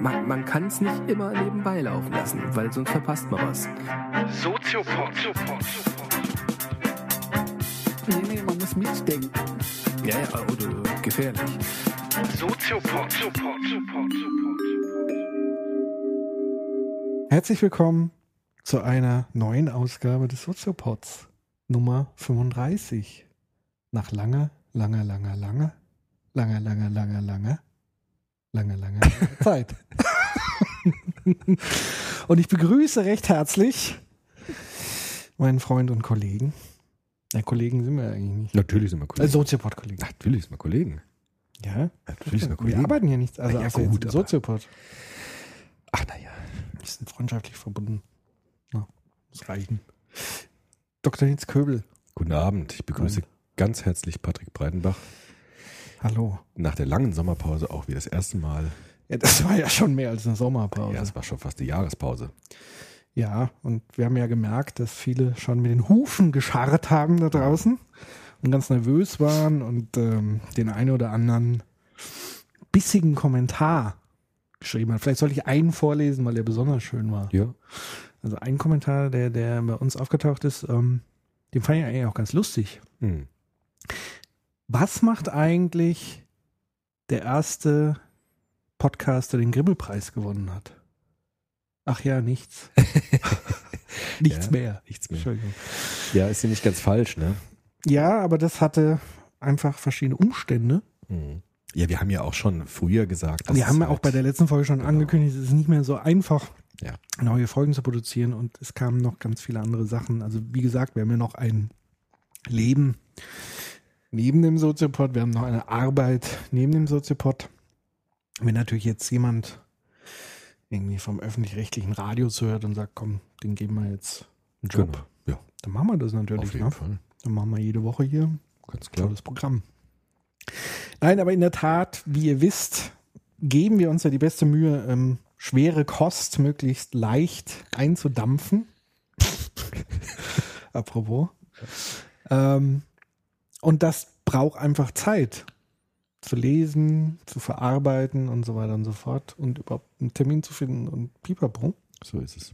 Man, man kann es nicht immer nebenbei laufen lassen, weil sonst verpasst man was. Soziopod. Nee, nee, man muss mitdenken. Ja, ja, oder gefährlich. Soziopod. Herzlich willkommen zu einer neuen Ausgabe des Soziopods Nummer 35. Nach langer, langer, langer, langer, langer, langer, langer, langer, langer, langer Zeit. und ich begrüße recht herzlich meinen Freund und Kollegen. Ja, Kollegen sind wir eigentlich nicht. Natürlich sind wir Äh, Kollegen. Soziopod-Kollegen. Natürlich sind wir Kollegen. Ja, Natürlich sind wir wir Kollegen. arbeiten hier nichts. Also ja, jetzt gut, Soziopod. Ach naja. Wir sind freundschaftlich verbunden. Ja, muss reichen. Dr. Nitz Köbel. Guten Abend. Ich begrüße ganz herzlich Patrick Breitenbach. Hallo. Nach der langen Sommerpause auch wie das erste Mal. Ja, das war ja schon mehr als eine Sommerpause. Ja, es war schon fast die Jahrespause. Ja, und wir haben ja gemerkt, dass viele schon mit den Hufen gescharrt haben da draußen und ganz nervös waren und ähm, den einen oder anderen bissigen Kommentar geschrieben hat. Vielleicht sollte ich einen vorlesen, weil der besonders schön war. Ja. Also ein Kommentar, der, der bei uns aufgetaucht ist, ähm, den fand ich eigentlich auch ganz lustig. Hm. Was macht eigentlich der erste Podcast, der den Gribbelpreis gewonnen hat? Ach ja, nichts. nichts Ja, mehr. Nichts mehr. Entschuldigung. Ja, ist ja nicht ganz falsch, ne? Ja, aber das hatte einfach verschiedene Umstände. Hm. Ja, wir haben ja auch schon früher gesagt, dass Wir haben ja auch halt- bei der letzten Folge schon Genau. angekündigt, es ist nicht mehr so einfach, Ja. neue Folgen zu produzieren und es kamen noch ganz viele andere Sachen. Also wie gesagt, wir haben ja noch ein Leben neben dem Soziopod, wir haben noch eine Arbeit neben dem Soziopod. Wenn natürlich jetzt jemand irgendwie vom öffentlich-rechtlichen Radio zuhört und sagt, komm, den geben wir jetzt einen Job, Genau. Ja, dann machen wir das natürlich. auf jeden Ne? Fall. Dann machen wir jede Woche hier Ganz klar. Tolles Programm. Nein, aber in der Tat, wie ihr wisst, geben wir uns ja die beste Mühe, ähm, schwere Kost möglichst leicht einzudampfen. Apropos. Ähm, und das braucht einfach Zeit. Zu lesen, zu verarbeiten und so weiter und so fort und überhaupt einen Termin zu finden und pipapo. So ist es.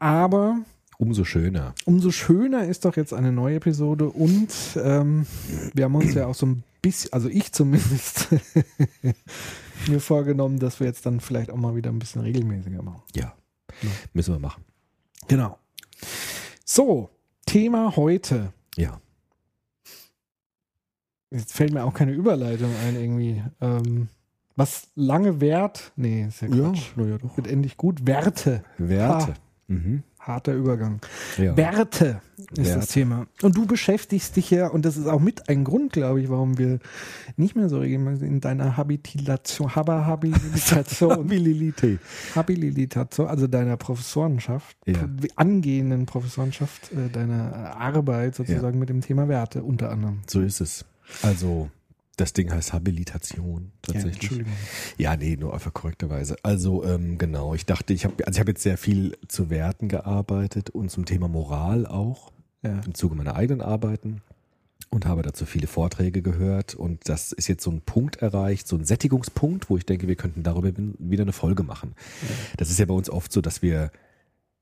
Aber Umso schöner. umso schöner ist doch jetzt eine neue Episode und ähm, wir haben uns ja auch so ein bisschen, also ich zumindest, mir vorgenommen, dass wir jetzt dann vielleicht auch mal wieder ein bisschen regelmäßiger machen. Ja. Ja. Müssen wir machen. Genau. So, Thema heute. Ja. Jetzt fällt mir auch keine Überleitung ein irgendwie. Ähm, was lange währt, nee, ist ja Quatsch. ja doch. Wird endlich gut. Werte. Werte. Mhm. Harter Übergang. Ja. Werte ist das Werte. Thema. Und du beschäftigst dich ja, und das ist auch mit ein Grund, glaube ich, warum wir nicht mehr so regelmäßig in deiner Habilitation, Habilitation, also deiner Professorenschaft, Ja. angehenden Professorenschaft, äh, deiner Arbeit sozusagen mit dem Thema Werte unter anderem. So ist es. Also, das Ding heißt Habilitation Ja, tatsächlich. Entschuldigung. Ja, nee, nur einfach korrekterweise. Also ähm, genau, ich dachte, ich habe also ich habe jetzt sehr viel zu Werten gearbeitet und zum Thema Moral auch Ja. im Zuge meiner eigenen Arbeiten und habe dazu viele Vorträge gehört und das ist jetzt so ein Punkt erreicht, so ein Sättigungspunkt, wo ich denke, wir könnten darüber wieder eine Folge machen. Das ist ja bei uns oft so, dass wir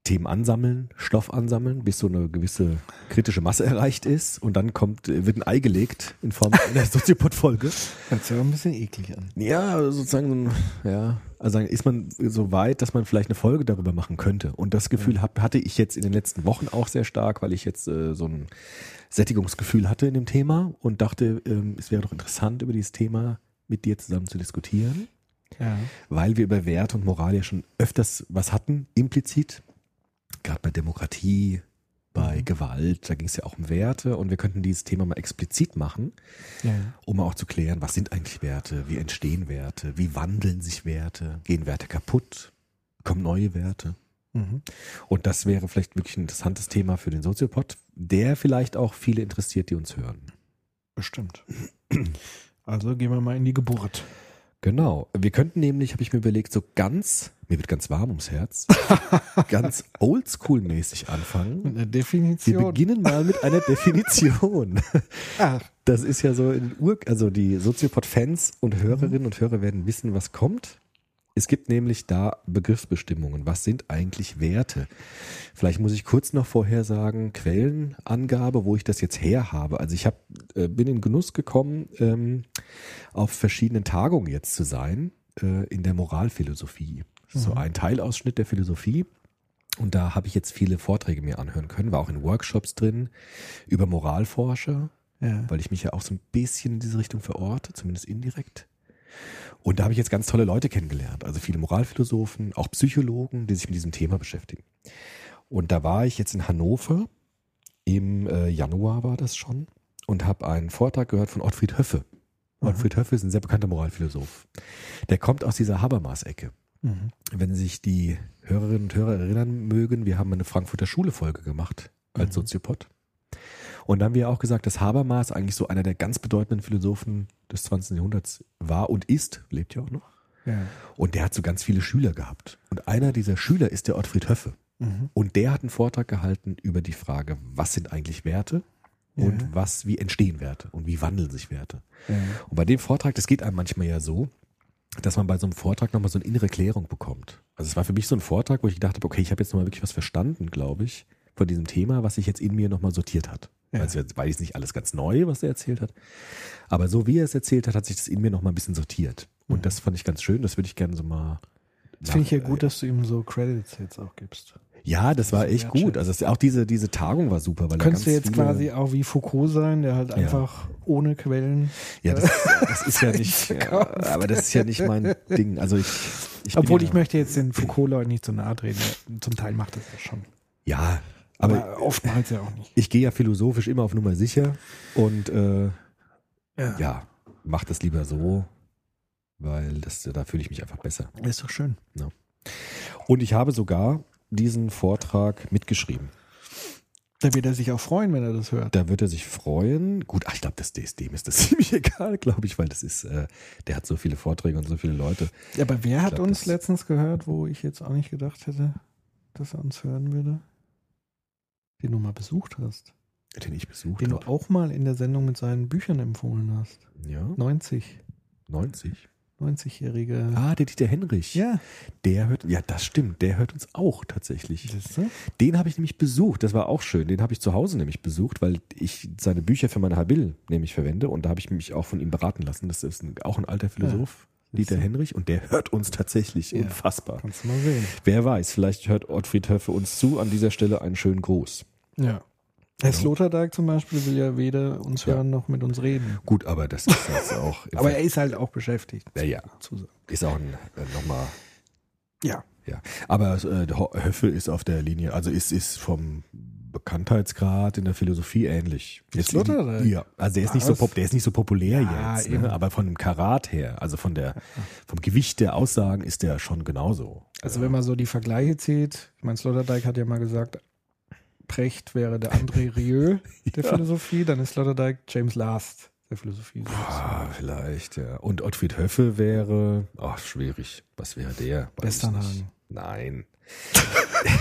Themen ansammeln, Stoff ansammeln, bis so eine gewisse kritische Masse erreicht ist und dann kommt, wird ein Ei gelegt in Form einer Soziopod-Folge. Hört sich aber ein bisschen eklig an. Ja, sozusagen, so ein- ja, also ist man so weit, dass man vielleicht eine Folge darüber machen könnte. Und das Gefühl hab, hatte ich jetzt in den letzten Wochen auch sehr stark, weil ich jetzt äh, so ein Sättigungsgefühl hatte in dem Thema und dachte, ähm, es wäre doch interessant, über dieses Thema mit dir zusammen zu diskutieren, Ja. weil wir über Wert und Moral ja schon öfters was hatten, implizit. Gerade bei Demokratie, bei Gewalt, da ging es ja auch um Werte und wir könnten dieses Thema mal explizit machen ja. um auch zu klären, was sind eigentlich Werte, wie entstehen Werte, wie wandeln sich Werte, gehen Werte kaputt, kommen neue Werte. Mhm. Und das wäre vielleicht wirklich ein interessantes Thema für den Soziopod, der vielleicht auch viele interessiert, die uns hören. Bestimmt. Also gehen wir mal in die Geburt. Genau. Wir könnten nämlich, habe ich mir überlegt, so ganz, mir wird ganz warm ums Herz, ganz oldschool-mäßig anfangen. Mit einer Wir Definition. beginnen mal mit einer Definition. Ach, Das ist ja so in Ur, also die Soziopod-Fans und Hörerinnen und Hörer werden wissen, was kommt. Es gibt nämlich da Begriffsbestimmungen. Was sind eigentlich Werte? Vielleicht muss ich kurz noch vorher sagen, Quellenangabe, wo ich das jetzt her habe. Also ich hab, äh, bin in Genuss gekommen, ähm, auf verschiedenen Tagungen jetzt zu sein, äh, in der Moralphilosophie. So ein Teilausschnitt der Philosophie. Und da habe ich jetzt viele Vorträge mir anhören können, war auch in Workshops drin über Moralforscher, ja. weil ich mich ja auch so ein bisschen in diese Richtung verorte, zumindest indirekt. Und da habe ich jetzt ganz tolle Leute kennengelernt, also viele Moralphilosophen, auch Psychologen, die sich mit diesem Thema beschäftigen. Und da war ich jetzt in Hannover, im äh, Januar war das schon, und habe einen Vortrag gehört von Ottfried Höffe. Ottfried Höffe ist ein sehr bekannter Moralphilosoph. Der kommt aus dieser Habermas-Ecke. Mhm. Wenn sich die Hörerinnen und Hörer erinnern mögen, wir haben eine Frankfurter Schule-Folge gemacht als Mhm. Soziopod. Und dann haben wir auch gesagt, dass Habermas eigentlich so einer der ganz bedeutenden Philosophen des 20. Jahrhunderts war und ist, lebt ja auch noch. Ja. Und der hat so ganz viele Schüler gehabt. Und einer dieser Schüler ist der Ottfried Höffe. Mhm. Und der hat einen Vortrag gehalten über die Frage, was sind eigentlich Werte und Ja. was, wie entstehen Werte und wie wandeln sich Werte. Ja. Und bei dem Vortrag, das geht einem manchmal ja so, dass man bei so einem Vortrag nochmal so eine innere Klärung bekommt. Also es war für mich so ein Vortrag, wo ich gedacht habe, okay, ich habe jetzt nochmal wirklich was verstanden, glaube ich, von diesem Thema, was sich jetzt in mir nochmal sortiert hat. Ja. Also jetzt war jetzt nicht alles ganz neu, was er erzählt hat. Aber so wie er es erzählt hat, hat sich das in mir nochmal ein bisschen sortiert. Und Mhm. das fand ich ganz schön, das würde ich gerne so mal. Das finde ich ja gut, dass du ihm so Credits jetzt auch gibst. Ja, das war Das echt wertschätzen. gut. Also auch diese, diese Tagung war super, weil Könntest du jetzt quasi auch wie Foucault sein, der halt einfach ohne Quellen. Ja, das, das ist ja nicht, ja, aber das ist ja nicht mein Ding. Also ich, ich Obwohl ja, ich möchte jetzt den Foucault-Leuten nicht zu nahe treten. Zum Teil macht das ja schon. Ja, Aber, aber oftmals ja auch nicht. ich gehe ja philosophisch immer auf Nummer sicher und äh, ja, mach das lieber so, weil das, da fühle ich mich einfach besser. Ist doch schön. Und ich habe sogar diesen Vortrag mitgeschrieben. Da wird er sich auch freuen, wenn er das hört. Da wird er sich freuen. Gut, ach, ich glaube, das dem ist das ziemlich egal, glaube ich, weil das ist, äh, der hat so viele Vorträge und so viele Leute. Ja, aber wer hat glaub, uns letztens gehört, wo ich jetzt auch nicht gedacht hätte, dass er uns hören würde? Den du mal besucht hast. Den ich besucht Den du habe. auch mal in der Sendung mit seinen Büchern empfohlen hast. Ja, 90. 90. 90-jährige. Ah, der Dieter Henrich. Ja, Der hört, ja, das stimmt, der hört uns auch tatsächlich. du? Den habe ich nämlich besucht, das war auch schön. Den habe ich zu Hause nämlich besucht, weil ich seine Bücher für meine Habil nämlich verwende und da habe ich mich auch von ihm beraten lassen. Das ist ein, auch ein alter Philosoph, Dieter du? Henrich, und der hört uns tatsächlich. Ja. Unfassbar. Kannst du mal sehen. Wer weiß, vielleicht hört Ottfried Höffe uns zu. An dieser Stelle einen schönen Gruß. Ja. Herr Sloterdijk zum Beispiel will ja weder uns Ja. hören noch mit uns reden. Gut, aber das ist jetzt auch. Aber er ist halt auch beschäftigt. ja, ja, ist auch ein, äh, nochmal Ja. Ja, aber äh, Höffel ist auf der Linie, also ist, ist vom Bekanntheitsgrad in der Philosophie ähnlich. Jetzt Sloterdijk? ja, also der ist nicht so pop, der ist nicht so populär Ja, jetzt, ne? aber von dem Karat her, also von der vom Gewicht der Aussagen ist der schon genauso. Also wenn man so die Vergleiche zieht, ich meine, Sloterdijk hat ja mal gesagt, Precht wäre der André Rieu der Ja. Philosophie, dann ist Sloterdijk James Last der Philosophie. Ah, vielleicht, ja. Und Ottfried Höffe wäre, ach, schwierig. Was wäre der? Westernhagen. Nein.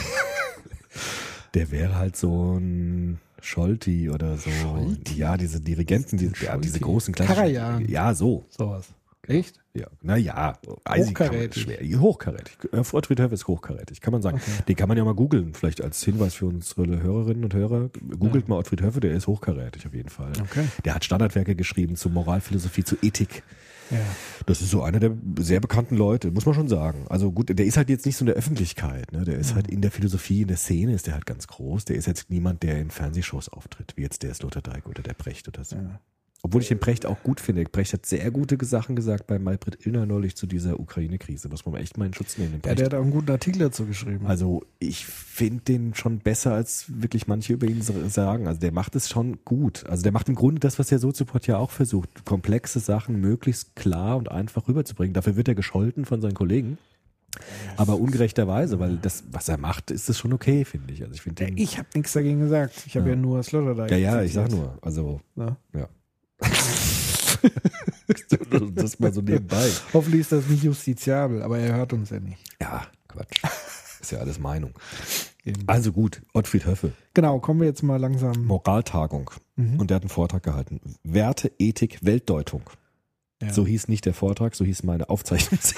der wäre halt so ein Scholti oder so. Scholti? Ja, diese Dirigenten, die, ja, diese großen klassischen. Karajan. Ja, so. Sowas. Echt? Ja, naja, Hochkarätig. schwer. Hochkarätig. Äh, Ottfried Höffe ist hochkarätig, kann man sagen. Okay. Den kann man ja mal googeln, vielleicht als Hinweis für unsere Hörerinnen und Hörer. Googelt mal Ottfried Höffe, der ist hochkarätig auf jeden Fall. Okay. Der hat Standardwerke geschrieben zu Moralphilosophie, zu Ethik. Ja. Das ist so einer der sehr bekannten Leute, muss man schon sagen. Also gut, der ist halt jetzt nicht so in der Öffentlichkeit, ne? Der ist halt in der Philosophie, in der Szene ist der halt ganz groß. Der ist jetzt niemand, der in Fernsehshows auftritt, wie jetzt der Sloterdijk oder der Brecht oder so. Ja. Obwohl ich den Brecht auch gut finde. Brecht hat sehr gute Sachen gesagt bei Maybrit Illner neulich zu dieser Ukraine-Krise. Muss man echt mal in Schutz nehmen. ja, der hat auch einen guten Artikel dazu geschrieben. Also ich finde den schon besser, als wirklich manche über ihn sagen. Also der macht es schon gut. Also der macht im Grunde das, was der Soziopod ja auch versucht, komplexe Sachen möglichst klar und einfach rüberzubringen. Dafür wird er gescholten von seinen Kollegen. Aber ungerechterweise, weil das, was er macht, ist es schon okay, finde ich. Also ich finde Ja, ich habe nichts dagegen gesagt. Ich habe ja. Ja. nur Sloterdijk ja, ja, ich sag nur. Also, Ja. ja. das mal so nebenbei. Hoffentlich ist das nicht justiziabel, aber er hört uns ja nicht. Ja, Quatsch. Ist ja alles Meinung. Eben. Also gut, Ottfried Höffe, Genau, kommen wir jetzt mal langsam. Moraltagung. Und der hat einen Vortrag gehalten. Werte, Ethik, Weltdeutung. Ja. So hieß nicht der Vortrag, so hieß meine Aufzeichnung.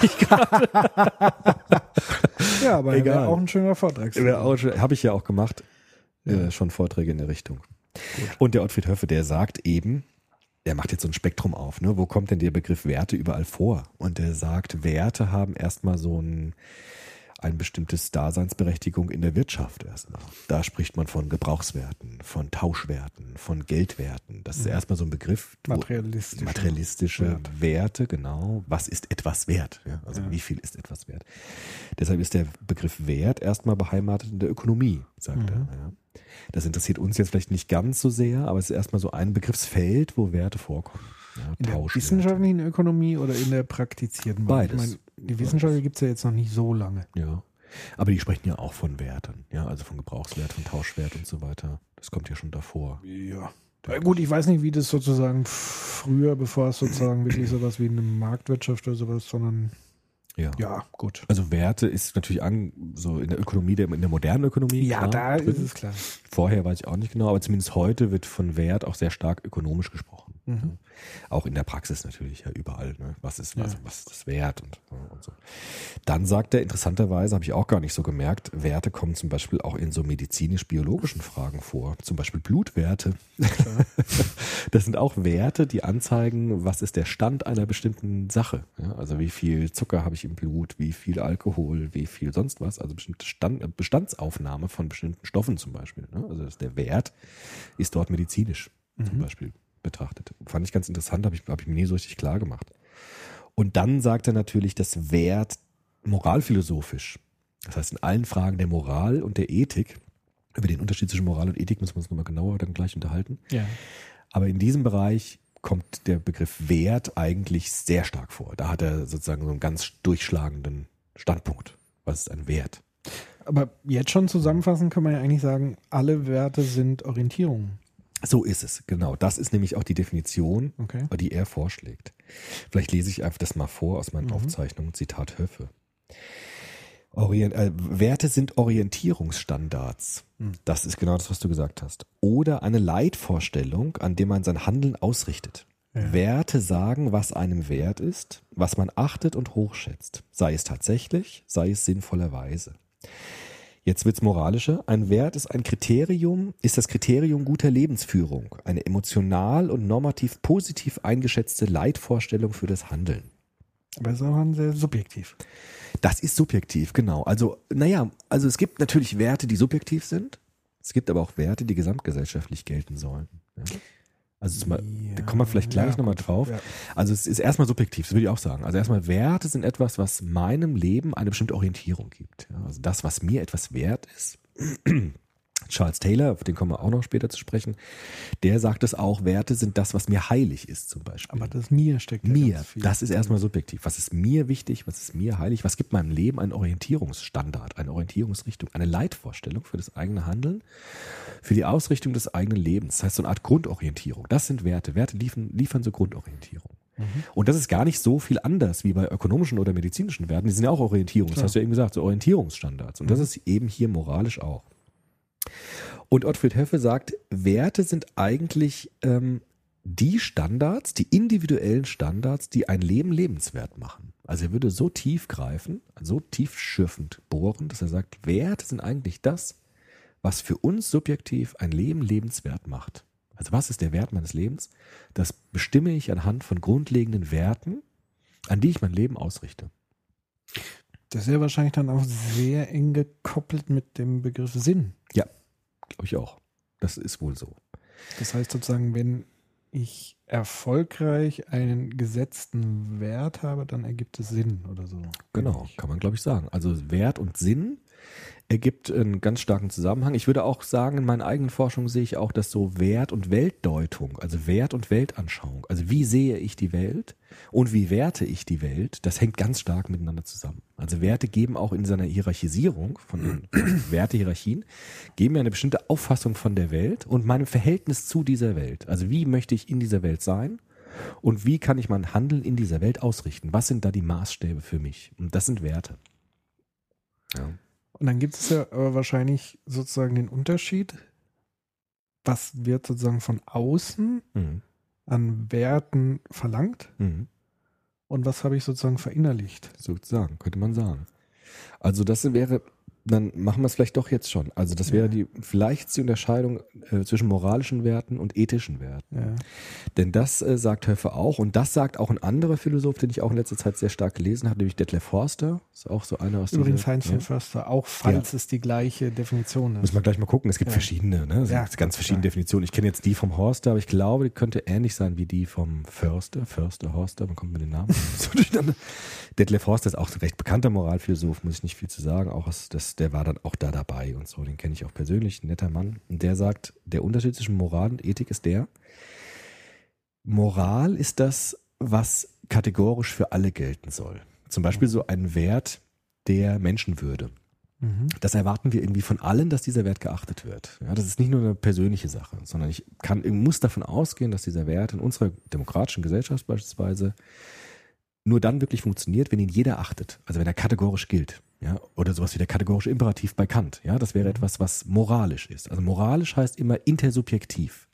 Ja, aber Egal. wäre auch ein schöner Vortrag. Habe ich ja auch gemacht. Äh, schon Vorträge in der Richtung. Und der Ottfried Höffe, der sagt eben, der macht jetzt so ein Spektrum auf, ne? Wo kommt denn der Begriff Werte überall vor? Und der sagt, Werte haben erstmal so ein, ein bestimmtes Daseinsberechtigung in der Wirtschaft erstmal. Da spricht man von Gebrauchswerten, von Tauschwerten, von Geldwerten. Das ist erstmal so ein Begriff. Materialistische Materialistische Werte. Werte, genau. Was ist etwas wert? Ja, also wie viel ist etwas wert? Deshalb ist der Begriff Wert erstmal beheimatet in der Ökonomie, sagt er. Ja. Das interessiert uns jetzt vielleicht nicht ganz so sehr, aber es ist erstmal so ein Begriffsfeld, wo Werte vorkommen. Ja, In der wissenschaftlichen Ökonomie oder in der praktizierten? Beides. Ich meine, die Wissenschaft gibt es ja jetzt noch nicht so lange. Ja. Aber die sprechen ja auch von Werten, ja, also von Gebrauchswert, von Tauschwert und so weiter. Das kommt ja schon davor. Ja. Ja, gut, ich weiß nicht, wie das sozusagen früher, bevor es sozusagen wirklich sowas wie eine Marktwirtschaft oder sowas, sondern Ja. ja, gut. Also Werte ist natürlich an, so in der Ökonomie, der, in der modernen Ökonomie. Ja, klar, da drin. ist es klar. Vorher weiß ich auch nicht genau, aber zumindest heute wird von Wert auch sehr stark ökonomisch gesprochen. Mhm. Ja. Auch in der Praxis natürlich, ja, überall. Ne? Was ist, also, was ist das Wert und, und so. Dann sagt er, interessanterweise, habe ich auch gar nicht so gemerkt, Werte kommen zum Beispiel auch in so medizinisch-biologischen Fragen vor. Zum Beispiel Blutwerte. das sind auch Werte, die anzeigen, was ist der Stand einer bestimmten Sache. Ja? Also wie viel Zucker habe ich im Blut, wie viel Alkohol, wie viel sonst was. Also bestimmte Stand, Bestandsaufnahme von bestimmten Stoffen zum Beispiel. Ne? Also der Wert ist dort medizinisch zum Beispiel betrachtet. Fand ich ganz interessant, habe ich, hab ich mir nie so richtig klar gemacht. Und dann sagt er natürlich, dass Wert moralphilosophisch, das heißt in allen Fragen der Moral und der Ethik, über den Unterschied zwischen Moral und Ethik müssen wir uns nochmal genauer dann gleich unterhalten. Ja. Aber in diesem Bereich kommt der Begriff Wert eigentlich sehr stark vor. Da hat er sozusagen so einen ganz durchschlagenden Standpunkt. Was ist ein Wert? Aber jetzt schon zusammenfassend kann man ja eigentlich sagen, alle Werte sind Orientierungen. So ist es, genau. Das ist nämlich auch die Definition, Okay. die er vorschlägt. Vielleicht lese ich einfach das mal vor aus meinen Aufzeichnungen. Zitat Höffe. Orient, äh, Werte sind Orientierungsstandards. Das ist genau das, was du gesagt hast. Oder eine Leitvorstellung, an dem man sein Handeln ausrichtet. Werte sagen, was einem wert ist, was man achtet und hochschätzt. Sei es tatsächlich, sei es sinnvollerweise. Jetzt wird's moralischer. Ein Wert ist ein Kriterium, ist das Kriterium guter Lebensführung, eine emotional und normativ positiv eingeschätzte Leitvorstellung für das Handeln. Aber es ist auch sehr subjektiv. Das ist subjektiv, genau. Also, naja, also es gibt natürlich Werte, die subjektiv sind. Es gibt aber auch Werte, die gesamtgesellschaftlich gelten sollen. Ja. Also zum Beispiel, da kommen wir vielleicht gleich ja, nochmal drauf. ja. Also es ist erstmal subjektiv, das würde ich auch sagen. Also erstmal Werte sind etwas, was meinem Leben eine bestimmte Orientierung gibt. Ja, also das, was mir etwas wert ist. Charles Taylor, auf den kommen wir auch noch später zu sprechen, der sagt es auch, Werte sind das, was mir heilig ist zum Beispiel. Aber das mir steckt ja Mir, das ist erstmal subjektiv. Was ist mir wichtig? Was ist mir heilig? Was gibt meinem Leben einen Orientierungsstandard, eine Orientierungsrichtung, eine Leitvorstellung für das eigene Handeln, für die Ausrichtung des eigenen Lebens? Das heißt, so eine Art Grundorientierung. Das sind Werte. Werte liefern, liefern so Grundorientierung. Und das ist gar nicht so viel anders wie bei ökonomischen oder medizinischen Werten. Die sind ja auch Orientierung. Das hast du ja eben gesagt, so Orientierungsstandards. Und das ist eben hier moralisch auch. Und Ottfried Höffe sagt, Werte sind eigentlich ähm, die Standards, die individuellen Standards, die ein Leben lebenswert machen. Also er würde so tief greifen, so tiefschürfend bohren, dass er sagt, Werte sind eigentlich das, was für uns subjektiv ein Leben lebenswert macht. Also was ist der Wert meines Lebens? Das bestimme ich anhand von grundlegenden Werten, an die ich mein Leben ausrichte. Das ist ja wahrscheinlich dann auch sehr eng gekoppelt mit dem Begriff Sinn. Ja, glaube ich auch. Das ist wohl so. Das heißt sozusagen, wenn ich erfolgreich einen gesetzten Wert habe, dann ergibt es Sinn oder so. Genau, kann man glaube ich sagen. Also Wert und Sinn ergibt einen ganz starken Zusammenhang. Ich würde auch sagen, in meinen eigenen Forschungen sehe ich auch, dass so Wert und Weltdeutung, also Wert und Weltanschauung, also wie sehe ich die Welt und wie werte ich die Welt, das hängt ganz stark miteinander zusammen. Also Werte geben auch in seiner Hierarchisierung von Wertehierarchien, geben mir eine bestimmte Auffassung von der Welt und meinem Verhältnis zu dieser Welt. Also wie möchte ich in dieser Welt sein Und wie kann ich mein Handeln in dieser Welt ausrichten? Was sind da die Maßstäbe für mich? Und das sind Werte. Ja. Und dann gibt es ja aber wahrscheinlich sozusagen den Unterschied, was wird sozusagen von außen Mhm. an Werten verlangt Mhm. und was habe ich sozusagen verinnerlicht. Sozusagen, könnte man sagen. Also das wäre, dann machen wir es vielleicht doch jetzt schon. Also das wäre die vielleicht die Unterscheidung äh, zwischen moralischen Werten und ethischen Werten. Ja. Denn das äh, sagt Höffe auch und das sagt auch ein anderer Philosoph, den ich auch in letzter Zeit sehr stark gelesen habe, nämlich Detlef Forster. Ist auch so einer aus Übrigens dieser- Heinz ja. von Förster, auch falls es die gleiche Definition ist. Müssen wir gleich mal gucken. Es gibt Ja. verschiedene, ne? Es Ja, gibt ganz verschiedene. Definitionen. Ich kenne jetzt die vom Horster, aber ich glaube, die könnte ähnlich sein wie die vom Förster. Förster, Horster, man kommt mit den Namen so durcheinander. Detlef Horster ist auch ein recht bekannter Moralphilosoph, muss ich nicht viel zu sagen. Auch aus, der war dann auch da dabei und so. Den kenne ich auch persönlich, ein netter Mann. Und der sagt, der Unterschied zwischen Moral und Ethik ist der, Moral ist das, was kategorisch für alle gelten soll. Zum Beispiel so ein Wert der Menschenwürde Mhm. das erwarten wir irgendwie von allen, dass dieser Wert geachtet wird. Ja, das ist nicht nur eine persönliche Sache, sondern ich kann, ich muss davon ausgehen, dass dieser Wert in unserer demokratischen Gesellschaft beispielsweise nur dann wirklich funktioniert, wenn ihn jeder achtet. Also wenn er kategorisch gilt. Ja, oder sowas wie der kategorische Imperativ bei Kant. Ja, das wäre etwas, was moralisch ist. Also moralisch heißt immer intersubjektiv.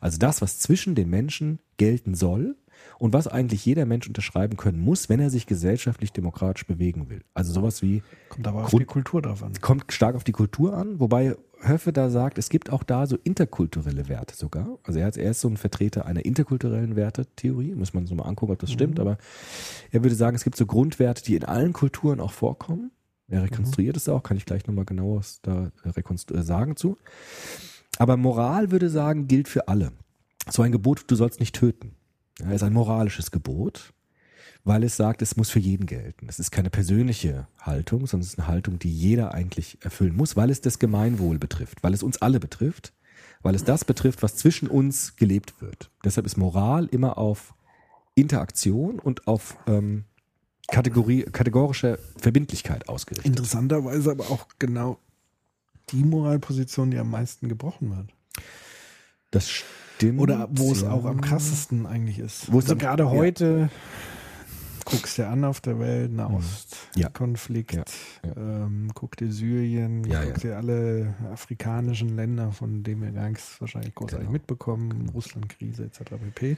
Also das, was zwischen den Menschen gelten soll und was eigentlich jeder Mensch unterschreiben können muss, wenn er sich gesellschaftlich demokratisch bewegen will. Also sowas wie Kommt aber auf Grund- die Kultur drauf an. kommt stark auf die Kultur an, wobei Höffe da sagt, es gibt auch da so interkulturelle Werte sogar. Also er, hat, er ist so ein Vertreter einer interkulturellen Wertetheorie, muss man so mal angucken, ob das stimmt, aber er würde sagen, es gibt so Grundwerte, die in allen Kulturen auch vorkommen. Er rekonstruiert es auch, kann ich gleich nochmal genaues da äh, äh, sagen zu. Aber Moral würde sagen, gilt für alle. So ein Gebot, du sollst nicht töten. Ja, ist ein moralisches Gebot, weil es sagt, es muss für jeden gelten. Es ist keine persönliche Haltung, sondern es ist eine Haltung, die jeder eigentlich erfüllen muss, weil es das Gemeinwohl betrifft, weil es uns alle betrifft, weil es das betrifft, was zwischen uns gelebt wird. Deshalb ist Moral immer auf Interaktion und auf ähm, Kategorie, kategorische Verbindlichkeit ausgerichtet. Interessanterweise aber auch genau die Moralposition, die am meisten gebrochen wird. Das stimmt. Oder wo es auch am krassesten eigentlich ist. Wo es also gerade ja. heute guckst du an auf der Welt. Nahostkonflikt, Ja, ja. ähm, guck dir Syrien, Ja, guck dir alle afrikanischen Länder, von denen wir gar nichts wahrscheinlich großartig Genau. mitbekommen, Russland-Krise etc. pp.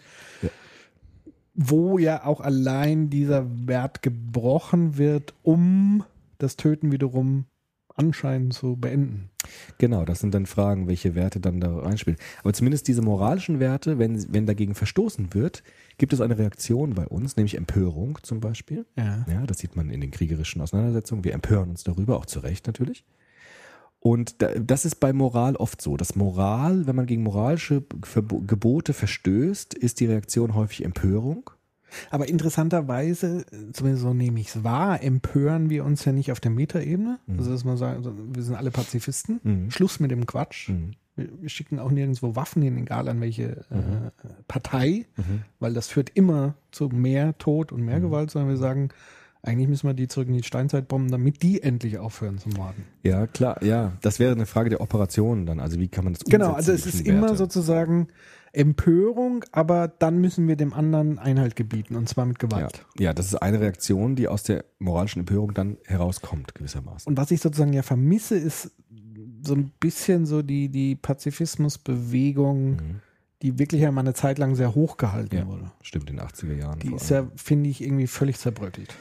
Wo ja auch allein dieser Wert gebrochen wird, um das Töten wiederum anscheinend zu beenden. Genau, das sind dann Fragen, welche Werte dann da reinspielen. Aber zumindest diese moralischen Werte, wenn, wenn dagegen verstoßen wird, gibt es eine Reaktion bei uns, nämlich Empörung zum Beispiel. Ja. Ja, das sieht man in den kriegerischen Auseinandersetzungen. Wir empören uns darüber, auch zu Recht natürlich. Und da, das ist bei Moral oft so. dass Moral, wenn man gegen moralische Gebote verstößt, ist die Reaktion häufig Empörung. Aber interessanterweise, zumindest so nehme ich es wahr, empören wir uns ja nicht auf der Metaebene. Mhm. Also, dass man sagt, wir sind alle Pazifisten. Mhm. Schluss mit dem Quatsch. Mhm. Wir, schicken auch nirgendwo Waffen hin, egal an welche Mhm. äh, Partei, Mhm. weil das führt immer zu mehr Tod und mehr Gewalt, sondern wir sagen, eigentlich müssen wir die zurück in die Steinzeit bomben, damit die endlich aufhören zu morden. Ja, klar, ja. Das wäre eine Frage der Operationen dann. Also wie kann man das Genau, umsetzen, also es ist immer sozusagen Empörung, aber dann müssen wir dem anderen Einhalt gebieten und zwar mit Ja, Gewalt. ja, das ist eine Reaktion, die aus der moralischen Empörung dann herauskommt, gewissermaßen. Und was ich sozusagen ja vermisse, ist so ein bisschen so die, die Pazifismusbewegung, Mhm. die wirklich ja mal eine Zeit lang sehr hoch gehalten Ja, wurde. stimmt, in den 80er Jahren. Die ist ja, finde ich, irgendwie völlig zerbröckelt.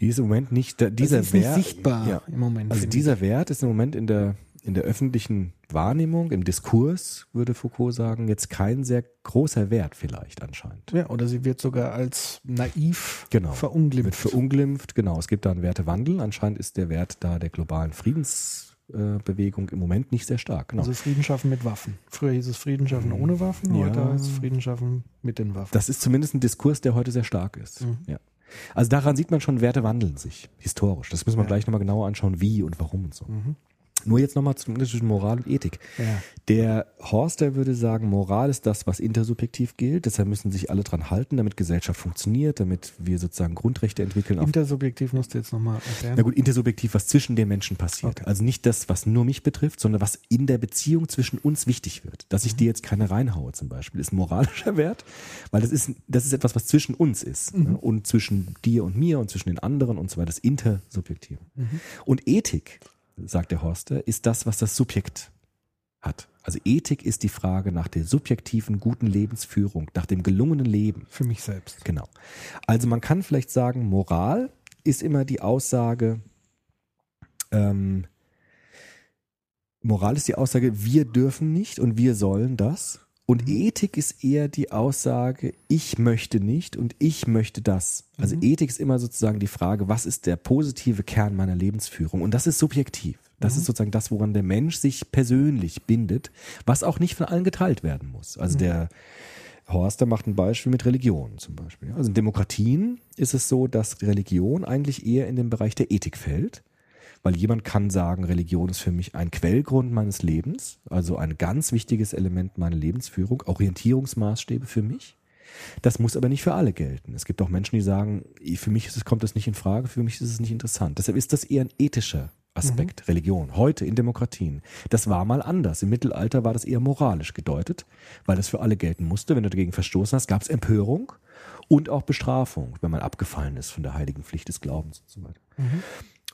die ist im Moment nicht, da- dieser das ist nicht Wert, sichtbar Ja, im Moment. also dieser Wert ist im Moment in der, in der öffentlichen Wahrnehmung, im Diskurs, würde Foucault sagen, jetzt kein sehr großer Wert vielleicht anscheinend. Ja, oder sie wird sogar als naiv Genau. Wird verunglimpft. verunglimpft, genau. Es gibt da einen Wertewandel. Anscheinend ist der Wert da der globalen Friedensbewegung im Moment nicht sehr stark. Genau. Also Frieden schaffen mit Waffen. Früher hieß es Frieden schaffen ohne Waffen, Ja. heute heißt es Frieden schaffen mit den Waffen. Das ist zumindest ein Diskurs, der heute sehr stark ist. Mhm. Ja. Also daran sieht man schon, Werte wandeln sich historisch. Das müssen wir Ja. gleich nochmal genauer anschauen, wie und warum und so. Mhm. Nur jetzt nochmal zum Unterschied zwischen Moral und Ethik. Ja. Der Horster würde sagen, Moral ist das, was intersubjektiv gilt. Deshalb müssen sich alle dran halten, damit Gesellschaft funktioniert, damit wir sozusagen Grundrechte entwickeln. Intersubjektiv musst du jetzt nochmal erklären. na gut, intersubjektiv, was zwischen den Menschen passiert. Okay. Also nicht das, was nur mich betrifft, sondern was in der Beziehung zwischen uns wichtig wird. Dass ich dir jetzt keine reinhaue zum Beispiel, ist ein moralischer Wert, weil das ist, das ist etwas, was zwischen uns ist. Ne? Und zwischen dir und mir und zwischen den anderen und so weiter. Das Intersubjektive. Und Ethik, sagt der Horster, ist das, was das Subjekt hat. Also Ethik ist die Frage nach der subjektiven guten Lebensführung, nach dem gelungenen Leben. Für mich selbst. Genau. Also man kann vielleicht sagen, Moral ist immer die Aussage, ähm, Moral ist die Aussage, wir dürfen nicht und wir sollen das. Und Ethik ist eher die Aussage, ich möchte nicht und ich möchte das. Also Ethik ist immer sozusagen die Frage, was ist der positive Kern meiner Lebensführung? Und das ist subjektiv. Das ist sozusagen das, woran der Mensch sich persönlich bindet, was auch nicht von allen geteilt werden muss. Also der Horster macht ein Beispiel mit Religion zum Beispiel. Also in Demokratien ist es so, dass Religion eigentlich eher in den Bereich der Ethik fällt, weil jemand kann sagen, Religion ist für mich ein Quellgrund meines Lebens, also ein ganz wichtiges Element meiner Lebensführung, Orientierungsmaßstäbe für mich. Das muss aber nicht für alle gelten. Es gibt auch Menschen, die sagen, für mich es, kommt das nicht in Frage, für mich ist es nicht interessant. Deshalb ist das eher ein ethischer Aspekt, Religion, heute in Demokratien. Das war mal anders. Im Mittelalter war das eher moralisch gedeutet, weil das für alle gelten musste. Wenn du dagegen verstoßen hast, gab es Empörung und auch Bestrafung, wenn man abgefallen ist von der heiligen Pflicht des Glaubens und so weiter.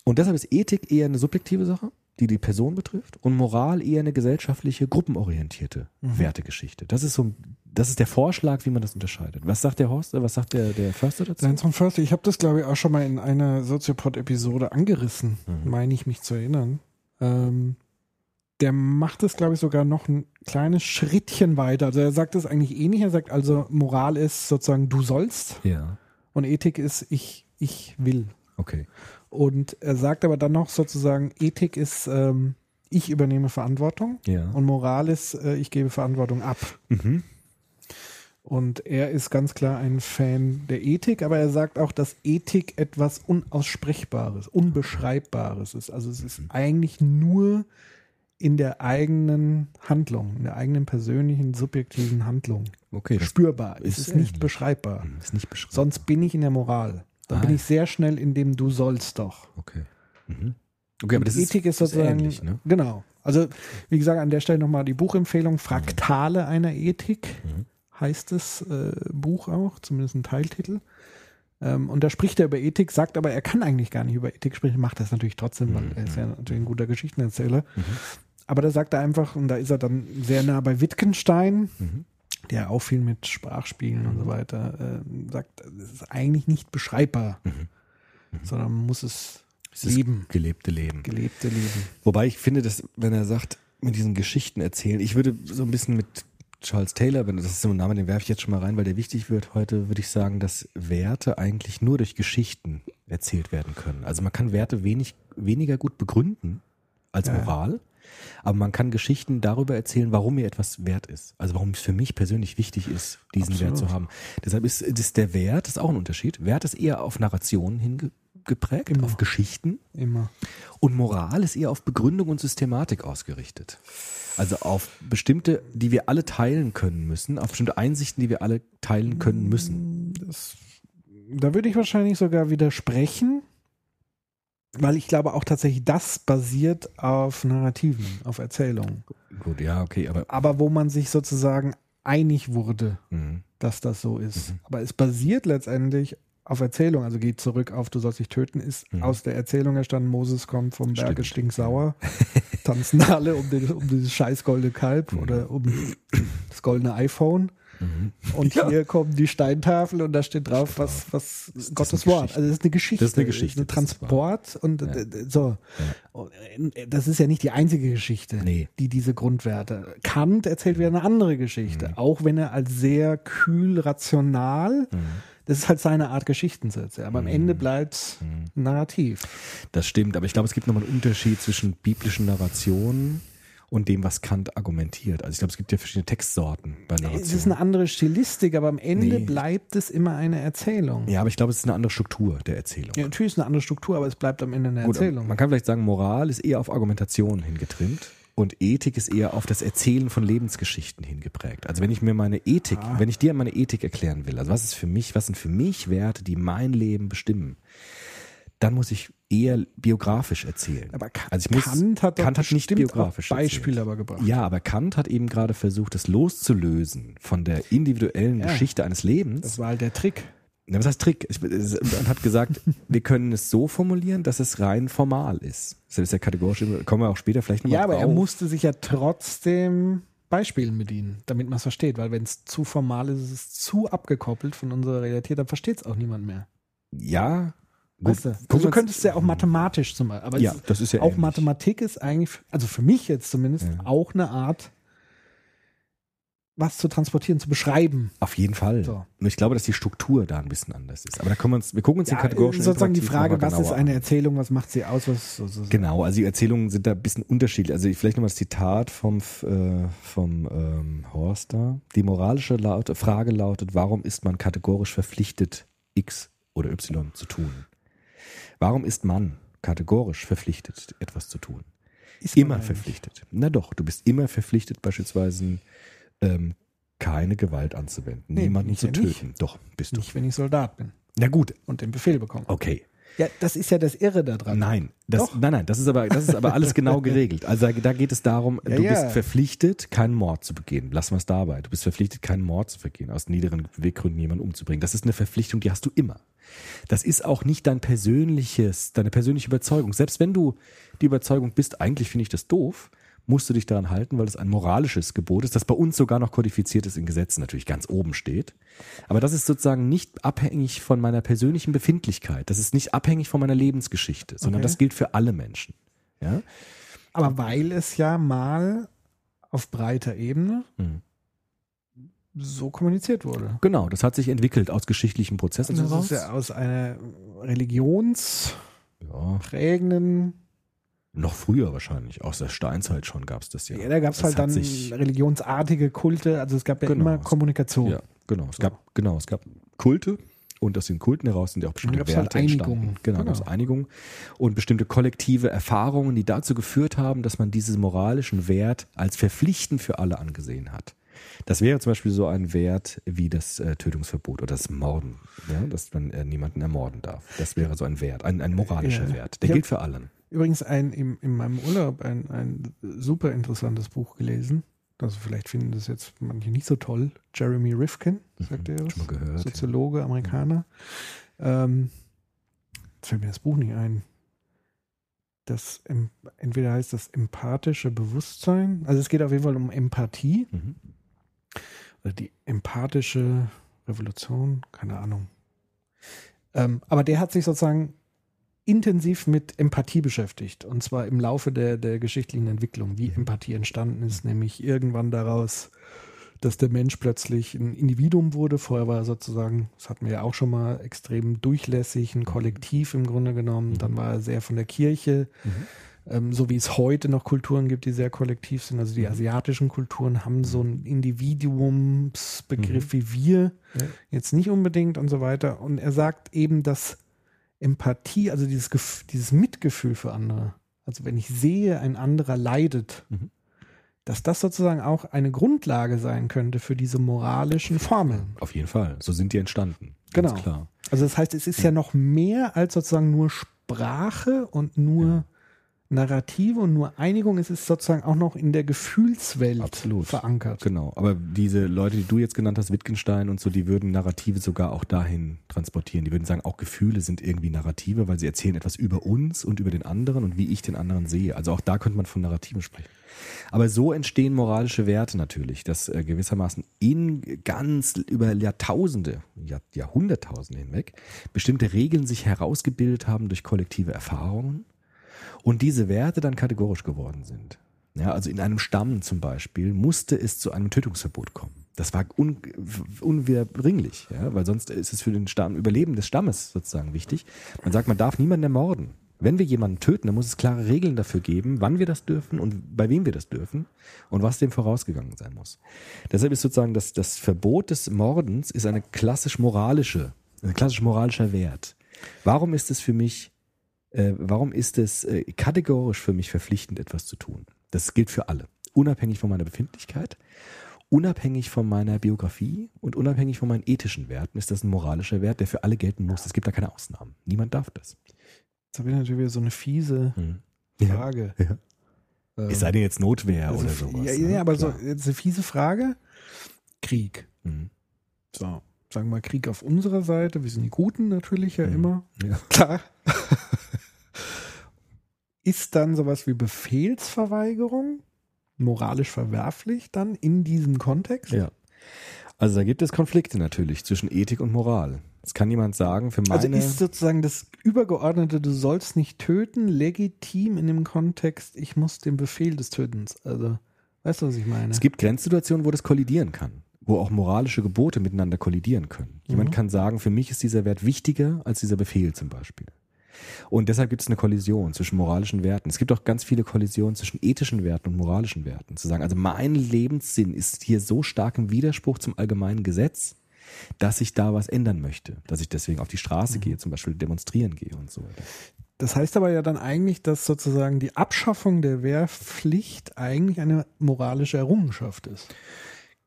Und deshalb ist Ethik eher eine subjektive Sache, die die Person betrifft, und Moral eher eine gesellschaftliche, gruppenorientierte Wertegeschichte. Das ist so, das ist der Vorschlag, wie man das unterscheidet. Was sagt der Horst, was sagt der, der Förster dazu? Seins von Förster, ich habe das, glaube ich, auch schon mal in einer Soziopod-Episode angerissen, meine ich mich zu erinnern. Ähm, der macht es, glaube ich, sogar noch ein kleines Schrittchen weiter. Also er sagt es eigentlich ähnlich. Er sagt also, Moral ist sozusagen, du sollst Ja, und Ethik ist, ich, ich will. okay. Und er sagt aber dann noch sozusagen, Ethik ist, ähm, ich übernehme Verantwortung Ja. und Moral ist, äh, ich gebe Verantwortung ab. Mhm. Und er ist ganz klar ein Fan der Ethik, aber er sagt auch, dass Ethik etwas Unaussprechbares, Unbeschreibbares ist. Also es ist eigentlich nur in der eigenen Handlung, in der eigenen persönlichen, subjektiven Handlung Okay, spürbar. Es ist ist nicht beschreibbar. ist nicht beschrieben. Sonst bin ich in der Moral. Dann Ah, bin ich sehr schnell in dem Du sollst doch. Okay. Mhm. Okay, aber das Ethik ist, ist, sozusagen, ähnlich, ne? genau. Also, wie gesagt, an der Stelle nochmal die Buchempfehlung, Fraktale einer Ethik, Mhm. heißt das äh, Buch auch, zumindest ein Teiltitel. Ähm, und da spricht er über Ethik, sagt aber, er kann eigentlich gar nicht über Ethik sprechen, macht das natürlich trotzdem, weil er ist ja natürlich ein guter Geschichtenerzähler. Aber da sagt er einfach, und da ist er dann sehr nah bei Wittgenstein, Mhm. Der auch viel mit Sprachspielen und so weiter, äh, sagt, es ist eigentlich nicht beschreibbar, sondern man muss es Es leben, gelebte Leben. gelebte Leben. Wobei ich finde, dass, wenn er sagt, mit diesen Geschichten erzählen, ich würde so ein bisschen mit Charles Taylor, wenn das ist so ein Name, den werfe ich jetzt schon mal rein, weil der wichtig wird heute, würde ich sagen, dass Werte eigentlich nur durch Geschichten erzählt werden können. Also man kann Werte wenig, weniger gut begründen als Ja. Aber man kann Geschichten darüber erzählen, warum mir etwas wert ist. Also warum es für mich persönlich wichtig ist, diesen Wert zu Absolut. haben. Deshalb ist, ist der Wert, das ist auch ein Unterschied. Wert ist eher auf Narrationen hingeprägt, Immer. auf Geschichten. Immer. Und Moral ist eher auf Begründung und Systematik ausgerichtet. Also auf bestimmte, die wir alle teilen können müssen, auf bestimmte Einsichten, die wir alle teilen können müssen. Das, da würde ich wahrscheinlich sogar widersprechen, weil ich glaube auch tatsächlich, das basiert auf Narrativen, auf Erzählungen. Gut, ja, okay, aber Aber wo man sich sozusagen einig wurde, mh, dass das so ist. Aber es basiert letztendlich auf Erzählung, also geht zurück auf Du sollst dich töten, ist Mhm. aus der Erzählung entstanden, Moses kommt vom Berge stinksauer, tanzen alle um, den, um dieses scheiß goldene Kalb Mhm. oder um das goldene iPhone. Mhm. Und Ja. hier kommen die Steintafel und da steht drauf, was, was ist Gottes Wort. Also das ist eine Geschichte. Das ist eine Geschichte, Ein Transport und Ja. äh, so. Äh, Das ist ja nicht die einzige Geschichte, Nee. die diese Grundwerte. Kant erzählt wieder eine andere Geschichte, Mhm. auch wenn er als sehr kühl rational. Das ist halt seine Art Geschichten zu erzählen. Aber am Ende bleibt Narrativ. das stimmt. Aber ich glaube, es gibt nochmal einen Unterschied zwischen biblischen Narrationen und dem, was Kant argumentiert. Also ich glaube, es gibt ja verschiedene Textsorten bei Narration. Es ist eine andere Stilistik, aber am Ende Nee. bleibt es immer eine Erzählung. ja, aber ich glaube, es ist eine andere Struktur der Erzählung. Ja, natürlich ist es eine andere Struktur, aber es bleibt am Ende eine Gut, Erzählung. man kann vielleicht sagen, Moral ist eher auf Argumentation hingetrimmt und Ethik ist eher auf das Erzählen von Lebensgeschichten hingeprägt. Also wenn ich mir meine Ethik, Ah. wenn ich dir meine Ethik erklären will, also was ist für mich, was sind für mich Werte, die mein Leben bestimmen, dann muss ich eher biografisch erzählen. aber Ka- also ich muss, Kant hat Kant hat nicht biografisch Beispiele aber gebracht. Ja, aber Kant hat eben gerade versucht, das loszulösen von der individuellen Ja. Geschichte eines Lebens. Das war halt der Trick. Na, was heißt Trick? Und hat gesagt, wir können es so formulieren, dass es rein formal ist. Das ist ja kategorisch, kommen wir auch später vielleicht nochmal Ja, aber er drauf. musste sich ja trotzdem Beispielen bedienen, damit man es versteht, weil wenn es zu formal ist, ist es zu abgekoppelt von unserer Realität, dann versteht es auch niemand mehr. Ja, gut. Weißt du? gucken Also du könntest ja auch mathematisch zum Beispiel, aber Ja, ist- das ist ja auch ähnlich. Mathematik ist eigentlich, also für mich jetzt zumindest, Ja. auch eine Art, was zu transportieren, zu beschreiben. Auf jeden Fall. So. Nur ich glaube, dass die Struktur da ein bisschen anders ist. Aber da können wir uns, wir gucken uns den Ja, kategorischen sozusagen die Frage, was ist eine. Erzählung, was macht sie aus, was so, so. Genau, also die Erzählungen sind da ein bisschen unterschiedlich. Also vielleicht nochmal das Zitat vom, äh, vom ähm, Horst da. Die moralische laut, Frage lautet, warum ist man kategorisch verpflichtet, X oder Y zu tun? Warum ist man kategorisch verpflichtet, etwas zu tun? Ist Immer verpflichtet. Na doch, du bist immer verpflichtet, beispielsweise ähm, keine Gewalt anzuwenden, Nee, niemanden zu ja nicht. töten. Doch, bist du. Nicht, wenn ich Soldat bin Na gut, und den Befehl bekomme. okay. Ja, das ist ja das Irre daran. Nein, das, Doch. nein, nein, das ist aber, das ist aber alles genau geregelt. Also da, da geht es darum, Ja, du ja. bist verpflichtet, keinen Mord zu begehen. Lassen wir es dabei. Du bist verpflichtet, keinen Mord zu begehen, aus niederen Weggründen jemanden umzubringen. Das ist eine Verpflichtung, die hast du immer. Das ist auch nicht dein persönliches, deine persönliche Überzeugung. Selbst wenn du die Überzeugung bist, eigentlich finde ich das doof, musst du dich daran halten, weil es ein moralisches Gebot ist, das bei uns sogar noch kodifiziert ist in Gesetzen, natürlich ganz oben steht. Aber das ist sozusagen nicht abhängig von meiner persönlichen Befindlichkeit. Das ist nicht abhängig von meiner Lebensgeschichte, sondern Okay. das gilt für alle Menschen. Ja? Aber weil es ja mal auf breiter Ebene Mhm. so kommuniziert wurde. Genau, das hat sich entwickelt aus geschichtlichen Prozessen Also heraus. es ist ja aus einer religionsprägenden, noch früher wahrscheinlich, aus der Steinzeit schon gab es das ja. ja, da gab es halt dann religionsartige Kulte, also es gab ja Genau. immer Kommunikation. Ja, genau. Es gab, genau, es gab Kulte und aus den Kulten heraus sind ja auch bestimmte gab's Werte halt entstanden. Einigungen. Genau, Genau. Einigungen und bestimmte kollektive Erfahrungen, die dazu geführt haben, dass man diesen moralischen Wert als verpflichtend für alle angesehen hat. Das wäre zum Beispiel so ein Wert wie das äh, Tötungsverbot oder das Morden, ja, dass man äh, niemanden ermorden darf. Das wäre so ein Wert, ein, ein moralischer Ja. Wert. Der hab- gilt für allen. Übrigens ein, im, in meinem Urlaub ein, ein super interessantes Buch gelesen. Also vielleicht finden das jetzt manche nicht so toll. Jeremy Rifkin, sagt Mhm, er schon mal gehört, Soziologe, Amerikaner. Ähm, jetzt fällt mir das Buch nicht ein. Das entweder heißt das empathische Bewusstsein. Also es geht auf jeden Fall um Empathie Mhm. oder die empathische Revolution, keine Ahnung. Ähm, aber der hat sich sozusagen intensiv mit Empathie beschäftigt. Und zwar im Laufe der, der geschichtlichen Entwicklung, wie Empathie entstanden ist, nämlich irgendwann daraus, dass der Mensch plötzlich ein Individuum wurde. Vorher war er sozusagen, das hatten wir ja auch schon mal, extrem durchlässig, ein Kollektiv im Grunde genommen. Dann war er sehr von der Kirche. Ähm, so wie es heute noch Kulturen gibt, die sehr kollektiv sind. Also die asiatischen Kulturen haben so einen Individuumsbegriff wie wir, Ja. jetzt nicht unbedingt und so weiter. Und er sagt eben, dass Empathie, also dieses, Gef- dieses Mitgefühl für andere, also wenn ich sehe, ein anderer leidet, Mhm. dass das sozusagen auch eine Grundlage sein könnte für diese moralischen Formeln. Auf jeden Fall. So sind die entstanden. Ganz Genau. klar. Also das heißt, es ist ja noch mehr als sozusagen nur Sprache und nur Narrative und nur Einigung. Es ist sozusagen auch noch in der Gefühlswelt Absolut. verankert. Genau, aber diese Leute, die du jetzt genannt hast, Wittgenstein und so, die würden Narrative sogar auch dahin transportieren. Die würden sagen, auch Gefühle sind irgendwie Narrative, weil sie erzählen etwas über uns und über den anderen und wie ich den anderen sehe. Also auch da könnte man von Narrativen sprechen. Aber so entstehen moralische Werte natürlich, dass äh, gewissermaßen in ganz über Jahrtausende, Jahr, Jahrhunderttausende hinweg bestimmte Regeln sich herausgebildet haben durch kollektive Erfahrungen und diese Werte dann kategorisch geworden sind. Ja, also in einem Stamm zum Beispiel musste es zu einem Tötungsverbot kommen. Das war un, unwiederbringlich, ja, weil sonst ist es für den Stamm, Überleben des Stammes sozusagen wichtig. Man sagt, man darf niemanden ermorden. Wenn wir jemanden töten, dann muss es klare Regeln dafür geben, wann wir das dürfen und bei wem wir das dürfen und was dem vorausgegangen sein muss. Deshalb ist sozusagen das, das Verbot des Mordens ist eine klassisch moralische, ein klassisch moralischer Wert. Warum ist es für mich, äh, warum ist es äh, kategorisch für mich verpflichtend, etwas zu tun? Das gilt für alle, unabhängig von meiner Befindlichkeit, unabhängig von meiner Biografie und unabhängig von meinen ethischen Werten ist das ein moralischer Wert, der für alle gelten muss. Es gibt da keine Ausnahmen. Niemand darf das. Jetzt habe ich natürlich wieder so eine fiese Hm. Frage. Ja. Ähm, Es sei denn jetzt Notwehr also oder sowas. Ja, ne? ja, aber Klar. so, jetzt eine fiese Frage. Krieg. Mhm. So, sagen wir mal Krieg auf unserer Seite. Wir sind die Guten natürlich ja Mhm. immer. Ja. Klar. Ist dann sowas wie Befehlsverweigerung moralisch verwerflich dann in diesem Kontext? ja. Also da gibt es Konflikte natürlich zwischen Ethik und Moral. Es kann jemand sagen, für meine. Also ist sozusagen das übergeordnete, du sollst nicht töten, legitim in dem Kontext, ich muss den Befehl des Tötens. Also, weißt du, was ich meine? es gibt Grenzsituationen, wo das kollidieren kann, wo auch moralische Gebote miteinander kollidieren können. Jemand Mhm. kann sagen, für mich ist dieser Wert wichtiger als dieser Befehl zum Beispiel. Und deshalb gibt es eine Kollision zwischen moralischen Werten. Es gibt auch ganz viele Kollisionen zwischen ethischen Werten und moralischen Werten. Zu sagen, also mein Lebenssinn ist hier so stark im Widerspruch zum allgemeinen Gesetz, dass ich da was ändern möchte. Dass ich deswegen auf die Mhm. Straße gehe, zum Beispiel demonstrieren gehe und so weiter. Das heißt aber ja dann eigentlich, dass sozusagen die Abschaffung der Wehrpflicht eigentlich eine moralische Errungenschaft ist.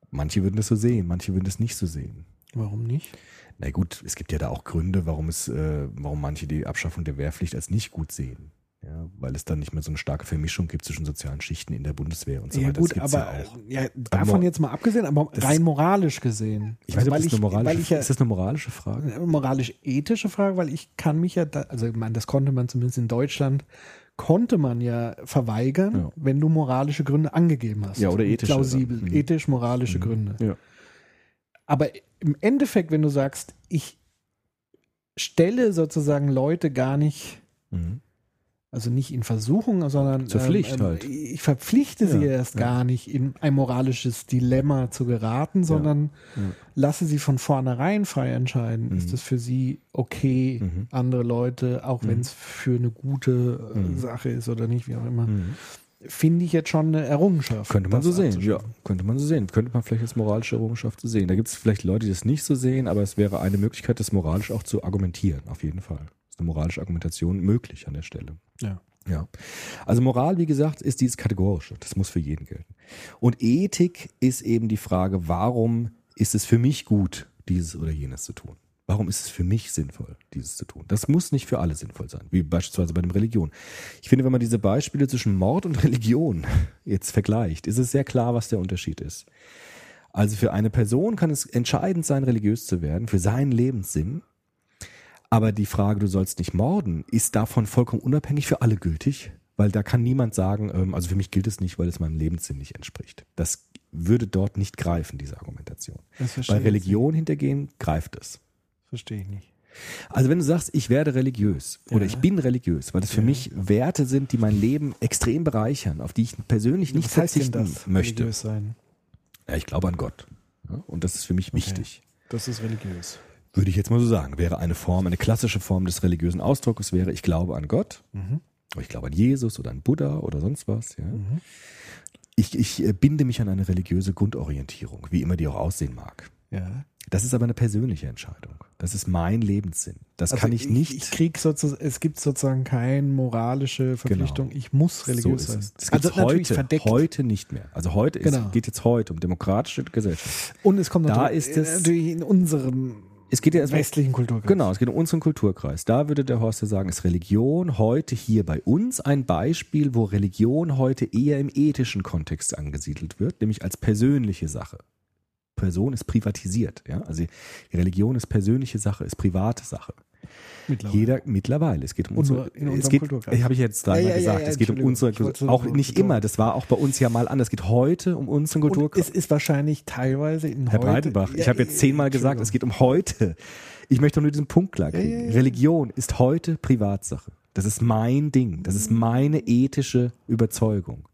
Manche würden das so sehen, manche würden das nicht so sehen. Warum nicht? Na gut, es gibt ja da auch Gründe, warum es, äh, warum manche die Abschaffung der Wehrpflicht als nicht gut sehen. Ja, weil es dann nicht mehr so eine starke Vermischung gibt zwischen sozialen Schichten in der Bundeswehr und so ja weiter. gut, das aber ja auch. ja, davon mo- jetzt mal abgesehen, aber rein moralisch gesehen. Ich weiß nicht, ob weil das eine weil moralische, ich ist das eine moralische Frage? eine moralisch-ethische Frage, weil ich kann mich ja, da, also ich meine, das konnte man zumindest in Deutschland, konnte man ja verweigern, Ja. wenn du moralische Gründe angegeben hast. Ja, oder ethische Plausibel. Mhm. ethisch-moralische Mhm. Gründe. Ja. Aber im Endeffekt, wenn du sagst, ich stelle sozusagen Leute gar nicht, Mhm. also nicht in Versuchung, sondern Zur Pflicht halt. ich verpflichte sie Ja, erst ja. gar nicht in ein moralisches Dilemma zu geraten, sondern ja. lasse sie von vornherein frei entscheiden. Mhm. Ist es für sie okay, Mhm. andere Leute, auch Mhm. wenn es für eine gute äh, Mhm. Sache ist oder nicht, wie auch immer, Mhm. Finde ich jetzt schon eine Errungenschaft. Könnte man so sehen, ja. Könnte man so sehen. Könnte man vielleicht als moralische Errungenschaft so sehen. Da gibt es vielleicht Leute, die das nicht so sehen, aber es wäre eine Möglichkeit, das moralisch auch zu argumentieren, auf jeden Fall. Ist eine moralische Argumentation möglich an der Stelle. Ja. Ja. Also Moral, wie gesagt, ist dieses Kategorische. Das muss für jeden gelten. Und Ethik ist eben die Frage, warum ist es für mich gut, dieses oder jenes zu tun? Warum ist es für mich sinnvoll, dieses zu tun? Das muss nicht für alle sinnvoll sein, wie beispielsweise bei dem Religion. Ich finde, wenn man diese Beispiele zwischen Mord und Religion jetzt vergleicht, ist es sehr klar, was der Unterschied ist. Also für eine Person kann es entscheidend sein, religiös zu werden, für seinen Lebenssinn. Aber die Frage, du sollst nicht morden, ist davon vollkommen unabhängig für alle gültig, weil da kann niemand sagen, ähm, also für mich gilt es nicht, weil es meinem Lebenssinn nicht entspricht. Das würde dort nicht greifen, diese Argumentation. Bei Religion hintergehen greift es. Verstehe ich nicht. Also wenn du sagst, ich werde religiös oder Ja. ich bin religiös, weil das für Ja. mich Werte sind, die mein Leben extrem bereichern, auf die ich persönlich nicht verzichten das? möchte. Religiös sein. Ja, ich glaube an Gott. Ja, und das ist für mich wichtig. Das ist religiös. Würde ich jetzt mal so sagen. Wäre eine Form, eine klassische Form des religiösen Ausdrucks, wäre ich glaube an Gott, Mhm. oder ich glaube an Jesus oder an Buddha oder sonst was. Mhm. Ich, ich äh, binde mich an eine religiöse Grundorientierung, wie immer die auch aussehen mag. Das ist aber eine persönliche Entscheidung. Das ist mein Lebenssinn. Das Also kann ich nicht. Ich, krieg sozusagen, es gibt sozusagen keine moralische Verpflichtung. Ich muss religiös so ist sein. Das also heute, verdeckt. heute nicht mehr. Also heute Genau. es geht jetzt heute um demokratische Gesellschaft. Und es kommt Da natürlich, ist es- natürlich in unserem Es geht ja erstmal westlichen Kulturkreis. Genau, es geht um unseren Kulturkreis. Da würde der Horst ja sagen, ist Religion heute hier bei uns ein Beispiel, wo Religion heute eher im ethischen Kontext angesiedelt wird, nämlich als persönliche Sache. Person ist privatisiert, ja. Also die Religion ist persönliche Sache, ist private Sache. Mittlerweile. Jeder mittlerweile. Es geht um unsere. in es geht, habe ich jetzt dreimal Ja, ja, gesagt. ja, es geht um unsere. Ich Auch nicht betonen. immer. Das war auch bei uns ja mal anders. Es geht heute um unseren Kulturkreis. es ist wahrscheinlich teilweise in Herr heute, Breitenbach, ich Ja, habe jetzt zehnmal gesagt, es geht um heute. Ich möchte nur diesen Punkt klar kriegen. Ja, ja, ja. Religion ist heute Privatsache. Das ist mein Ding. Das ist meine ethische Überzeugung.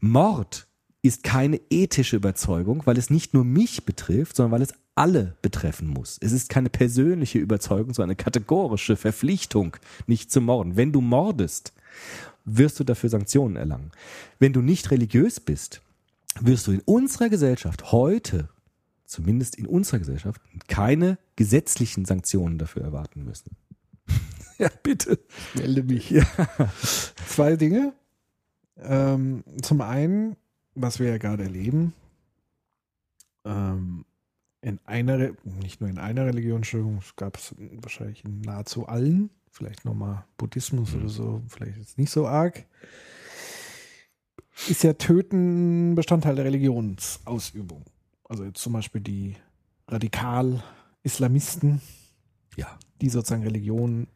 Mord ist keine ethische Überzeugung, weil es nicht nur mich betrifft, sondern weil es alle betreffen muss. Es ist keine persönliche Überzeugung, sondern eine kategorische Verpflichtung, nicht zu morden. Wenn du mordest, wirst du dafür Sanktionen erlangen. Wenn du nicht religiös bist, wirst du in unserer Gesellschaft heute, zumindest in unserer Gesellschaft, keine gesetzlichen Sanktionen dafür erwarten müssen. Ja, bitte. Melde mich. Zwei Dinge. Ähm, zum einen, was wir ja gerade erleben, ähm, in einer, nicht nur in einer Religion, Entschuldigung, es gab es wahrscheinlich in nahezu allen, vielleicht nochmal Buddhismus oder so, vielleicht jetzt nicht so arg, ist ja Töten Bestandteil der Religionsausübung. Also jetzt zum Beispiel die Radikal-Islamisten, Ja, die sozusagen Religion,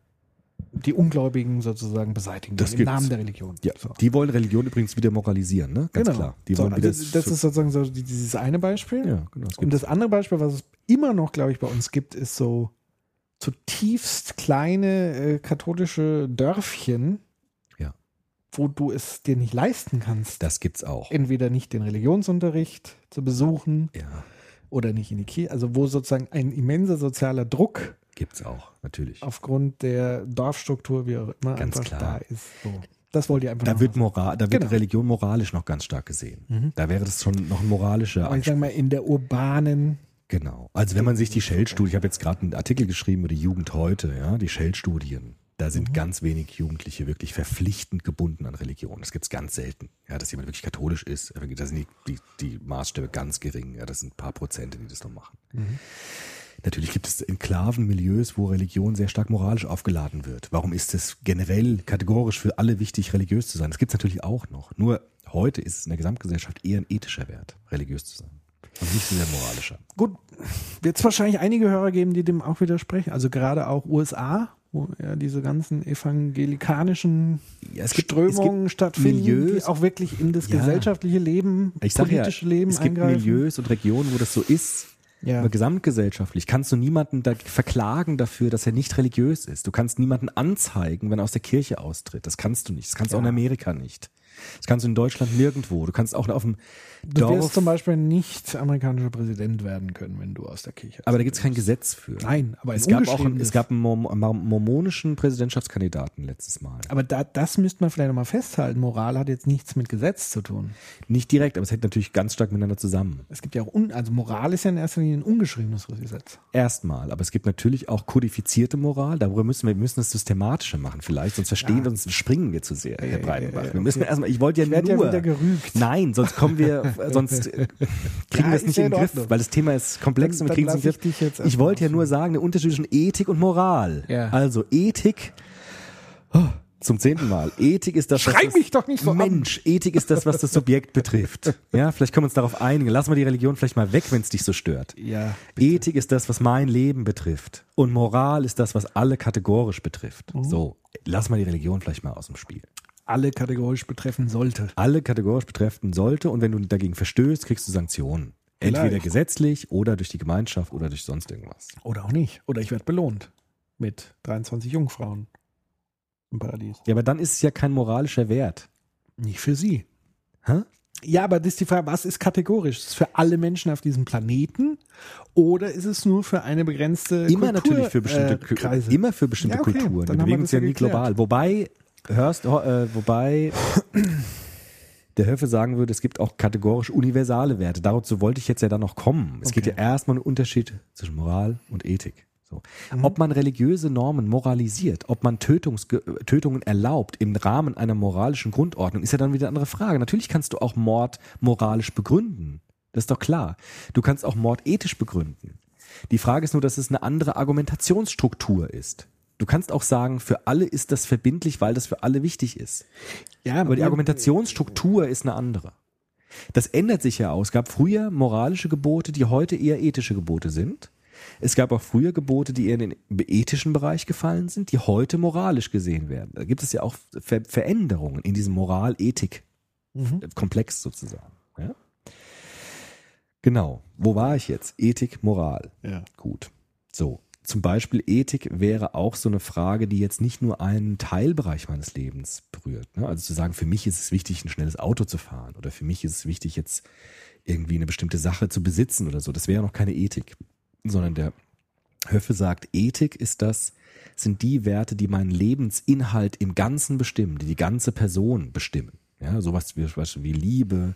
die Ungläubigen sozusagen beseitigen Das im. Namen der Religion. ja. So. Die wollen Religion übrigens wieder moralisieren, ne? Ganz genau. klar. Die so, also wieder das ist sozusagen so die- dieses eine Beispiel. ja, genau. das Und das andere Beispiel, was es immer noch, glaube ich, bei uns gibt, ist so zutiefst kleine äh, katholische Dörfchen, Ja. wo du es dir nicht leisten kannst, das gibt's auch. entweder nicht den Religionsunterricht zu besuchen Ja, oder nicht in die Kirche, also wo sozusagen ein immenser sozialer Druck gibt's auch, natürlich. aufgrund der Dorfstruktur, wie auch immer, Ganz einfach klar. da ist. So. Das wollt ihr einfach Da wird Moral, da wird Genau. Religion moralisch noch ganz stark gesehen. Mhm. Da wäre das schon noch ein moralischer. Aber ich sage mal, in der urbanen, Genau. Also wenn man sich die Shell-Studie, ich habe jetzt gerade einen Artikel geschrieben über die Jugend heute, ja, die Shell-Studien, da sind Mhm. ganz wenig Jugendliche wirklich verpflichtend gebunden an Religion. Das gibt's ganz selten. Ja, dass jemand wirklich katholisch ist, da sind die, die, die Maßstäbe ganz gering. Ja, das sind ein paar Prozente, die das noch machen. Mhm. Natürlich gibt es Enklavenmilieus, wo Religion sehr stark moralisch aufgeladen wird. Warum ist es generell kategorisch für alle wichtig, religiös zu sein? Das gibt es natürlich auch noch. Nur heute ist es in der Gesamtgesellschaft eher ein ethischer Wert, religiös zu sein. Und nicht so sehr moralischer. Gut, wird es wahrscheinlich einige Hörer geben, die dem auch widersprechen. Also gerade auch USA, wo ja diese ganzen evangelikanischen Ja, es gibt- Strömungen es gibt stattfinden, Milieus- die auch wirklich in das Ja. gesellschaftliche Leben, sag ja, politische Leben es gibt eingreifen. Milieus und Regionen, wo das so ist. Ja. Aber gesamtgesellschaftlich kannst du niemanden da verklagen dafür, dass er nicht religiös ist. Du kannst niemanden anzeigen, wenn er aus der Kirche austritt. Das kannst du nicht. Das kannst du auch in Ja. Amerika nicht. Das kannst du in Deutschland nirgendwo. Du kannst auch auf dem Du Dorf. wirst zum Beispiel nicht amerikanischer Präsident werden können, wenn du aus der Kirche aber da gibt es kein Gesetz für. Nein, aber es gab auch einen, es gab einen Mor- Mor- mormonischen Präsidentschaftskandidaten letztes Mal. Aber da, das müsste man vielleicht nochmal festhalten. Moral hat jetzt nichts mit Gesetz zu tun. Nicht direkt, aber es hängt natürlich ganz stark miteinander zusammen. Es gibt ja auch, un, also Moral ist ja in erster Linie ein ungeschriebenes Gesetz. Erstmal, aber es gibt natürlich auch kodifizierte Moral. Darüber müssen wir, wir müssen das systematischer machen vielleicht, sonst verstehen wir uns, springen wir zu sehr, Herr ja, Breitenbach. ja, Wir müssen okay. erstmal, ich wollte ja Ich werd ja nur. wieder gerügt. Nein, sonst kommen wir, sonst kriegen Ja, wir es nicht ja in den Griff, Ordnung. weil das Thema ist komplex Dann- und wir kriegen es nicht in den ich Griff. Ich erstmal wollte ja nur sagen, der Unterschied zwischen Ethik und Moral. Ja. Also Ethik, oh, zum zehnten Mal. Ethik ist das, was Schrei das, mich doch nicht so an. Mensch, Ethik ist das, was das Subjekt betrifft. Ja, vielleicht können wir uns darauf einigen. Lass mal die Religion vielleicht mal weg, wenn es dich so stört. Ja. Ethik ist das, was mein Leben betrifft. Und Moral ist das, was alle kategorisch betrifft. Mhm. So, lass mal die Religion vielleicht mal aus dem Spiel. Alle kategorisch betreffen sollte. Alle kategorisch betreffen sollte und wenn du dagegen verstößt, kriegst du Sanktionen. Entweder Vielleicht. gesetzlich oder durch die Gemeinschaft oder durch sonst irgendwas. Oder auch nicht. Oder ich werde belohnt. Mit 23 Jungfrauen im Paradies. Ja, aber dann ist es ja kein moralischer Wert. Nicht für sie. Hä? Ja, aber das ist die Frage, was ist kategorisch? Ist es für alle Menschen auf diesem Planeten oder ist es nur für eine begrenzte Immer Kultur, natürlich für bestimmte äh, Kreise? immer für bestimmte Ja, okay, Kulturen. dann Wir bewegen uns ja nie global. Wobei, hörst, äh, wobei der Höfe sagen würde, es gibt auch kategorisch universale Werte. Dazu wollte ich jetzt ja dann noch kommen. Es geht ja Okay. erstmal um einen Unterschied zwischen Moral und Ethik. So. Mhm. Ob man religiöse Normen moralisiert, ob man Tötungsge Tötungen erlaubt im Rahmen einer moralischen Grundordnung, ist ja dann wieder eine andere Frage. Natürlich kannst du auch Mord moralisch begründen. Das ist doch klar. Du kannst auch Mord ethisch begründen. Die Frage ist nur, dass es eine andere Argumentationsstruktur ist. Du kannst auch sagen, für alle ist das verbindlich, weil das für alle wichtig ist. ja, Aber die Argumentationsstruktur ist eine andere. Das ändert sich ja aus. Es gab früher moralische Gebote, die heute eher ethische Gebote sind. Es gab auch früher Gebote, die eher in den ethischen Bereich gefallen sind, die heute moralisch gesehen werden. Da gibt es ja auch Ver Veränderungen in diesem Moral-Ethik-Komplex Mhm. sozusagen. Ja? Genau. Wo war ich jetzt? Ethik, Moral. Ja. Gut. So. Zum Beispiel Ethik wäre auch so eine Frage, die jetzt nicht nur einen Teilbereich meines Lebens berührt. Ne? Also zu sagen, für mich ist es wichtig, ein schnelles Auto zu fahren oder für mich ist es wichtig, jetzt irgendwie eine bestimmte Sache zu besitzen oder so. Das wäre noch keine Ethik. sondern der Höffe sagt, Ethik ist das, sind die Werte, die meinen Lebensinhalt im Ganzen bestimmen, die die ganze Person bestimmen. Ja, sowas wie, wie Liebe,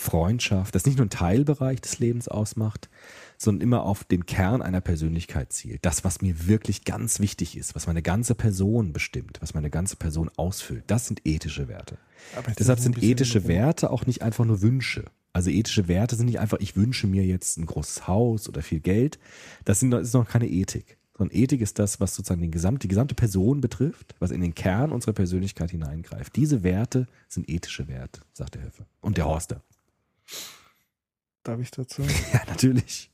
Freundschaft, das nicht nur ein Teilbereich des Lebens ausmacht, sondern immer auf den Kern einer Persönlichkeit zielt. Das, was mir wirklich ganz wichtig ist, was meine ganze Person bestimmt, was meine ganze Person ausfüllt, das sind ethische Werte. Deshalb sind ethische. Werte auch nicht einfach nur Wünsche. Also ethische Werte sind nicht einfach, ich wünsche mir jetzt ein großes Haus oder viel Geld. Das, sind, das ist noch keine Ethik. Sondern Ethik ist das, was sozusagen den gesamt, die gesamte Person betrifft, was in den Kern unserer Persönlichkeit hineingreift. Diese Werte sind ethische Werte, sagt der Höfe. Und der Horster. Darf ich dazu? Ja, natürlich.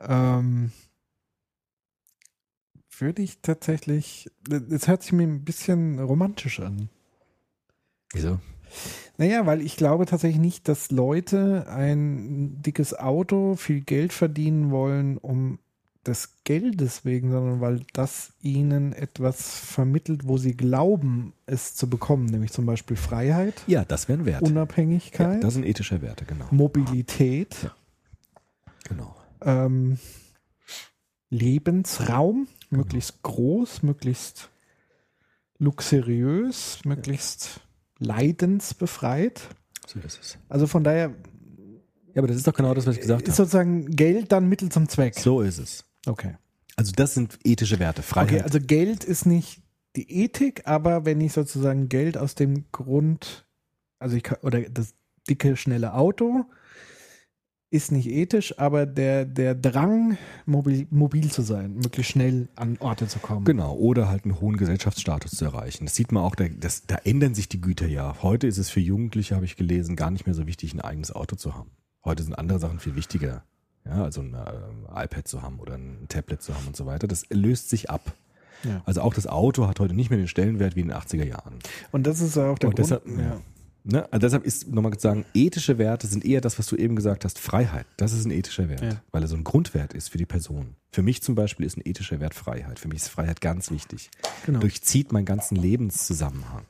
Ähm, würde ich tatsächlich, das hört sich mir ein bisschen romantisch an. Wieso? Naja, weil ich glaube tatsächlich nicht, dass Leute ein dickes Auto, viel Geld verdienen wollen, um des Geldes wegen, sondern weil das ihnen etwas vermittelt, wo sie glauben, es zu bekommen, nämlich zum Beispiel Freiheit, Ja, das wären Werte. Ja, Unabhängigkeit, das sind ethische Werte, genau. Mobilität, genau. ähm, Lebensraum, möglichst groß, möglichst luxuriös, möglichst leidensbefreit. So ist es. Also von daher Ja, aber das ist doch genau das, was ich gesagt ist habe. sozusagen Geld dann Mittel zum Zweck. So ist es. Okay. Also das sind ethische Werte. Freiheit. Okay, also Geld ist nicht die Ethik, aber wenn ich sozusagen Geld aus dem Grund, also ich kann, oder das dicke, schnelle Auto ist nicht ethisch, aber der, der Drang, mobil, mobil zu sein, möglichst schnell an Orte zu kommen. Genau, oder halt einen hohen Gesellschaftsstatus zu erreichen. Das sieht man auch, da, das, da ändern sich die Güter ja. Heute ist es für Jugendliche, habe ich gelesen, gar nicht mehr so wichtig, ein eigenes Auto zu haben. Heute sind andere Sachen viel wichtiger. Ja, also ein äh, iPad zu haben oder ein Tablet zu haben und so weiter. Das löst sich ab. Ja. Also auch das Auto hat heute nicht mehr den Stellenwert wie in den 80er Jahren. Und das ist auch der Und Grund. deshalb, ja. Ne? Also deshalb ist nochmal zu sagen, ethische Werte sind eher das, was du eben gesagt hast, Freiheit. Das ist ein ethischer Wert, Ja. weil er so ein Grundwert ist für die Person. Für mich zum Beispiel ist ein ethischer Wert Freiheit. Für mich ist Freiheit ganz wichtig. Genau. Durchzieht meinen ganzen Lebenszusammenhang.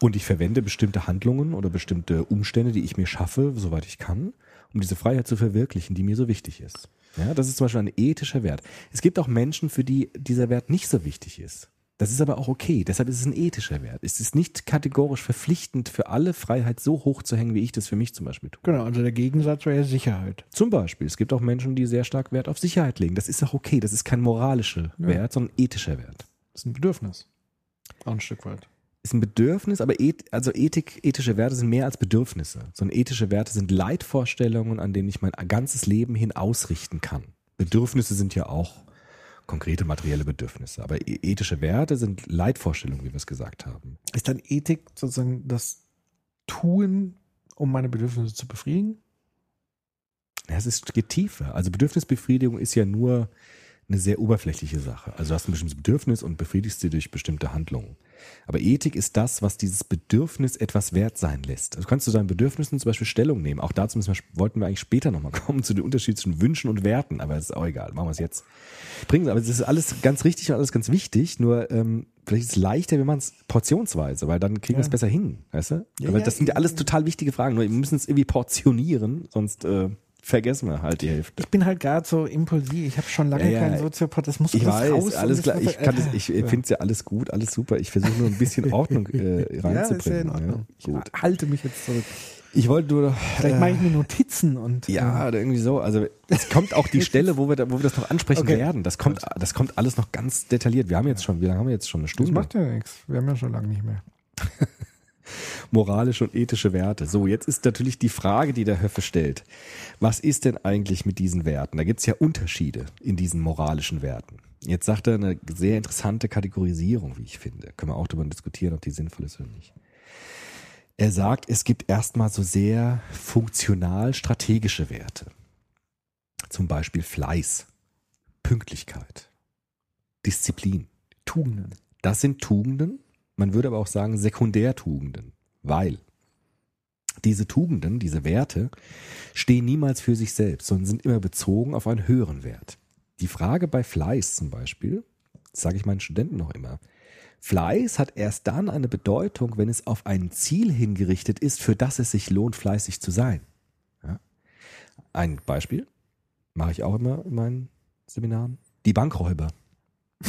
Und ich verwende bestimmte Handlungen oder bestimmte Umstände, die ich mir schaffe, soweit ich kann, um diese Freiheit zu verwirklichen, die mir so wichtig ist. Ja, das ist zum Beispiel ein ethischer Wert. Es gibt auch Menschen, für die dieser Wert nicht so wichtig ist. Das ist aber auch okay. Deshalb ist es ein ethischer Wert. Es ist nicht kategorisch verpflichtend für alle Freiheit so hoch zu hängen, wie ich das für mich zum Beispiel tue. Genau, also der Gegensatz wäre Sicherheit. Zum Beispiel, es gibt auch Menschen, die sehr stark Wert auf Sicherheit legen. Das ist auch okay. Das ist kein moralischer Wert, sondern ein ethischer Wert. Das ist ein Bedürfnis. Auch ein Stück weit. Ist ein Bedürfnis, aber eth, also Ethik, ethische Werte sind mehr als Bedürfnisse. Sondern ethische Werte sind Leitvorstellungen, an denen ich mein ganzes Leben hin ausrichten kann. Bedürfnisse sind ja auch konkrete materielle Bedürfnisse. Aber e- ethische Werte sind Leitvorstellungen, wie wir es gesagt haben. Ist dann Ethik sozusagen das Tun, um meine Bedürfnisse zu befriedigen? Ja, es ist, geht tiefer. Also Bedürfnisbefriedigung ist ja nur eine sehr oberflächliche Sache. Also du hast ein bestimmtes Bedürfnis und befriedigst sie durch bestimmte Handlungen. Aber Ethik ist das, was dieses Bedürfnis etwas wert sein lässt. Also kannst du deinen Bedürfnissen zum Beispiel Stellung nehmen. Auch dazu müssen wir, wollten wir eigentlich später nochmal kommen zu den Unterschied zwischen Wünschen und Werten. Aber es ist auch egal. Machen wir es jetzt. Bringen aber es ist alles ganz richtig und alles ganz wichtig. Nur ähm, vielleicht ist es leichter, wenn man es portionsweise, weil dann kriegen wir es Ja. besser hin. Weißt du? Ja, aber ja, das sind ja ja, alles ja. total wichtige Fragen. Nur wir müssen es irgendwie portionieren, sonst äh, vergessen wir halt die Hälfte. Ich bin halt gerade so impulsiv. Ich habe schon lange Ja, ja. keinen Soziopod. Das muss Ich raus. weiß, und alles das klar. Ich, kann das, ich Ja. finde es ja alles gut, alles super. Ich versuche nur ein bisschen Ordnung äh, Ja, ist ja reinzubringen. in Ordnung. Ja, gut. Ich halte mich jetzt zurück. Ich wollte nur. Vielleicht äh, mache ich mir Notizen und. ja, oder irgendwie so. Also es kommt auch die Stelle, wo wir, da, wo wir das noch ansprechen Okay. werden. Das kommt, das kommt alles noch ganz detailliert. Wir haben jetzt schon, wie lange haben wir jetzt schon? Eine das Stunde. macht ja nichts. Wir haben ja schon lange nicht mehr. moralische und ethische Werte. So, jetzt ist natürlich die Frage, die der Höffe stellt. Was ist denn eigentlich mit diesen Werten? Da gibt es ja Unterschiede in diesen moralischen Werten. Jetzt sagt er eine sehr interessante Kategorisierung, wie ich finde. Können wir auch darüber diskutieren, ob die sinnvoll ist oder nicht. Er sagt, es gibt erstmal so sehr funktional strategische Werte. Zum Beispiel Fleiß, Pünktlichkeit, Disziplin. Tugenden. Das sind Tugenden, man würde aber auch sagen Sekundärtugenden, weil diese Tugenden, diese Werte, stehen niemals für sich selbst, sondern sind immer bezogen auf einen höheren Wert. Die Frage bei Fleiß zum Beispiel, sage ich meinen Studenten noch immer, Fleiß hat erst dann eine Bedeutung, wenn es auf ein Ziel hingerichtet ist, für das es sich lohnt, fleißig zu sein. Ja? Ein Beispiel. Mache ich auch immer in meinen Seminaren. Die Bankräuber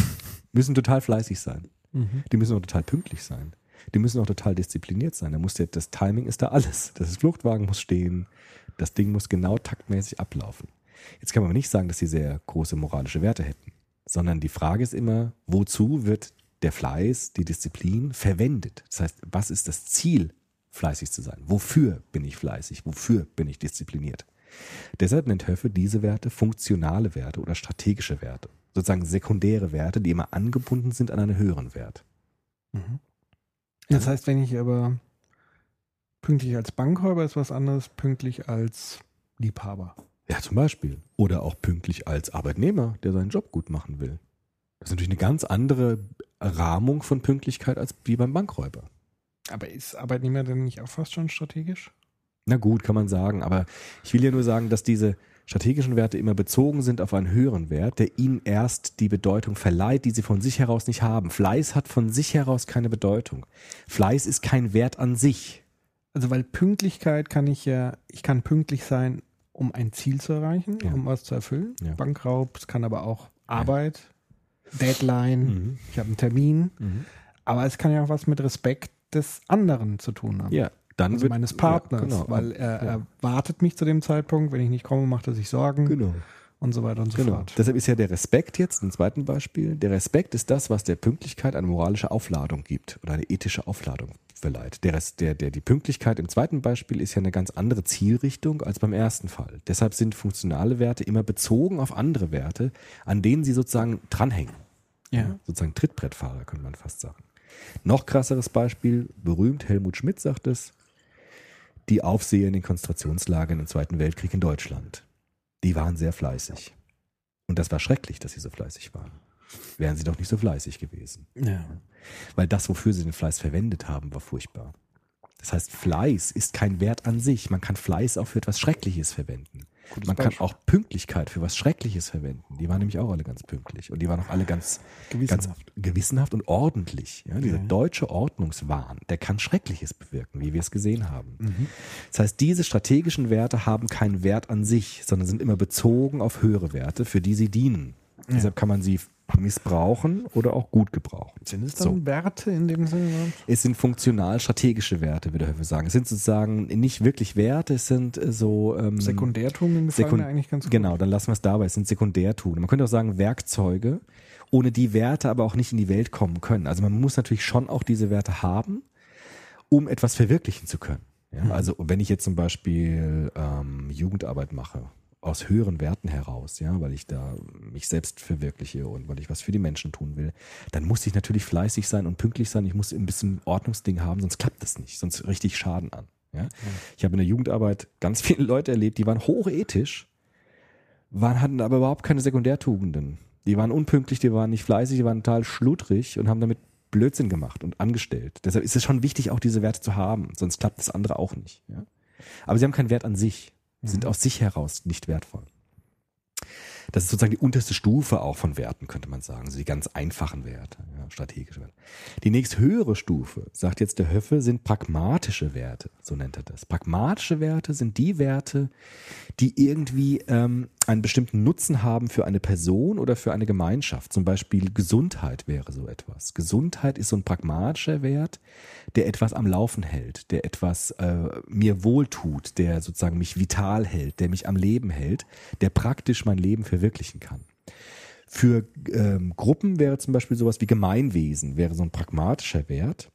müssen total fleißig sein. Mhm. Die müssen auch total pünktlich sein. Die müssen auch total diszipliniert sein. Da muss der, das Timing ist da alles. Das Fluchtwagen muss stehen. Das Ding muss genau taktmäßig ablaufen. Jetzt kann man aber nicht sagen, dass sie sehr große moralische Werte hätten, sondern die Frage ist immer, wozu wird der Fleiß, die Disziplin verwendet? Das heißt, was ist das Ziel, fleißig zu sein? Wofür bin ich fleißig? Wofür bin ich diszipliniert? Deshalb nennt Höffe diese Werte funktionale Werte oder strategische Werte, sozusagen sekundäre Werte, die immer angebunden sind an einen höheren Wert. Mhm. Das heißt, wenn ich aber pünktlich als Bankräuber ist was anderes, pünktlich als Liebhaber. Ja, zum Beispiel. Oder auch pünktlich als Arbeitnehmer, der seinen Job gut machen will. Das ist natürlich eine ganz andere Rahmung von Pünktlichkeit als wie beim Bankräuber. Aber ist Arbeitnehmer denn nicht auch fast schon strategisch? Na gut, kann man sagen, aber ich will ja nur sagen, dass diese strategischen Werte immer bezogen sind auf einen höheren Wert, der ihnen erst die Bedeutung verleiht, die sie von sich heraus nicht haben. Fleiß hat von sich heraus keine Bedeutung. Fleiß ist kein Wert an sich. Also weil Pünktlichkeit kann ich ja, ich kann pünktlich sein, um ein Ziel zu erreichen, Ja. um was zu erfüllen. Ja. Bankraub, es kann aber auch Arbeit, Deadline, Mhm. ich habe einen Termin. Aber es kann ja auch was mit Respekt des anderen zu tun haben. Ja, dann Also wird, meines Partners, Ja, genau. weil er Ja. erwartet mich zu dem Zeitpunkt, wenn ich nicht komme, macht er sich Sorgen Genau. und so weiter und so Genau. fort. Deshalb ist ja der Respekt jetzt ein zweites Beispiel. Der Respekt ist das, was der Pünktlichkeit eine moralische Aufladung gibt oder eine ethische Aufladung verleiht. Der, der, der, die Pünktlichkeit im zweiten Beispiel ist ja eine ganz andere Zielrichtung als beim ersten Fall. Deshalb sind funktionale Werte immer bezogen auf andere Werte, an denen sie sozusagen dranhängen. Ja. Sozusagen Trittbrettfahrer, könnte man fast sagen. Noch krasseres Beispiel, berühmt Helmut Schmidt sagt es, die Aufseher in den Konzentrationslagern im Zweiten Weltkrieg in Deutschland. Die waren sehr fleißig. Und das war schrecklich, dass sie so fleißig waren. Wären sie doch nicht so fleißig gewesen. ja. Weil das, wofür sie den Fleiß verwendet haben, war furchtbar. Das heißt, Fleiß ist kein Wert an sich. Man kann Fleiß auch für etwas Schreckliches verwenden. Gutes Man kann Beispiel. auch Pünktlichkeit für was Schreckliches verwenden. Die waren nämlich auch alle ganz pünktlich. Und die waren auch alle ganz Gewissenhaft. ganz gewissenhaft und ordentlich. Ja, dieser Ja. deutsche Ordnungswahn, der kann Schreckliches bewirken, wie wir es gesehen haben. Mhm. Das heißt, diese strategischen Werte haben keinen Wert an sich, sondern sind immer bezogen auf höhere Werte, für die sie dienen. Deshalb kann man sie missbrauchen oder auch gut gebrauchen. Sind es dann So. Werte in dem Sinne? Es sind funktional strategische Werte, würde ich sagen. Es sind sozusagen nicht wirklich Werte, es sind äh, so ähm, Sekundärtugenden gefallen Sekund- mir eigentlich ganz gut. Genau, dann lassen wir es dabei. Es sind Sekundärtugenden. Man könnte auch sagen Werkzeuge, ohne die Werte aber auch nicht in die Welt kommen können. Also man muss natürlich schon auch diese Werte haben, um etwas verwirklichen zu können. Ja? Mhm. Also wenn ich jetzt zum Beispiel ähm, Jugendarbeit mache, aus höheren Werten heraus, ja, weil ich da mich selbst verwirkliche und weil ich was für die Menschen tun will, dann muss ich natürlich fleißig sein und pünktlich sein. Ich muss ein bisschen Ordnungsding haben, sonst klappt das nicht, sonst richte ich Schaden an. Ja? Ich habe in der Jugendarbeit ganz viele Leute erlebt, die waren hochethisch, waren, hatten aber überhaupt keine Sekundärtugenden. Die waren unpünktlich, die waren nicht fleißig, die waren total schludrig und haben damit Blödsinn gemacht und angestellt. Deshalb ist es schon wichtig, auch diese Werte zu haben, sonst klappt das andere auch nicht. Ja? Aber sie haben keinen Wert an sich, sind aus sich heraus nicht wertvoll. Das ist sozusagen die unterste Stufe auch von Werten, könnte man sagen. Also die ganz einfachen Werte, ja, strategische Werte. Die nächst höhere Stufe, sagt jetzt der Höffe, sind pragmatische Werte, so nennt er das. Pragmatische Werte sind die Werte, die irgendwie ähm, einen bestimmten Nutzen haben für eine Person oder für eine Gemeinschaft. Zum Beispiel Gesundheit wäre so etwas. Gesundheit ist so ein pragmatischer Wert, der etwas am Laufen hält, der etwas äh, mir wohltut, der sozusagen mich vital hält, der mich am Leben hält, der praktisch mein Leben verwirklichen kann. Für ähm, Gruppen wäre zum Beispiel sowas wie Gemeinwesen, wäre so ein pragmatischer Wert.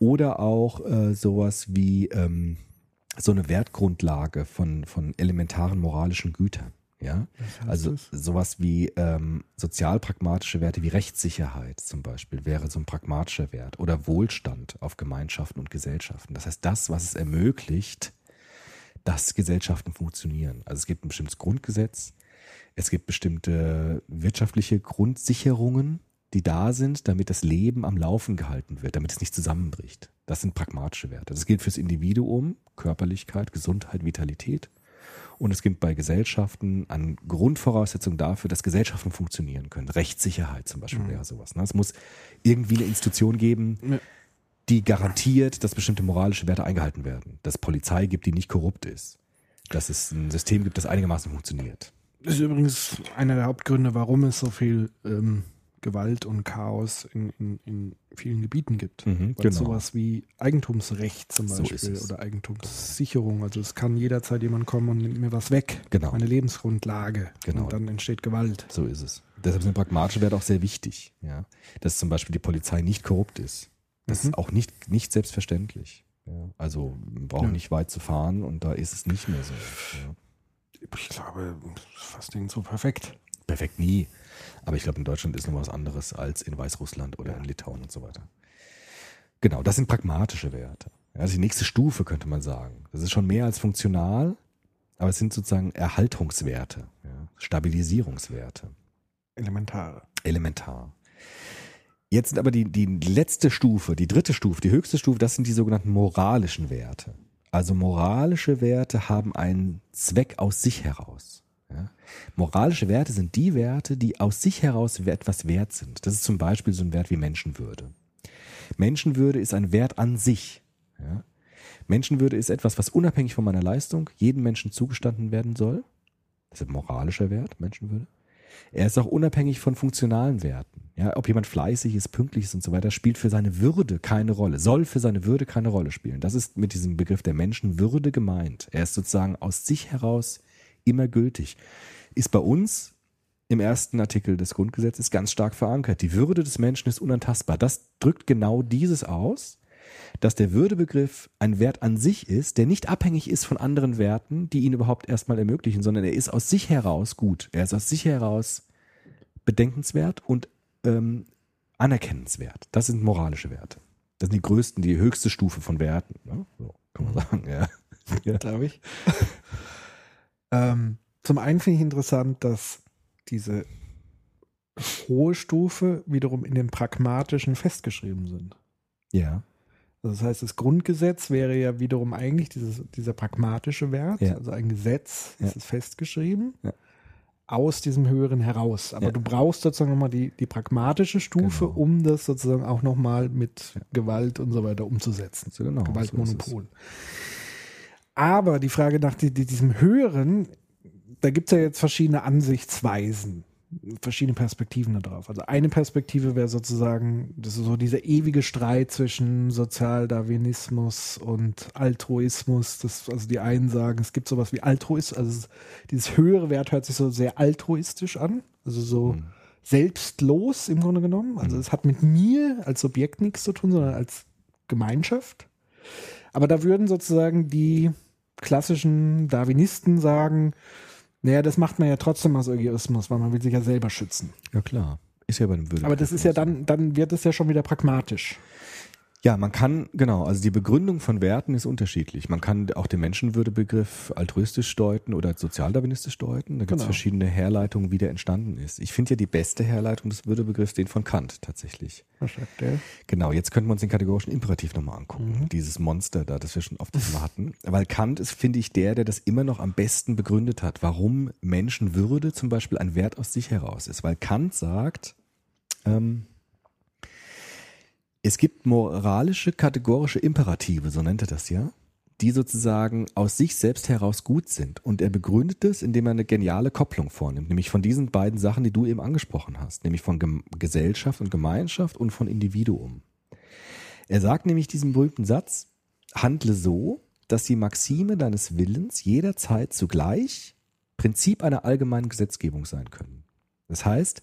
Oder auch äh, sowas wie ähm, so eine Wertgrundlage von, von elementaren moralischen Gütern. Ja, also sowas wie ähm, sozialpragmatische Werte wie Rechtssicherheit zum Beispiel wäre so ein pragmatischer Wert oder Wohlstand auf Gemeinschaften und Gesellschaften. Das heißt, das, was es ermöglicht, dass Gesellschaften funktionieren. Also es gibt ein bestimmtes Grundgesetz, es gibt bestimmte wirtschaftliche Grundsicherungen, die da sind, damit das Leben am Laufen gehalten wird, damit es nicht zusammenbricht. Das sind pragmatische Werte. Das gilt fürs Individuum, Körperlichkeit, Gesundheit, Vitalität. Und es gibt bei Gesellschaften an Grundvoraussetzungen dafür, dass Gesellschaften funktionieren können. Rechtssicherheit zum Beispiel wäre sowas. Ne? Es muss irgendwie eine Institution geben, Ja. die garantiert, dass bestimmte moralische Werte eingehalten werden. Dass es Polizei gibt, die nicht korrupt ist. Dass es ein System gibt, das einigermaßen funktioniert. Das ist übrigens einer der Hauptgründe, warum es so viel ähm, Gewalt und Chaos in, in, in vielen Gebieten gibt. Mhm, Weil genau. sowas wie Eigentumsrecht zum So Beispiel es. oder Eigentumssicherung. Also es kann jederzeit jemand kommen und nimmt mir was weg. Genau. Meine Lebensgrundlage. Genau. Und dann entsteht Gewalt. So ist es. Deshalb sind pragmatische Werte auch sehr wichtig. Ja? Dass zum Beispiel die Polizei nicht korrupt ist. Das Mhm. ist auch nicht, nicht selbstverständlich. Ja? Also wir brauchen Ja. nicht weit zu fahren und da ist es nicht mehr so. Ja? Ich glaube, fast Ding so perfekt. Perfekt nie. Aber ich glaube, in Deutschland ist noch was anderes als in Weißrussland oder in Litauen und so weiter. Genau, das sind pragmatische Werte. Also die nächste Stufe könnte man sagen. Das ist schon mehr als funktional, aber es sind sozusagen Erhaltungswerte, ja, Stabilisierungswerte. Elementare. elementar. Jetzt sind aber die, die letzte Stufe, die dritte Stufe, die höchste Stufe, das sind die sogenannten moralischen Werte. Also moralische Werte haben einen Zweck aus sich heraus. Ja? Moralische Werte sind die Werte, die aus sich heraus etwas wert sind. Das ist zum Beispiel so ein Wert wie Menschenwürde. Menschenwürde ist ein Wert an sich. Ja? Menschenwürde ist etwas, was unabhängig von meiner Leistung jedem Menschen zugestanden werden soll. Das ist ein moralischer Wert, Menschenwürde. Er ist auch unabhängig von funktionalen Werten. Ja, ob jemand fleißig ist, pünktlich ist und so weiter, spielt für seine Würde keine Rolle, soll für seine Würde keine Rolle spielen. Das ist mit diesem Begriff der Menschenwürde gemeint. Er ist sozusagen aus sich heraus immer gültig. Ist bei uns im ersten Artikel des Grundgesetzes ganz stark verankert. Die Würde des Menschen ist unantastbar. Das drückt genau dieses aus, dass der Würdebegriff ein Wert an sich ist, der nicht abhängig ist von anderen Werten, die ihn überhaupt erstmal ermöglichen, sondern er ist aus sich heraus gut. Er ist aus sich heraus bedenkenswert und ähm, anerkennenswert. Das sind moralische Werte. Das sind die größten, die höchste Stufe von Werten. Ne? So, kann man sagen, ja. ja. glaube ich. ähm, zum einen finde ich interessant, dass diese hohe Stufe wiederum in dem Pragmatischen festgeschrieben sind. Ja. Also das heißt, das Grundgesetz wäre ja wiederum eigentlich dieses, dieser pragmatische Wert, Ja. also ein Gesetz, Ja. ist es festgeschrieben, Ja. aus diesem Höheren heraus. Aber du brauchst sozusagen nochmal die, die pragmatische Stufe, Genau. um das sozusagen auch nochmal mit Gewalt und so weiter umzusetzen. So genau, Gewaltmonopol. Aber die Frage nach die, die, diesem Höheren, da gibt es ja jetzt verschiedene Ansichtsweisen, verschiedene Perspektiven darauf. Also eine Perspektive wäre sozusagen, das ist so dieser ewige Streit zwischen Sozialdarwinismus und Altruismus. Das, also die einen sagen, es gibt sowas wie Altruismus, also es- dieses höhere Wert hört sich so sehr altruistisch an, also so Mhm. selbstlos im Grunde genommen. Also es hat mit mir als Subjekt nichts zu tun, sondern als Gemeinschaft. Aber da würden sozusagen die klassischen Darwinisten sagen, naja, das macht man ja trotzdem aus Egoismus, weil man will sich ja selber schützen. Ja, klar. Ist ja bei einem Würde. Aber das ist ja dann, dann wird es ja schon wieder pragmatisch. Ja, man kann, genau, also die Begründung von Werten ist unterschiedlich. Man kann auch den Menschenwürdebegriff altruistisch deuten oder sozialdarwinistisch deuten. Da gibt es Genau. verschiedene Herleitungen, wie der entstanden ist. Ich finde ja die beste Herleitung des Würdebegriffs den von Kant tatsächlich. Was sagt der? Genau, jetzt könnten wir uns den kategorischen Imperativ nochmal angucken. Mhm. Dieses Monster da, das wir schon oft hatten. Weil Kant ist, finde ich, der, der das immer noch am besten begründet hat, warum Menschenwürde zum Beispiel ein Wert aus sich heraus ist. Weil Kant sagt, ähm, es gibt moralische, kategorische Imperative, so nennt er das ja, die sozusagen aus sich selbst heraus gut sind. Und er begründet es, indem er eine geniale Kopplung vornimmt, nämlich von diesen beiden Sachen, die du eben angesprochen hast, nämlich von Gem Gesellschaft und Gemeinschaft und von Individuum. Er sagt nämlich diesen berühmten Satz, handle so, dass die Maxime deines Willens jederzeit zugleich Prinzip einer allgemeinen Gesetzgebung sein können. Das heißt,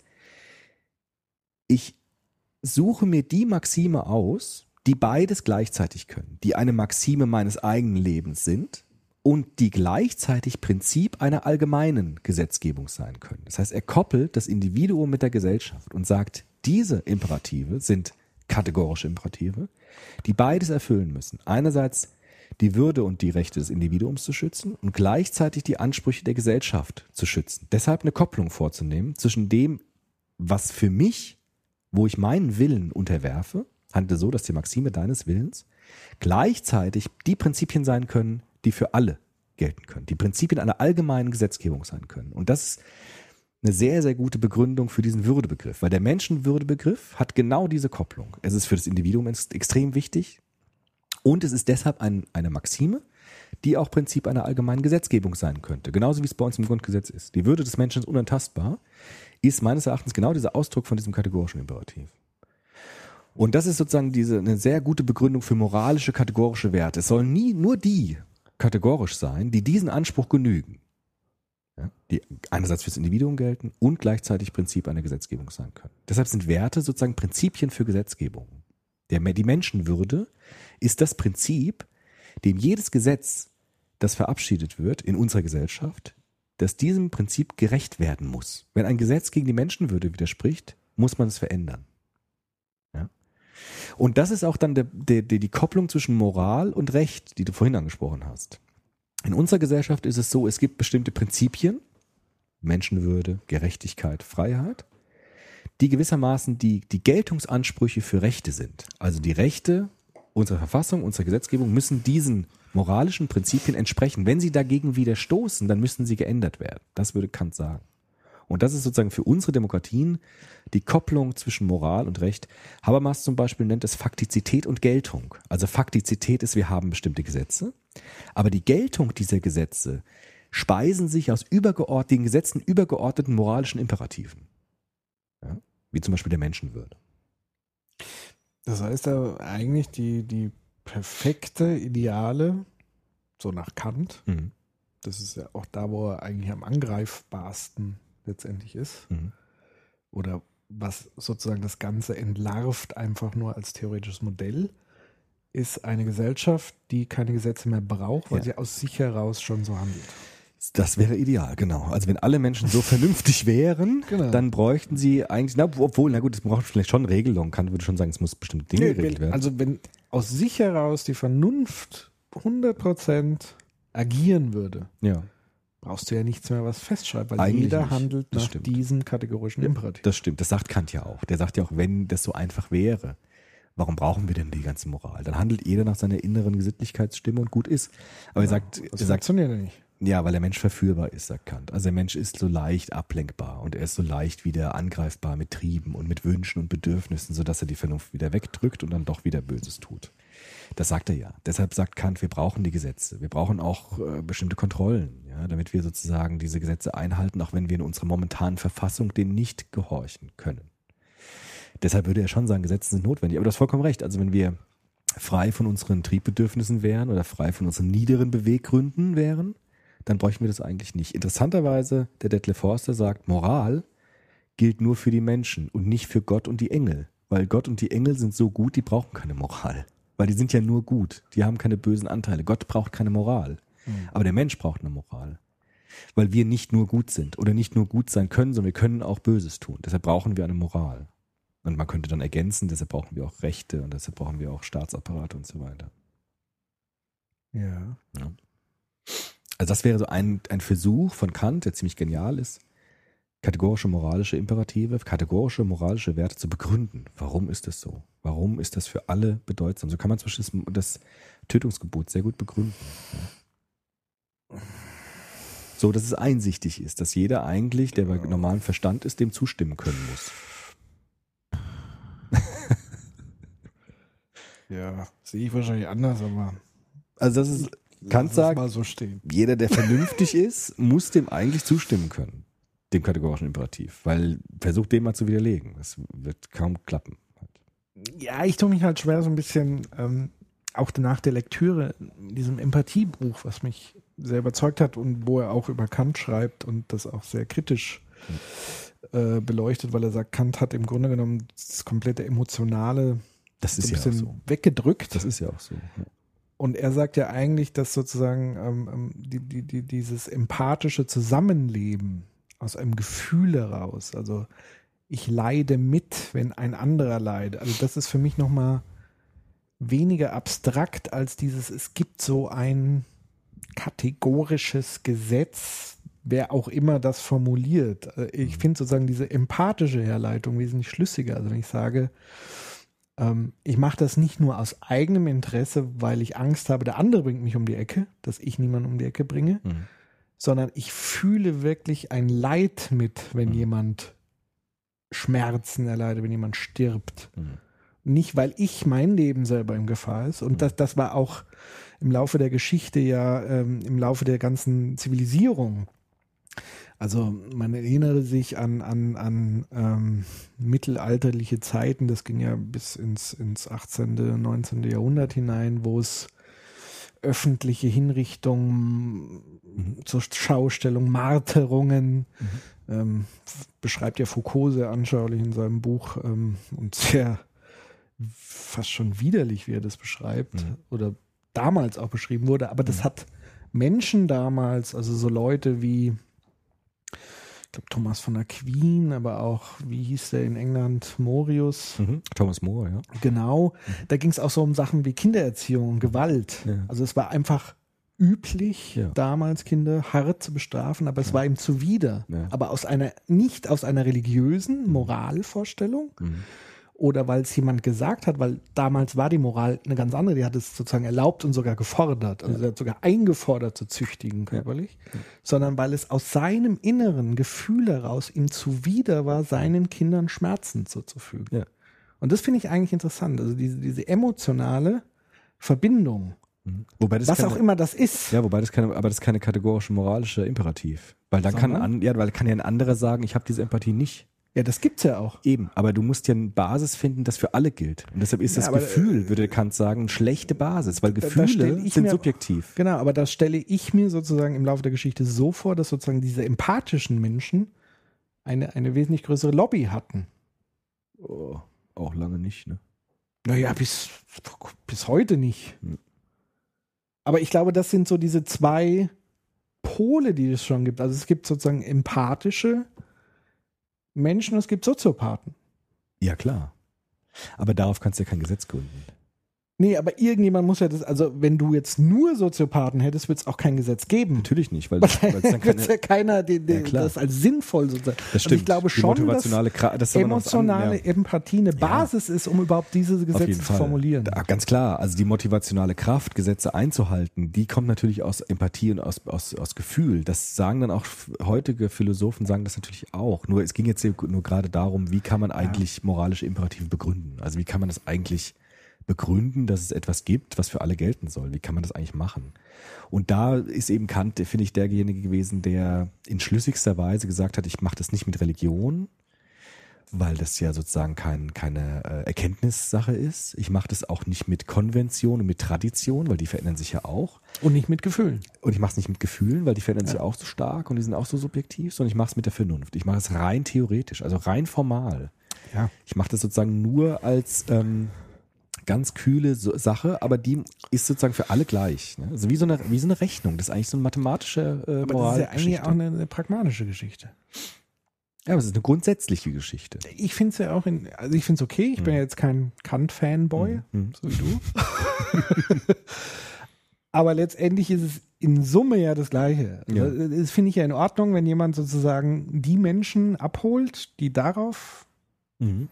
ich suche mir die Maxime aus, die beides gleichzeitig können, die eine Maxime meines eigenen Lebens sind und die gleichzeitig Prinzip einer allgemeinen Gesetzgebung sein können. Das heißt, er koppelt das Individuum mit der Gesellschaft und sagt, diese Imperative sind kategorische Imperative, die beides erfüllen müssen. Einerseits die Würde und die Rechte des Individuums zu schützen und gleichzeitig die Ansprüche der Gesellschaft zu schützen. Deshalb eine Kopplung vorzunehmen zwischen dem, was für mich, wo ich meinen Willen unterwerfe, handle so, dass die Maxime deines Willens gleichzeitig die Prinzipien sein können, die für alle gelten können, die Prinzipien einer allgemeinen Gesetzgebung sein können. Und das ist eine sehr, sehr gute Begründung für diesen Würdebegriff, weil der Menschenwürdebegriff hat genau diese Kopplung. Es ist für das Individuum ex- extrem wichtig und es ist deshalb ein, eine Maxime, die auch Prinzip einer allgemeinen Gesetzgebung sein könnte. Genauso wie es bei uns im Grundgesetz ist. Die Würde des Menschen ist unantastbar, ist meines Erachtens genau dieser Ausdruck von diesem kategorischen Imperativ. Und das ist sozusagen diese, eine sehr gute Begründung für moralische kategorische Werte. Es sollen nie nur die kategorisch sein, die diesen Anspruch genügen. Ja, die einerseits fürs Individuum gelten und gleichzeitig Prinzip einer Gesetzgebung sein können. Deshalb sind Werte sozusagen Prinzipien für Gesetzgebung. Der, die Menschenwürde ist das Prinzip, dem jedes Gesetz, das verabschiedet wird in unserer Gesellschaft, dass diesem Prinzip gerecht werden muss. Wenn ein Gesetz gegen die Menschenwürde widerspricht, muss man es verändern. Ja? Und das ist auch dann der, der, der, die Kopplung zwischen Moral und Recht, die du vorhin angesprochen hast. In unserer Gesellschaft ist es so, es gibt bestimmte Prinzipien, Menschenwürde, Gerechtigkeit, Freiheit, die gewissermaßen die, die Geltungsansprüche für Rechte sind. Also die Rechte unserer Verfassung, unserer Gesetzgebung müssen diesen moralischen Prinzipien entsprechen. Wenn sie dagegen widerstoßen, dann müssen sie geändert werden. Das würde Kant sagen. Und das ist sozusagen für unsere Demokratien die Kopplung zwischen Moral und Recht. Habermas zum Beispiel nennt es Faktizität und Geltung. Also Faktizität ist, wir haben bestimmte Gesetze, aber die Geltung dieser Gesetze speisen sich aus übergeordneten Gesetzen übergeordneten moralischen Imperativen. Ja? Wie zum Beispiel der Menschenwürde. Das heißt ja eigentlich die, die perfekte Ideale, so nach Kant, Mhm. das ist ja auch da, wo er eigentlich am angreifbarsten letztendlich ist. Mhm. Oder was sozusagen das Ganze entlarvt, einfach nur als theoretisches Modell, ist eine Gesellschaft, die keine Gesetze mehr braucht, weil Ja. sie aus sich heraus schon so handelt. Das wäre ideal, genau. Also wenn alle Menschen so vernünftig wären, Genau. dann bräuchten sie eigentlich, na, obwohl, na gut, es braucht vielleicht schon Regelungen. Kant würde schon sagen, es muss bestimmte Dinge Nee, geregelt wenn, werden. also wenn aus sich heraus die Vernunft 100% agieren würde, ja, brauchst du ja nichts mehr, was festschreibt, weil Eigentlich jeder nicht. handelt Das nach stimmt. diesem kategorischen Imperativ. das stimmt. Das sagt Kant ja auch. Der sagt ja auch, wenn das so einfach wäre, warum brauchen wir denn die ganze Moral? Dann handelt jeder nach seiner inneren Gesittlichkeitsstimme und gut ist. Aber er sagt, das er sagt, funktioniert ja nicht. Ja, weil der Mensch verführbar ist, sagt Kant. Also der Mensch ist so leicht ablenkbar und er ist so leicht wieder angreifbar mit Trieben und mit Wünschen und Bedürfnissen, sodass er die Vernunft wieder wegdrückt und dann doch wieder Böses tut. Das sagt er ja. Deshalb sagt Kant, wir brauchen die Gesetze. Wir brauchen auch äh, bestimmte Kontrollen, ja, damit wir sozusagen diese Gesetze einhalten, auch wenn wir in unserer momentanen Verfassung denen nicht gehorchen können. Deshalb würde er schon sagen, Gesetze sind notwendig. Aber du hast vollkommen recht. Also wenn wir frei von unseren Triebbedürfnissen wären oder frei von unseren niederen Beweggründen wären, dann bräuchten wir das eigentlich nicht. Interessanterweise, der Detlef Forster sagt, Moral gilt nur für die Menschen und nicht für Gott und die Engel. Weil Gott und die Engel sind so gut, die brauchen keine Moral. Weil die sind ja nur gut. Die haben keine bösen Anteile. Gott braucht keine Moral. Aber der Mensch braucht eine Moral. Weil wir nicht nur gut sind oder nicht nur gut sein können, sondern wir können auch Böses tun. Deshalb brauchen wir eine Moral. Und man könnte dann ergänzen, deshalb brauchen wir auch Rechte und deshalb brauchen wir auch Staatsapparate und so weiter. Ja. Also das wäre so ein, ein Versuch von Kant, der ziemlich genial ist, kategorische moralische Imperative, kategorische moralische Werte zu begründen. Warum ist das so? Warum ist das für alle bedeutsam? So kann man zum Beispiel das, Tötungsgebot sehr gut begründen. So, dass es einsichtig ist, dass jeder eigentlich, der bei normalem Verstand ist, dem zustimmen können muss. Ja, sehe ich wahrscheinlich anders, aber Also das ist, Kant sagt, mal so stehen. jeder, der vernünftig ist, muss dem eigentlich zustimmen können, dem kategorischen Imperativ, weil versucht den mal zu widerlegen. Das wird kaum klappen. Ja, ich tue mich halt schwer so ein bisschen, ähm, auch nach der Lektüre, in diesem Empathiebuch, was mich sehr überzeugt hat und wo er auch über Kant schreibt und das auch sehr kritisch äh, beleuchtet, weil er sagt, Kant hat im Grunde genommen das komplette Emotionale Das so ist ein ja bisschen so. weggedrückt. Das ist ja auch so. Ja. Und er sagt ja eigentlich, dass sozusagen ähm, ähm, die, die, die, dieses empathische Zusammenleben aus einem Gefühl heraus, also ich leide mit, wenn ein anderer leidet. Also das ist für mich nochmal weniger abstrakt als dieses, es gibt so ein kategorisches Gesetz, wer auch immer das formuliert. Äh, Ich finde sozusagen diese empathische Herleitung wesentlich schlüssiger. Also wenn ich sage, ähm, ich mache das nicht nur aus eigenem Interesse, weil ich Angst habe, der andere bringt mich um die Ecke, dass ich niemanden um die Ecke bringe, Mhm. sondern ich fühle wirklich ein Leid mit, wenn Mhm. jemand Schmerzen erleidet, wenn jemand stirbt. Mhm. nicht, weil ich mein Leben selber in Gefahr ist. Und das, das war auch im Laufe der Geschichte ja, ähm, im Laufe der ganzen Zivilisierung. Also man erinnere sich an, an, an ähm, mittelalterliche Zeiten, das ging ja bis ins, ins 18., 19. Jahrhundert hinein, wo es öffentliche Hinrichtungen zur Schaustellung, Marterungen, ähm, f- beschreibt ja Foucault sehr anschaulich in seinem Buch ähm, und sehr fast schon widerlich, wie er das beschreibt Mhm. oder damals auch beschrieben wurde. Aber das hat Menschen damals, also so Leute wie, glaube Thomas von Aquin, aber auch, wie hieß der in England, Morius, Mhm. Thomas More, ja. Genau, da ging es auch so um Sachen wie Kindererziehung und Gewalt. Ja. Also es war einfach üblich, Ja. damals Kinder hart zu bestrafen, aber es war ihm zuwider. Ja. Aber aus einer, nicht aus einer religiösen Moralvorstellung Mhm. Oder weil es jemand gesagt hat, weil damals war die Moral eine ganz andere, die hat es sozusagen erlaubt und sogar gefordert, also er hat sogar eingefordert zu züchtigen körperlich, sondern weil es aus seinem inneren Gefühl heraus ihm zuwider war, seinen Kindern Schmerzen zuzufügen. Ja. Und das finde ich eigentlich interessant, also diese, diese emotionale Verbindung, Mhm. Wobei das was keine, auch immer das ist. Ja, wobei das keine, aber das ist keine kategorische moralische Imperativ. Weil dann kann, Sondern? an, ja, weil kann ja ein anderer sagen, ich habe diese Empathie nicht. Ja, das gibt's ja auch. Eben, aber du musst ja eine Basis finden, das für alle gilt. Und deshalb ist Ja, das aber, Gefühl, würde Kant sagen, eine schlechte Basis, weil Gefühle sind mir- subjektiv. Genau, aber das stelle ich mir sozusagen im Laufe der Geschichte so vor, dass sozusagen diese empathischen Menschen eine, eine wesentlich größere Lobby hatten. Oh, auch lange nicht, ne? Naja, bis, bis heute nicht. Hm. Aber ich glaube, das sind so diese zwei Pole, die es schon gibt. Also es gibt sozusagen empathische Menschen und es gibt Soziopathen. Ja, klar. Aber darauf kannst du ja kein Gesetz gründen. Nee, aber irgendjemand muss ja das, also wenn du jetzt nur Soziopathen hättest, wird es auch kein Gesetz geben. Natürlich nicht, weil, es dann Wird ja keine, keiner den, den, Ja, das als sinnvoll sozusagen. das Und stimmt. ich glaube schon, dass das was an- emotionale ja. Empathie eine Basis ist, um überhaupt diese Gesetze zu formulieren. Ja, ganz klar. Also die motivationale Kraft, Gesetze einzuhalten, die kommt natürlich aus Empathie und aus, aus, aus Gefühl. Das sagen dann auch heutige Philosophen, sagen das natürlich auch. Nur es ging jetzt nur gerade darum, wie kann man eigentlich moralische Imperative begründen? Also wie kann man das eigentlich begründen, dass es etwas gibt, was für alle gelten soll? Wie kann man das eigentlich machen? Und da ist eben Kant, finde ich, derjenige gewesen, der in schlüssigster Weise gesagt hat, ich mache das nicht mit Religion, weil das ja sozusagen kein, keine äh, Erkenntnissache ist. Ich mache das auch nicht mit Konvention und mit Tradition, weil die verändern sich ja auch. Und nicht mit Gefühlen. Und ich mache es nicht mit Gefühlen, weil die verändern sich auch so stark und die sind auch so subjektiv, sondern ich mache es mit der Vernunft. Ich mache es rein theoretisch, also rein formal. Ja. Ich mache das sozusagen nur als ähm, ganz kühle Sache, aber die ist sozusagen für alle gleich. Ne? Also wie so, eine, wie so eine Rechnung. Das ist eigentlich so eine mathematische äh, Aber das ist Moral. ja eigentlich auch eine, eine pragmatische Geschichte. ja, aber es ist eine grundsätzliche Geschichte. Ich finde es ja auch in, also ich finde es okay. Ich bin ja jetzt kein Kant-Fanboy, Mhm. so wie du. Aber letztendlich ist es in Summe ja das Gleiche. Also Ja. Das finde ich ja in Ordnung, wenn jemand sozusagen die Menschen abholt, die darauf Mhm.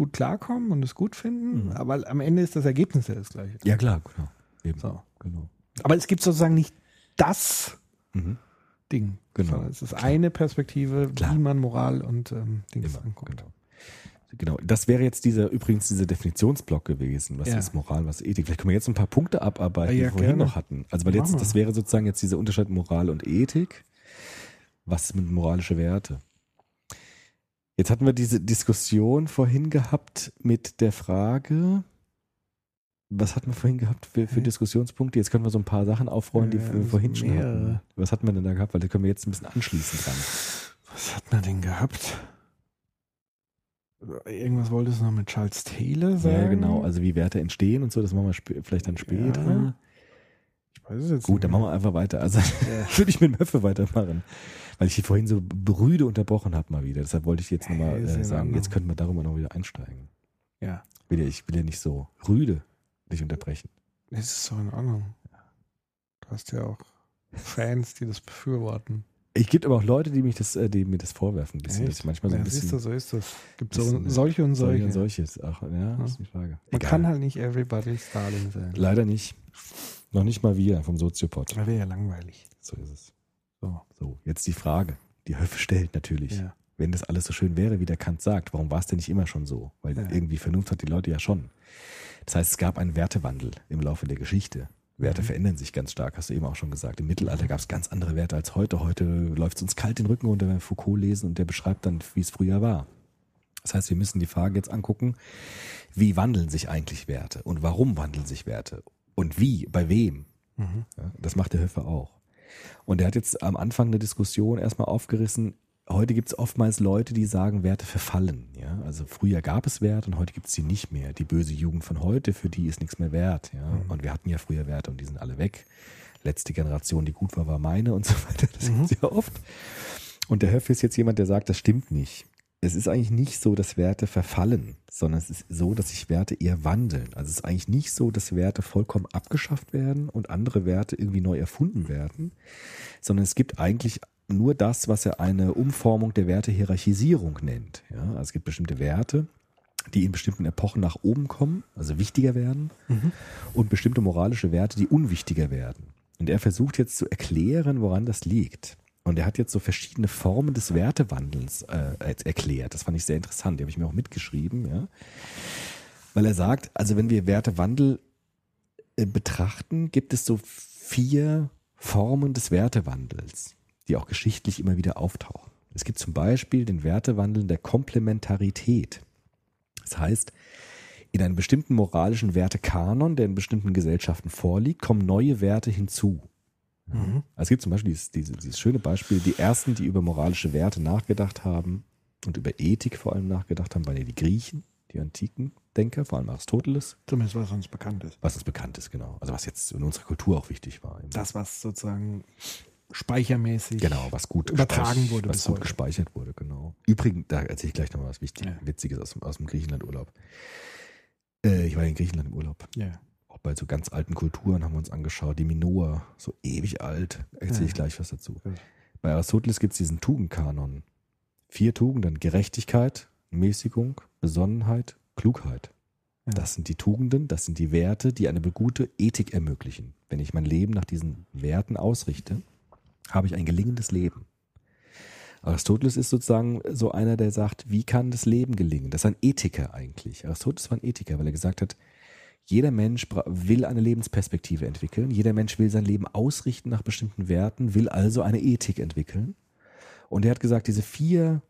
Gut klarkommen und es gut finden. Mhm. Aber am Ende ist das Ergebnis ja das Gleiche. Ja, klar, genau. Eben. So. genau. Aber es gibt sozusagen nicht das Mhm. Ding. Genau. sondern Es ist eine Perspektive, Klar. wie man Moral und ähm, Dings Immer, anguckt. genau. Genau, das wäre jetzt dieser, übrigens dieser Definitionsblock gewesen. Was Ja. ist Moral, was ist Ethik? Vielleicht können wir jetzt ein paar Punkte abarbeiten, Ja, die wir vorhin gerne. noch hatten. Also, weil jetzt, das wäre sozusagen jetzt dieser Unterschied Moral und Ethik. Was sind moralische Werte? Jetzt hatten wir diese Diskussion vorhin gehabt mit der Frage, was hatten wir vorhin gehabt für, für? Diskussionspunkte? Jetzt können wir so ein paar Sachen aufrollen, die Ja, wir das vorhin schon hatten. mehrere. Was hatten wir denn da gehabt? Weil da können wir jetzt ein bisschen anschließen dran. Was hat man denn gehabt? Irgendwas wolltest du noch mit Charles Taylor sagen? Ja, genau. Also wie Werte entstehen und so, das machen wir vielleicht dann später. Ja. Ich weiß es jetzt Gut, dann machen wir einfach weiter. Also würde ich mit Möffe weitermachen. Weil ich vorhin so berüde unterbrochen habe mal wieder. Deshalb wollte ich jetzt nochmal äh, sagen, jetzt könnten wir darüber noch wieder einsteigen. Ja, Will ja, ich will ja nicht so rüde dich unterbrechen. es ist so in Ordnung. Du hast ja auch Fans, die das befürworten. Ich gibt aber auch Leute, die mich das, äh, die mir das vorwerfen, ein bisschen, dass Echt? ich manchmal so ein ja, siehst bisschen du, so ist das. Gibt so solche und solche solche. und solches. Ach, ja, das ist die Frage. Man Egal. kann halt nicht everybody's Darling sein. Leider nicht. Noch nicht mal wir vom Soziopod. Das wäre ja langweilig. So ist es. So. So, jetzt die Frage. Die Höfe stellt natürlich. Ja. Wenn das alles so schön wäre, wie der Kant sagt, warum war es denn nicht immer schon so? Weil Ja. irgendwie Vernunft hat die Leute ja schon. Das heißt, es gab einen Wertewandel im Laufe der Geschichte. Werte verändern sich ganz stark, hast du eben auch schon gesagt. Im Mittelalter gab es ganz andere Werte als heute. Heute läuft es uns kalt den Rücken runter, wenn wir Foucault lesen und der beschreibt dann, wie es früher war. Das heißt, wir müssen die Frage jetzt angucken, wie wandeln sich eigentlich Werte und warum wandeln sich Werte und wie, bei wem. Ja, das macht der Höfer auch. Und er hat jetzt am Anfang eine Diskussion erstmal aufgerissen. Heute gibt es oftmals Leute, die sagen, Werte verfallen. Ja? Also früher gab es Werte und heute gibt es sie nicht mehr. Die böse Jugend von heute, für die ist nichts mehr wert. Ja? Und wir hatten ja früher Werte und die sind alle weg. Letzte Generation, die gut war, war meine und so weiter. Das gibt's ja oft. Und der Höfer ist jetzt jemand, der sagt, das stimmt nicht. Es ist eigentlich nicht so, dass Werte verfallen, sondern es ist so, dass sich Werte eher wandeln. Also es ist eigentlich nicht so, dass Werte vollkommen abgeschafft werden und andere Werte irgendwie neu erfunden werden, sondern es gibt eigentlich nur das, was er eine Umformung der Wertehierarchisierung nennt. Ja, also es gibt bestimmte Werte, die in bestimmten Epochen nach oben kommen, also wichtiger werden, und bestimmte moralische Werte, die unwichtiger werden. Und er versucht jetzt zu erklären, woran das liegt. Und er hat jetzt so verschiedene Formen des Wertewandels äh, erklärt. Das fand ich sehr interessant. Die habe ich mir auch mitgeschrieben, ja. Weil er sagt, also wenn wir Wertewandel äh, betrachten, gibt es so vier Formen des Wertewandels, die auch geschichtlich immer wieder auftauchen. Es gibt zum Beispiel den Wertewandel der Komplementarität. Das heißt, in einem bestimmten moralischen Wertekanon, der in bestimmten Gesellschaften vorliegt, kommen neue Werte hinzu. Also es gibt zum Beispiel dieses, dieses, dieses schöne Beispiel, die ersten, die über moralische Werte nachgedacht haben und über Ethik vor allem nachgedacht haben, waren ja die Griechen, die antiken Denker, vor allem Aristoteles, Zumindest was uns bekannt ist. was uns bekannt ist, genau. Also was jetzt in unserer Kultur auch wichtig war. Das, was sozusagen speichermäßig. Genau, was gut übertragen wurde was gut heute. gespeichert wurde, genau. Übrigens, da erzähle ich gleich noch mal was wichtig, Ja. Witziges aus, dem- aus dem Griechenland-Urlaub. Äh, ich war in Griechenland im Urlaub. Ja. Bei so ganz alten Kulturen haben wir uns angeschaut. Die Minoa, so ewig alt. Erzähle ich gleich was dazu. Bei Aristoteles gibt es diesen Tugendkanon. Vier Tugenden: Gerechtigkeit, Mäßigung, Besonnenheit, Klugheit. Ja. Das sind die Tugenden, das sind die Werte, die eine gute Ethik ermöglichen. Wenn ich mein Leben nach diesen Werten ausrichte, habe ich ein gelingendes Leben. Aristoteles ist sozusagen so einer, der sagt, wie kann das Leben gelingen? Das ist ein Ethiker eigentlich. Aristoteles war ein Ethiker, weil er gesagt hat, jeder Mensch will eine Lebensperspektive entwickeln, jeder Mensch will sein Leben ausrichten nach bestimmten Werten, will also eine Ethik entwickeln. Und er hat gesagt, diese vier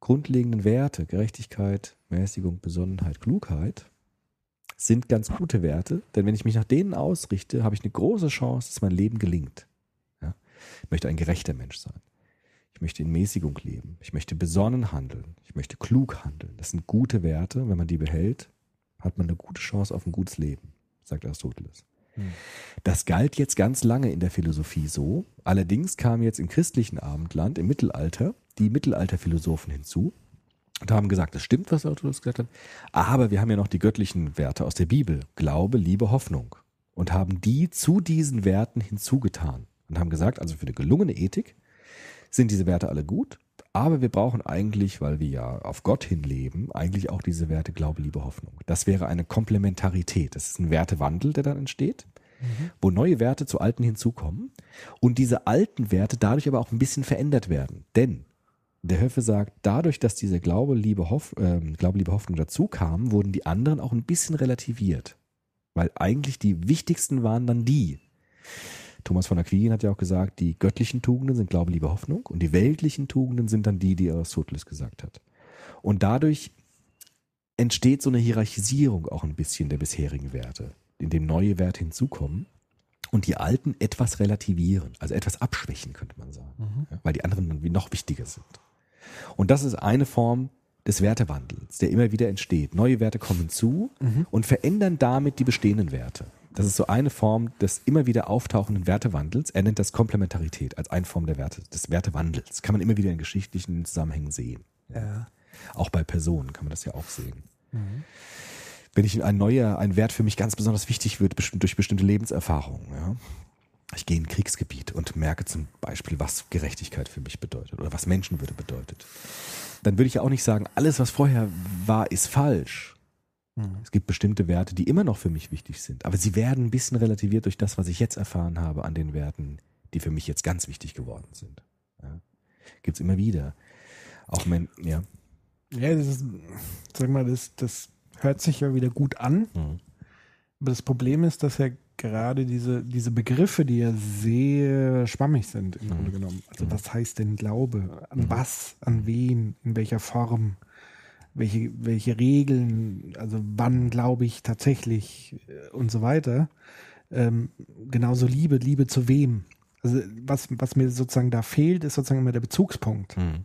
grundlegenden Werte, Gerechtigkeit, Mäßigung, Besonnenheit, Klugheit, sind ganz gute Werte, denn wenn ich mich nach denen ausrichte, habe ich eine große Chance, dass mein Leben gelingt. Ja? Ich möchte ein gerechter Mensch sein. Ich möchte in Mäßigung leben. Ich möchte besonnen handeln. Ich möchte klug handeln. Das sind gute Werte. Wenn man die behält, hat man eine gute Chance auf ein gutes Leben, sagt Aristoteles. Das galt jetzt ganz lange in der Philosophie so. Allerdings kamen jetzt im christlichen Abendland, im Mittelalter, die Mittelalterphilosophen hinzu und haben gesagt, das stimmt, was Aristoteles gesagt hat, aber wir haben ja noch die göttlichen Werte aus der Bibel, Glaube, Liebe, Hoffnung und haben die zu diesen Werten hinzugetan und haben gesagt, also für eine gelungene Ethik sind diese Werte alle gut, aber wir brauchen eigentlich, weil wir ja auf Gott hin leben, eigentlich auch diese Werte Glaube, Liebe, Hoffnung. Das wäre eine Komplementarität. Das ist ein Wertewandel, der dann entsteht, wo neue Werte zu alten hinzukommen und diese alten Werte dadurch aber auch ein bisschen verändert werden. Denn der Höfe sagt, dadurch, dass diese Glaube, Liebe, Hoff, ähm, Glaube, Liebe, Hoffnung dazu kamen, wurden die anderen auch ein bisschen relativiert. Weil eigentlich die wichtigsten waren dann die. Thomas von Aquin hat ja auch gesagt, die göttlichen Tugenden sind Glaube, Liebe, Hoffnung und die weltlichen Tugenden sind dann die, die Aristoteles gesagt hat. Und dadurch entsteht so eine Hierarchisierung auch ein bisschen der bisherigen Werte, in dem neue Werte hinzukommen und die alten etwas relativieren, also etwas abschwächen, könnte man sagen, ja, weil die anderen dann wie noch wichtiger sind. Und das ist eine Form des Wertewandels, der immer wieder entsteht. Neue Werte kommen zu und verändern damit die bestehenden Werte. Das ist so eine Form des immer wieder auftauchenden Wertewandels. Er nennt das Komplementarität als eine Form der Werte, des Wertewandels. Kann man immer wieder in geschichtlichen Zusammenhängen sehen. Ja. Auch bei Personen kann man das ja auch sehen. Wenn ich ein neuer, ein Wert für mich ganz besonders wichtig wird, bestimmt durch bestimmte Lebenserfahrungen, ja. Ich gehe in ein Kriegsgebiet und merke zum Beispiel, was Gerechtigkeit für mich bedeutet oder was Menschenwürde bedeutet. Dann würde ich ja auch nicht sagen, alles, was vorher war, ist falsch. Es gibt bestimmte Werte, die immer noch für mich wichtig sind, aber sie werden ein bisschen relativiert durch das, was ich jetzt erfahren habe an den Werten, die für mich jetzt ganz wichtig geworden sind. Ja. Gibt es immer wieder. Auch wenn, ja. Ja, das ist, sag mal, das, das hört sich ja wieder gut an. Mhm. Aber das Problem ist, dass ja gerade diese, diese Begriffe, die ja sehr schwammig sind im Grunde genommen. Also was heißt denn Glaube? An was? An wen? In welcher Form? Welche, welche Regeln? Also wann glaube ich tatsächlich äh, und so weiter? Ähm, genauso Liebe, Liebe zu wem? Also was, was mir sozusagen da fehlt, ist sozusagen immer der Bezugspunkt. Mhm.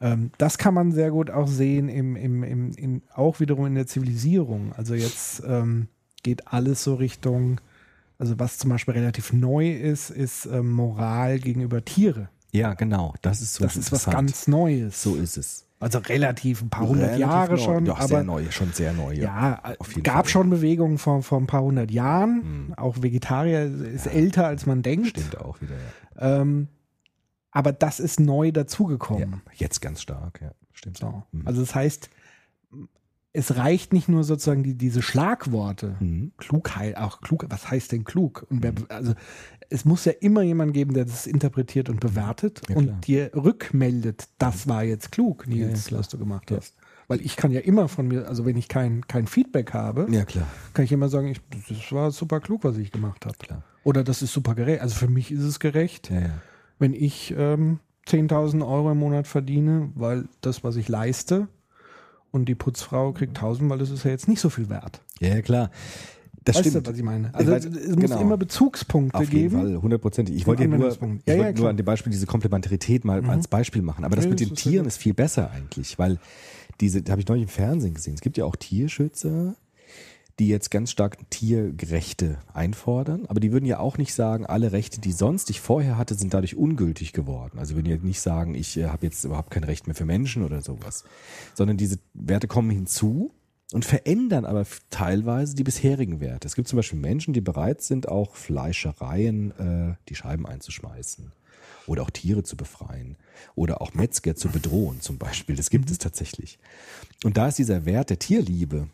Ähm, das kann man sehr gut auch sehen, im, im, im, im, auch wiederum in der Zivilisierung. Also jetzt ähm, geht alles so Richtung, also was zum Beispiel relativ neu ist, ist ähm, Moral gegenüber Tiere. Ja, genau. Das ist so Das ist was ganz Neues. So ist es. Also relativ ein paar hundert Relativ Jahre neu. schon, Doch, aber sehr neu, schon sehr neu. ja, auf jeden gab Fall. schon Bewegungen vor, vor ein paar hundert Jahren. Mhm. Auch Vegetarier ist älter, als man denkt. Stimmt auch wieder, ja. Ähm, aber das ist neu ja. dazugekommen. Jetzt ganz stark, ja. Stimmt. So. Mhm. Also das heißt, es reicht nicht nur sozusagen die, diese Schlagworte. Mhm. Klugheit, auch klug, was heißt denn klug? Und wer, also es muss ja immer jemand geben, der das interpretiert und bewertet Ja, und dir rückmeldet, das war jetzt klug, Nils, Ja, was du gemacht hast. Weil ich kann ja immer von mir, also wenn ich kein, kein Feedback habe, Ja, klar. kann ich immer sagen, ich, das war super klug, was ich gemacht habe. Klar. Oder das ist super gerecht. Also für mich ist es gerecht, wenn ich ähm, 10.000 Euro im Monat verdiene, weil das, was ich leiste, und die Putzfrau kriegt 1.000, weil das ist ja jetzt nicht so viel wert. Ja, klar. Das weißt stimmt. du, was ich meine? Also weiß- es muss genau. immer Bezugspunkte Auf jeden geben. Fall, hundertprozentig. Ich wollte ja nur, ich. Ja, ja, wollte nur an dem Beispiel diese Komplementarität mal als Beispiel machen. Aber das Ja, mit das den ist Tieren ist viel besser eigentlich, weil diese, da habe ich neulich im Fernsehen gesehen. Es gibt ja auch Tierschützer, die jetzt ganz stark Tierrechte einfordern, aber die würden ja auch nicht sagen, alle Rechte, die sonst ich vorher hatte, sind dadurch ungültig geworden. Also würden ja nicht sagen, ich äh, habe jetzt überhaupt kein Recht mehr für Menschen oder sowas, sondern diese Werte kommen hinzu und verändern aber teilweise die bisherigen Werte. Es gibt zum Beispiel Menschen, die bereit sind, auch Fleischereien äh, die Scheiben einzuschmeißen oder auch Tiere zu befreien oder auch Metzger zu bedrohen zum Beispiel. Das gibt es tatsächlich. Und da ist dieser Wert der Tierliebe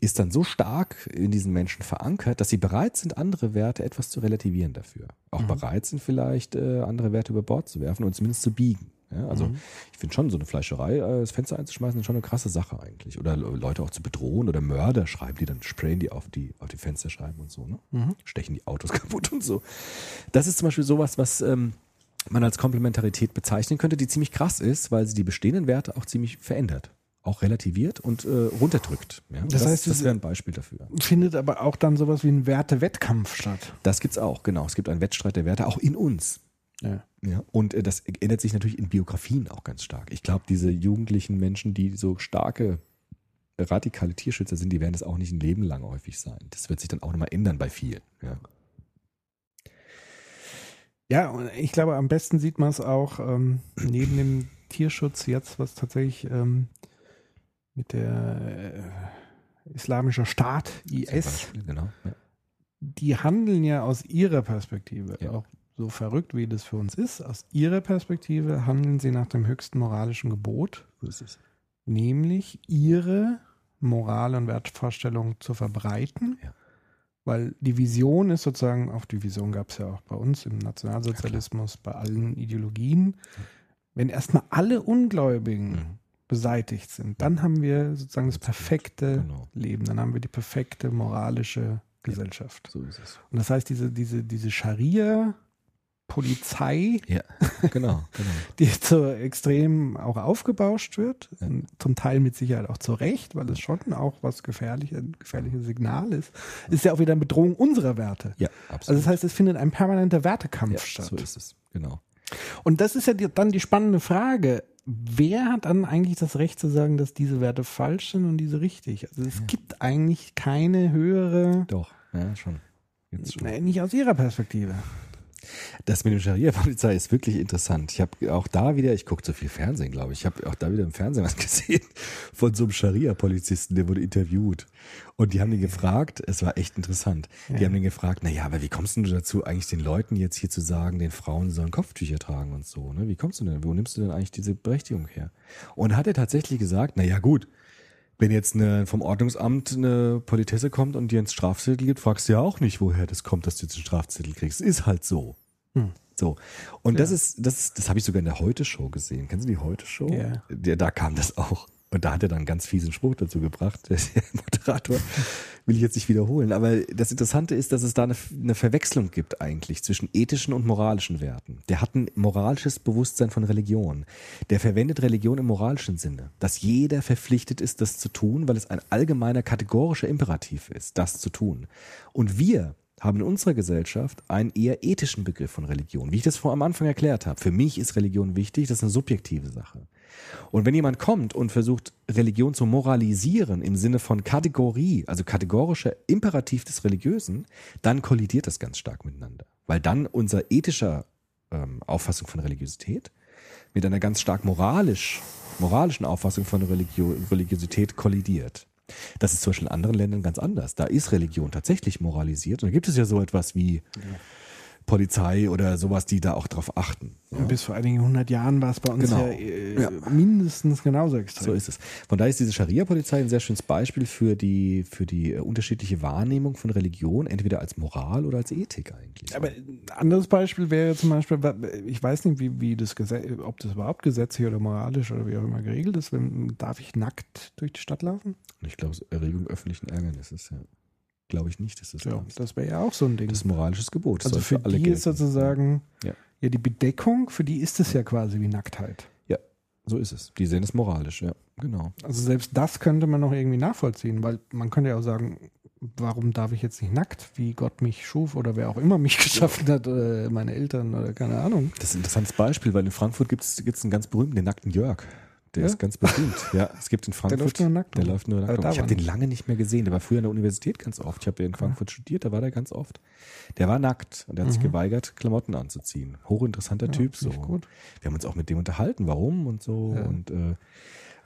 ist dann so stark in diesen Menschen verankert, dass sie bereit sind, andere Werte etwas zu relativieren dafür. Auch bereit sind, vielleicht äh, andere Werte über Bord zu werfen und zumindest zu biegen. Ja, also ich finde schon, so eine Fleischerei, äh, das Fenster einzuschmeißen, ist schon eine krasse Sache eigentlich. Oder Le- Leute auch zu bedrohen oder Mörder schreiben, die dann sprayen die auf die, auf die Fensterscheiben und so, ne? Stechen die Autos kaputt und so. Das ist zum Beispiel sowas, was ähm, man als Komplementarität bezeichnen könnte, die ziemlich krass ist, weil sie die bestehenden Werte auch ziemlich verändert. Auch relativiert und äh, runterdrückt. Ja? Das heißt, das es- wäre ein Beispiel dafür. Findet aber auch dann sowas wie ein Wertewettkampf statt. Das gibt's auch, genau. Es gibt einen Wettstreit der Werte, auch in uns. Ja. Ja, und äh, das ändert sich natürlich in Biografien auch ganz stark. Ich glaube, diese jugendlichen Menschen, die so starke radikale Tierschützer sind, die werden das auch nicht ein Leben lang häufig sein. Das wird sich dann auch nochmal ändern bei vielen. Ja. Ja, und ich glaube, am besten sieht man es auch ähm, neben dem Tierschutz jetzt, was tatsächlich ähm, mit der äh, Islamischer Staat, IS, Beispiel, genau. Ja. die handeln ja aus ihrer Perspektive, Ja. auch so verrückt wie das für uns ist, aus ihrer Perspektive handeln sie nach dem höchsten moralischen Gebot, So ist es. nämlich ihre Moral- und Wertvorstellung zu verbreiten. Ja. Weil die Vision ist sozusagen, auch die Vision gab es ja auch bei uns im Nationalsozialismus, bei allen Ideologien. Wenn erstmal alle Ungläubigen Mhm. Beseitigt sind, dann haben wir sozusagen das perfekte Genau. Leben, dann haben wir die perfekte moralische Gesellschaft. So ist es. Und das heißt, diese, diese, diese Scharia, Polizei, Ja, genau, genau. die so extrem auch aufgebauscht wird, Ja. zum Teil mit Sicherheit auch zu Recht, weil es schon auch was gefährlich, ein gefährliches Signal ist, ist ja auch wieder eine Bedrohung unserer Werte. Ja, Also absolut. das heißt, es findet ein permanenter Wertekampf ja, statt. so ist es. Genau. Und das ist ja die, dann die spannende Frage. Wer hat dann eigentlich das Recht zu sagen, dass diese Werte falsch sind und diese richtig? Also es gibt eigentlich keine höhere, Doch, ja, schon. Jetzt schon. nee, nicht aus ihrer Perspektive. Das mit dem Scharia-Polizei ist wirklich interessant. Ich habe auch da wieder, ich gucke zu viel Fernsehen, glaube ich. Ich habe auch da wieder im Fernsehen was gesehen von so einem Scharia-Polizisten, der wurde interviewt. Und die haben ihn gefragt, es war echt interessant. Die haben ihn gefragt, na ja, aber wie kommst du dazu, eigentlich den Leuten jetzt hier zu sagen, den Frauen sollen Kopftücher tragen und so, ne? Wie kommst du denn, wo nimmst du denn eigentlich diese Berechtigung her? Und hat er tatsächlich gesagt, na ja, gut, wenn jetzt eine, vom Ordnungsamt eine Politesse kommt und dir ins Strafzettel gibt, fragst du ja auch nicht, woher das kommt, dass du jetzt einen Strafzettel kriegst. Ist halt so. Hm. So. Und das ist, das, das habe ich sogar in der Heute-Show gesehen. Kennst du die Heute-Show? Ja. Der, da kam das auch. Und da hat er dann einen ganz fiesen Spruch dazu gebracht, der Moderator. Will ich jetzt nicht wiederholen. Aber das Interessante ist, dass es da eine, eine Verwechslung gibt eigentlich zwischen ethischen und moralischen Werten. Der hat ein moralisches Bewusstsein von Religion. Der verwendet Religion im moralischen Sinne. Dass jeder verpflichtet ist, das zu tun, weil es ein allgemeiner kategorischer Imperativ ist, das zu tun. Und wir haben in unserer Gesellschaft einen eher ethischen Begriff von Religion. Wie ich das vor am Anfang erklärt habe. Für mich ist Religion wichtig, das ist eine subjektive Sache. Und wenn jemand kommt und versucht, Religion zu moralisieren im Sinne von Kategorie, also kategorischer Imperativ des Religiösen, dann kollidiert das ganz stark miteinander. Weil dann unser ethischer ähm, Auffassung von Religiosität mit einer ganz stark moralisch, moralischen Auffassung von Religio Religiosität kollidiert. Das ist zum Beispiel in anderen Ländern ganz anders. Da ist Religion tatsächlich moralisiert. Und da gibt es ja so etwas wie Polizei oder sowas, die da auch drauf achten. Und bis vor einigen hundert Jahren war es bei uns Genau. ja, äh, Ja. mindestens genauso extrem. So ist es. Von daher ist diese Scharia-Polizei ein sehr schönes Beispiel für die, für die äh, unterschiedliche Wahrnehmung von Religion, entweder als Moral oder als Ethik eigentlich. Aber ein anderes Beispiel wäre zum Beispiel, ich weiß nicht, wie, wie das Gesetz, ob das überhaupt gesetzlich oder moralisch oder wie auch immer geregelt ist. Wenn, darf ich nackt durch die Stadt laufen? Ich glaube, Erregung öffentlichen Ärgernisses, ja. Glaube ich nicht, dass das Ja, darfst. das wäre ja auch so ein Ding. Das ist ein moralisches Gebot. Das also soll für die gelten. ist sozusagen, Ja. ja. die Bedeckung, für die ist es ja quasi wie Nacktheit. Ja, so ist es. Die sehen es moralisch, ja. Genau. Also selbst das könnte man noch irgendwie nachvollziehen, weil man könnte ja auch sagen, warum darf ich jetzt nicht nackt, wie Gott mich schuf oder wer auch immer mich geschaffen hat, oder meine Eltern oder keine Ahnung. Das ist ein interessantes Beispiel, weil in Frankfurt gibt es einen ganz berühmten, den nackten Jörg. Der Ja? ist ganz berühmt. Ja, es gibt in Frankfurt. läuft nur nackt Der läuft nur nackt Ich habe den lange nicht mehr gesehen. Der war früher an der Universität ganz oft. Ich habe in Frankfurt studiert, da war der ganz oft. Der war nackt und der hat sich geweigert, Klamotten anzuziehen. Hochinteressanter Typ. So. Mhm. gut. Wir haben uns auch mit dem unterhalten, warum und so. Ja. Und, äh,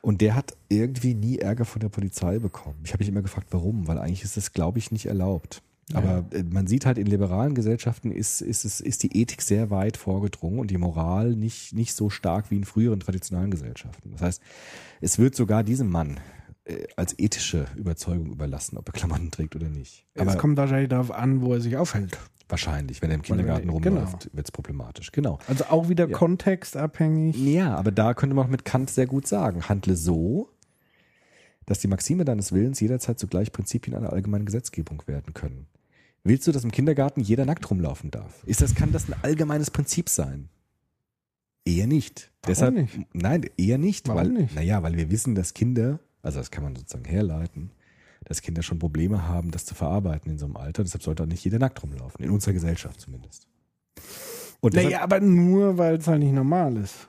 und der hat irgendwie nie Ärger von der Polizei bekommen. Ich habe mich immer gefragt, warum, weil eigentlich ist das, glaube ich, nicht erlaubt. Aber äh, man sieht halt, in liberalen Gesellschaften ist, ist, es, ist die Ethik sehr weit vorgedrungen und die Moral nicht, nicht so stark wie in früheren traditionellen Gesellschaften. Das heißt, es wird sogar diesem Mann äh, als ethische Überzeugung überlassen, ob er Klamotten trägt oder nicht. Aber es kommt wahrscheinlich darauf an, wo er sich aufhält. wahrscheinlich, wenn er im Kindergarten Genau. rumläuft, wird es problematisch. Genau. Also auch wieder Ja. kontextabhängig. Ja, aber da könnte man auch mit Kant sehr gut sagen, handle so, dass die Maxime deines Willens jederzeit zugleich Prinzipien einer allgemeinen Gesetzgebung werden können. Willst du, dass im Kindergarten jeder nackt rumlaufen darf? Ist das, kann das ein allgemeines Prinzip sein? Eher nicht. Warum Deshalb, nicht? nein, eher nicht, Warum weil, nicht? naja, weil wir wissen, dass Kinder, also das kann man sozusagen herleiten, dass Kinder schon Probleme haben, das zu verarbeiten in so einem Alter. Deshalb sollte auch nicht jeder nackt rumlaufen. In unserer Gesellschaft zumindest. Und Naja, aber nur, weil es halt nicht normal ist.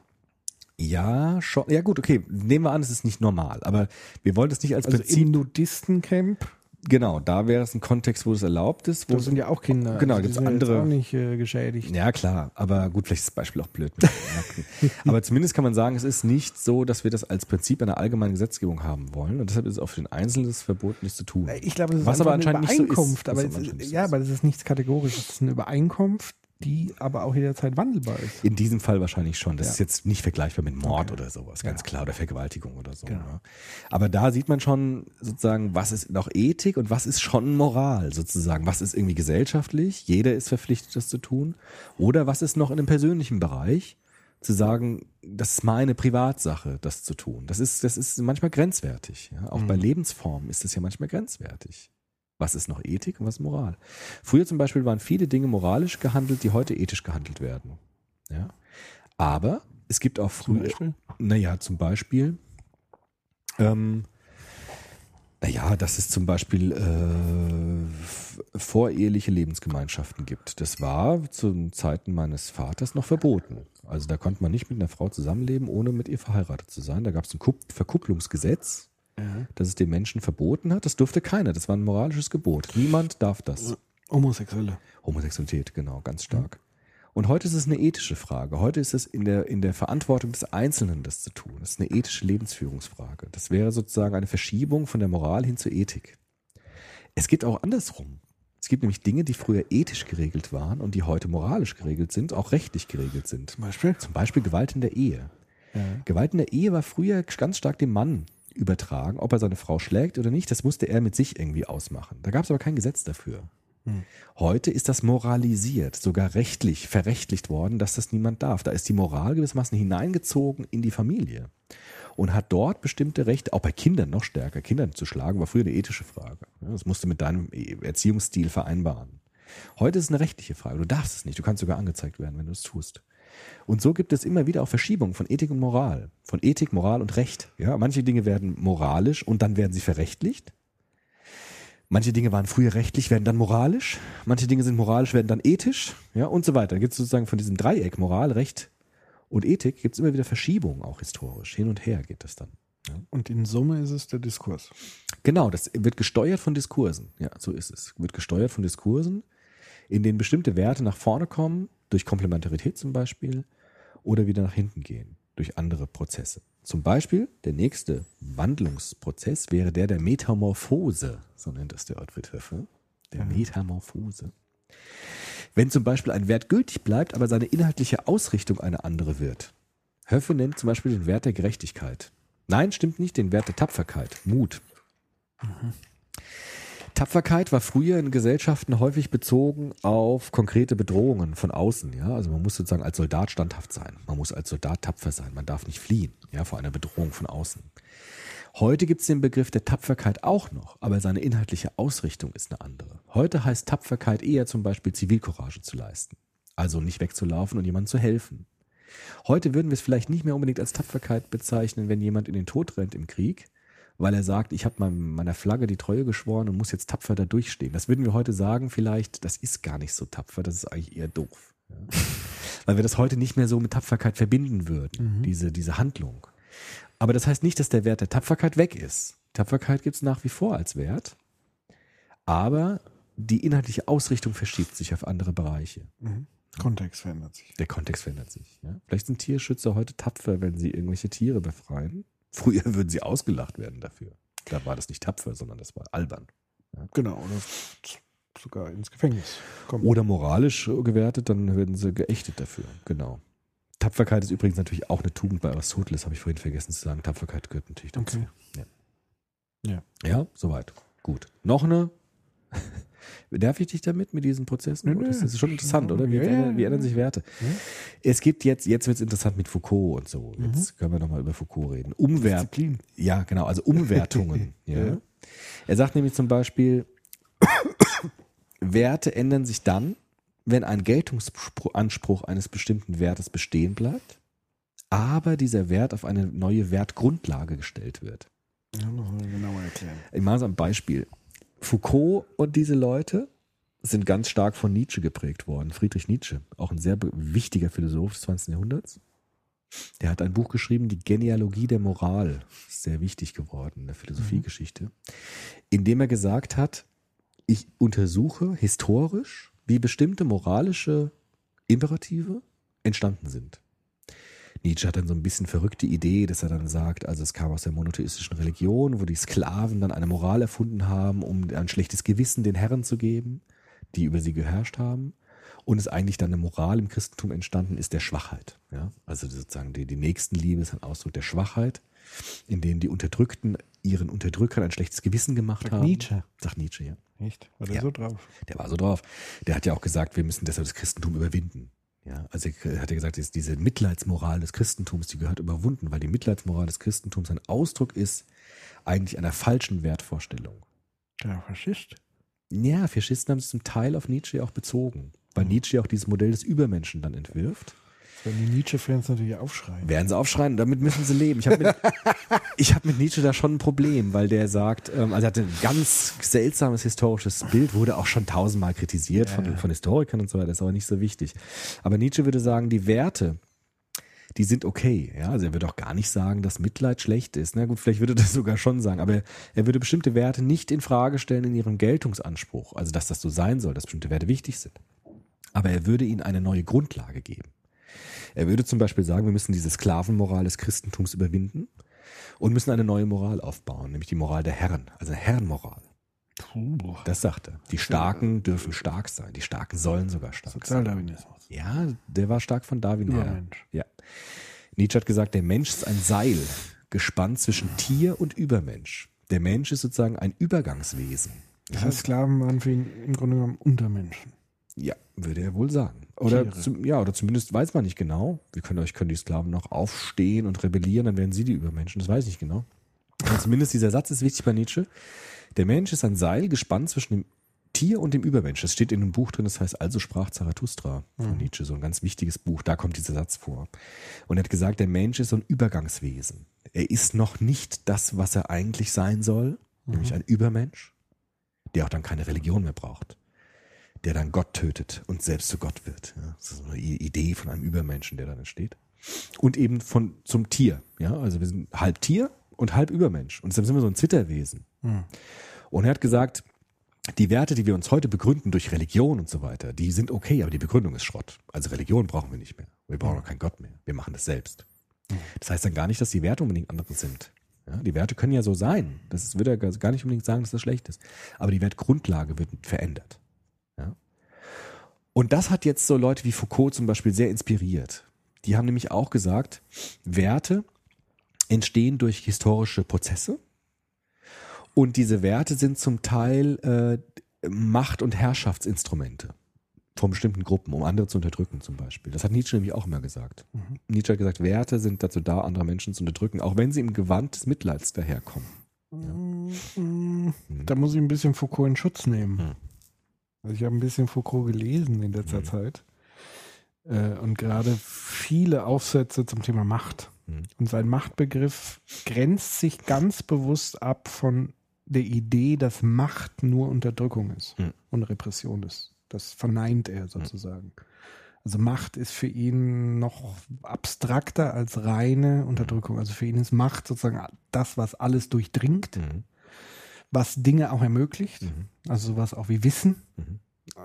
Ja, schon. Ja, gut, okay. Nehmen wir an, es ist nicht normal. Aber wir wollen es nicht als Also Prinzip. im Nudistencamp, Genau, da wäre es ein Kontext, wo es erlaubt ist. Wo da sind ja auch Kinder. Genau, also ja jetzt andere- auch nicht äh, geschädigt. Ja, klar. Aber gut, vielleicht ist das Beispiel auch blöd. Aber zumindest kann man sagen, es ist nicht so, dass wir das als Prinzip einer allgemeinen Gesetzgebung haben wollen. Und deshalb ist es auch für den Einzelnen das Verbot nicht zu tun. Ich glaube, das ist Was aber eine anscheinend nicht so ist. Übereinkunft. Aber es anscheinend ist, ja, aber das ist nichts Kategorisches. Das ist eine Übereinkunft, die aber auch jederzeit wandelbar ist. In diesem Fall wahrscheinlich schon. Das Ja. ist jetzt nicht vergleichbar mit Mord Okay. oder sowas, ganz Ja. klar, oder Vergewaltigung oder so. Genau. Ne? Aber da sieht man schon sozusagen, was ist noch Ethik und was ist schon Moral sozusagen. Was ist irgendwie gesellschaftlich? Jeder ist verpflichtet, das zu tun. Oder was ist noch in einem persönlichen Bereich? Zu sagen, das ist meine Privatsache, das zu tun. Das ist, das ist manchmal grenzwertig. Ja? Auch Mhm. bei Lebensformen ist es ja manchmal grenzwertig. Was ist noch Ethik und was ist Moral? Früher zum Beispiel waren viele Dinge moralisch gehandelt, die heute ethisch gehandelt werden. Ja? Aber es gibt auch früher, naja, zum Beispiel, ähm, naja, dass es zum Beispiel äh, voreheliche Lebensgemeinschaften gibt. Das war zu Zeiten meines Vaters noch verboten. Also da konnte man nicht mit einer Frau zusammenleben, ohne mit ihr verheiratet zu sein. Da gab es ein Kupp- Verkupplungsgesetz, das es den Menschen verboten hat. Das durfte keiner. Das war ein moralisches Gebot. Niemand darf das. Homosexuelle. Homosexualität, genau, ganz stark. Und heute ist es eine ethische Frage. Heute ist es in der, in der Verantwortung des Einzelnen, das zu tun. Das ist eine ethische Lebensführungsfrage. Das wäre sozusagen eine Verschiebung von der Moral hin zur Ethik. Es gibt auch andersrum. Es gibt nämlich Dinge, die früher ethisch geregelt waren und die heute moralisch geregelt sind, auch rechtlich geregelt sind. Zum Beispiel? Zum Beispiel Gewalt in der Ehe. Ja. Gewalt in der Ehe war früher ganz stark dem Mann übertragen. Ob er seine Frau schlägt oder nicht, das musste er mit sich irgendwie ausmachen. Da gab es aber kein Gesetz dafür. Heute ist das moralisiert, sogar rechtlich, verrechtlicht worden, dass das niemand darf. Da ist die Moral gewissermaßen hineingezogen in die Familie und hat dort bestimmte Rechte, auch bei Kindern noch stärker. Kindern zu schlagen war früher eine ethische Frage. Das musst du mit deinem Erziehungsstil vereinbaren. Heute ist es eine rechtliche Frage. Du darfst es nicht. Du kannst sogar angezeigt werden, wenn du es tust. Und so gibt es immer wieder auch Verschiebungen von Ethik und Moral. Von Ethik, Moral und Recht. Ja, manche Dinge werden moralisch und dann werden sie verrechtlicht. Manche Dinge waren früher rechtlich, werden dann moralisch. Manche Dinge sind moralisch, werden dann ethisch. Ja, und so weiter. Dann gibt es sozusagen von diesem Dreieck Moral, Recht und Ethik gibt es immer wieder Verschiebungen, auch historisch. Hin und her geht das dann. Und in Summe ist es der Diskurs. Genau, das wird gesteuert von Diskursen. Ja, so ist es. Wird gesteuert von Diskursen, in denen bestimmte Werte nach vorne kommen, durch Komplementarität zum Beispiel, oder wieder nach hinten gehen, durch andere Prozesse. Zum Beispiel, der nächste Wandlungsprozess wäre der der Metamorphose, so nennt das der Ottfried Höffe. Der Metamorphose. Wenn zum Beispiel ein Wert gültig bleibt, aber seine inhaltliche Ausrichtung eine andere wird. Höffe nennt zum Beispiel den Wert der Gerechtigkeit. Nein, stimmt nicht, den Wert der Tapferkeit, Mut. Tapferkeit war früher in Gesellschaften häufig bezogen auf konkrete Bedrohungen von außen. Ja, also man muss sozusagen als Soldat standhaft sein. Man muss als Soldat tapfer sein. Man darf nicht fliehen, ja, vor einer Bedrohung von außen. Heute gibt es den Begriff der Tapferkeit auch noch, aber seine inhaltliche Ausrichtung ist eine andere. Heute heißt Tapferkeit eher zum Beispiel Zivilcourage zu leisten. Also nicht wegzulaufen und jemandem zu helfen. Heute würden wir es vielleicht nicht mehr unbedingt als Tapferkeit bezeichnen, wenn jemand in den Tod rennt im Krieg, weil er sagt, ich habe meiner Flagge die Treue geschworen und muss jetzt tapfer da durchstehen. Das würden wir heute sagen, vielleicht, das ist gar nicht so tapfer, das ist eigentlich eher doof. Ja. Weil wir das heute nicht mehr so mit Tapferkeit verbinden würden, diese, diese Handlung. Aber das heißt nicht, dass der Wert der Tapferkeit weg ist. Tapferkeit gibt es nach wie vor als Wert, aber die inhaltliche Ausrichtung verschiebt sich auf andere Bereiche. Kontext verändert sich. Der Kontext verändert sich. Ja? Vielleicht sind Tierschützer heute tapfer, wenn sie irgendwelche Tiere befreien. Früher würden sie ausgelacht werden dafür. Da war das nicht tapfer, sondern das war albern. Genau, oder sogar ins Gefängnis kommen. Oder moralisch gewertet, dann werden sie geächtet dafür. Genau. Tapferkeit ist übrigens natürlich auch eine Tugend bei Aristoteles, habe ich vorhin vergessen zu sagen. Tapferkeit gehört natürlich dazu. Okay. Ja. Ja. ja, soweit. Gut. Noch eine. Nerv ich dich damit mit diesen Prozessen? Nö, nö. das ist schon interessant, oder? Wie, Ja, ändern, wie ändern sich Werte? Ja. Es gibt jetzt, jetzt wird es interessant mit Foucault und so. Jetzt können wir nochmal über Foucault reden. Umwert, Disziplin. ja, genau, also Umwertungen. ja. Er sagt nämlich zum Beispiel, Werte ändern sich dann, wenn ein Geltungsanspruch eines bestimmten Wertes bestehen bleibt, aber dieser Wert auf eine neue Wertgrundlage gestellt wird. Ja, noch mal genauer erklären. Ich mache so ein Beispiel. Foucault und diese Leute sind ganz stark von Nietzsche geprägt worden. Friedrich Nietzsche, auch ein sehr wichtiger Philosoph des 20. Jahrhunderts. Der hat ein Buch geschrieben, die Genealogie der Moral. Sehr wichtig geworden in der Philosophiegeschichte. In dem er gesagt hat, ich untersuche historisch, wie bestimmte moralische Imperative entstanden sind. Nietzsche hat dann so ein bisschen verrückte Idee, dass er dann sagt, also es kam aus der monotheistischen Religion, wo die Sklaven dann eine Moral erfunden haben, um ein schlechtes Gewissen den Herren zu geben, die über sie geherrscht haben. Und es eigentlich dann eine Moral im Christentum entstanden ist der Schwachheit. Ja? Also sozusagen die, die Nächstenliebe ist ein Ausdruck der Schwachheit, in dem die Unterdrückten ihren Unterdrückern ein schlechtes Gewissen gemacht Sagt haben. Nietzsche. Sagt Nietzsche, ja. Echt? War der Ja. so drauf? Der war so drauf. Der hat ja auch gesagt, wir müssen deshalb das Christentum überwinden. Ja, also er hat ja gesagt, diese Mitleidsmoral des Christentums, die gehört überwunden, weil die Mitleidsmoral des Christentums ein Ausdruck ist eigentlich einer falschen Wertvorstellung. Der Faschist. Ja, Faschisten haben sich zum Teil auf Nietzsche auch bezogen, weil Nietzsche auch dieses Modell des Übermenschen dann entwirft. Wenn die Nietzsche-Fans natürlich aufschreien. Werden sie aufschreien, damit müssen sie leben. Ich habe mit, ich hab mit Nietzsche da schon ein Problem, weil der sagt, ähm, also er hatte ein ganz seltsames historisches Bild, wurde auch schon tausendmal kritisiert von, von Historikern und so weiter, ist aber nicht so wichtig. Aber Nietzsche würde sagen, die Werte, die sind okay. Ja, also er würde auch gar nicht sagen, dass Mitleid schlecht ist. Na gut, vielleicht würde er das sogar schon sagen, aber er würde bestimmte Werte nicht in Frage stellen in ihrem Geltungsanspruch. Also dass das so sein soll, dass bestimmte Werte wichtig sind. Aber er würde ihnen eine neue Grundlage geben. Er würde zum Beispiel sagen, wir müssen diese Sklavenmoral des Christentums überwinden und müssen eine neue Moral aufbauen, nämlich die Moral der Herren, also eine Herrenmoral. Puh. Das sagt er. Die Starken dürfen stark sein. Die Starken sollen sogar stark sein. Sozialdarwinismus. Ja, der war stark von Darwin her. Übermensch. Ja. Nietzsche hat gesagt, der Mensch ist ein Seil, gespannt zwischen Tier und Übermensch. Der Mensch ist sozusagen ein Übergangswesen. Das heißt, Sklaven waren für ihn im Grunde genommen Untermenschen. Ja, würde er wohl sagen. Oder, zum, ja, oder zumindest weiß man nicht genau. Wir können euch können die Sklaven noch aufstehen und rebellieren, dann werden sie die Übermenschen. Das weiß ich nicht genau. Aber zumindest dieser Satz ist wichtig bei Nietzsche. Der Mensch ist ein Seil gespannt zwischen dem Tier und dem Übermensch. Das steht in einem Buch drin, das heißt Also sprach Zarathustra von Nietzsche, so ein ganz wichtiges Buch. Da kommt dieser Satz vor. Und er hat gesagt, der Mensch ist so ein Übergangswesen. Er ist noch nicht das, was er eigentlich sein soll, nämlich ein Übermensch, der auch dann keine Religion mehr braucht der dann Gott tötet und selbst zu Gott wird. Ja, das ist eine Idee von einem Übermenschen, der dann entsteht. Und eben von zum Tier. Ja, also wir sind halb Tier und halb Übermensch. Und deshalb sind wir so ein Zitterwesen. Und er hat gesagt, die Werte, die wir uns heute begründen durch Religion und so weiter, die sind okay, aber die Begründung ist Schrott. Also Religion brauchen wir nicht mehr. Wir brauchen auch keinen Gott mehr. Wir machen das selbst. Das heißt dann gar nicht, dass die Werte unbedingt andere sind. Ja, die Werte können ja so sein. Das würde er gar nicht unbedingt sagen, dass das schlecht ist. Aber die Wertgrundlage wird verändert. Ja? Und das hat jetzt so Leute wie Foucault zum Beispiel sehr inspiriert. Die haben nämlich auch gesagt, Werte entstehen durch historische Prozesse und diese Werte sind zum Teil äh, Macht- und Herrschaftsinstrumente von bestimmten Gruppen, um andere zu unterdrücken zum Beispiel. Das hat Nietzsche nämlich auch immer gesagt. Nietzsche hat gesagt, Werte sind dazu da, andere Menschen zu unterdrücken, auch wenn sie im Gewand des Mitleids daherkommen. Da muss ich ein bisschen Foucault in Schutz nehmen. Hm. Also ich habe ein bisschen Foucault gelesen in letzter Hm. Zeit. Äh, und gerade viele Aufsätze zum Thema Macht. Hm. Und sein Machtbegriff grenzt sich ganz bewusst ab von der Idee, dass Macht nur Unterdrückung ist Hm. und Repression ist. Das verneint er sozusagen. Also Macht ist für ihn noch abstrakter als reine Unterdrückung. Also für ihn ist Macht sozusagen das, was alles durchdringt, Mhm. Was Dinge auch ermöglicht. Mhm. Also sowas auch wie Wissen. Mhm.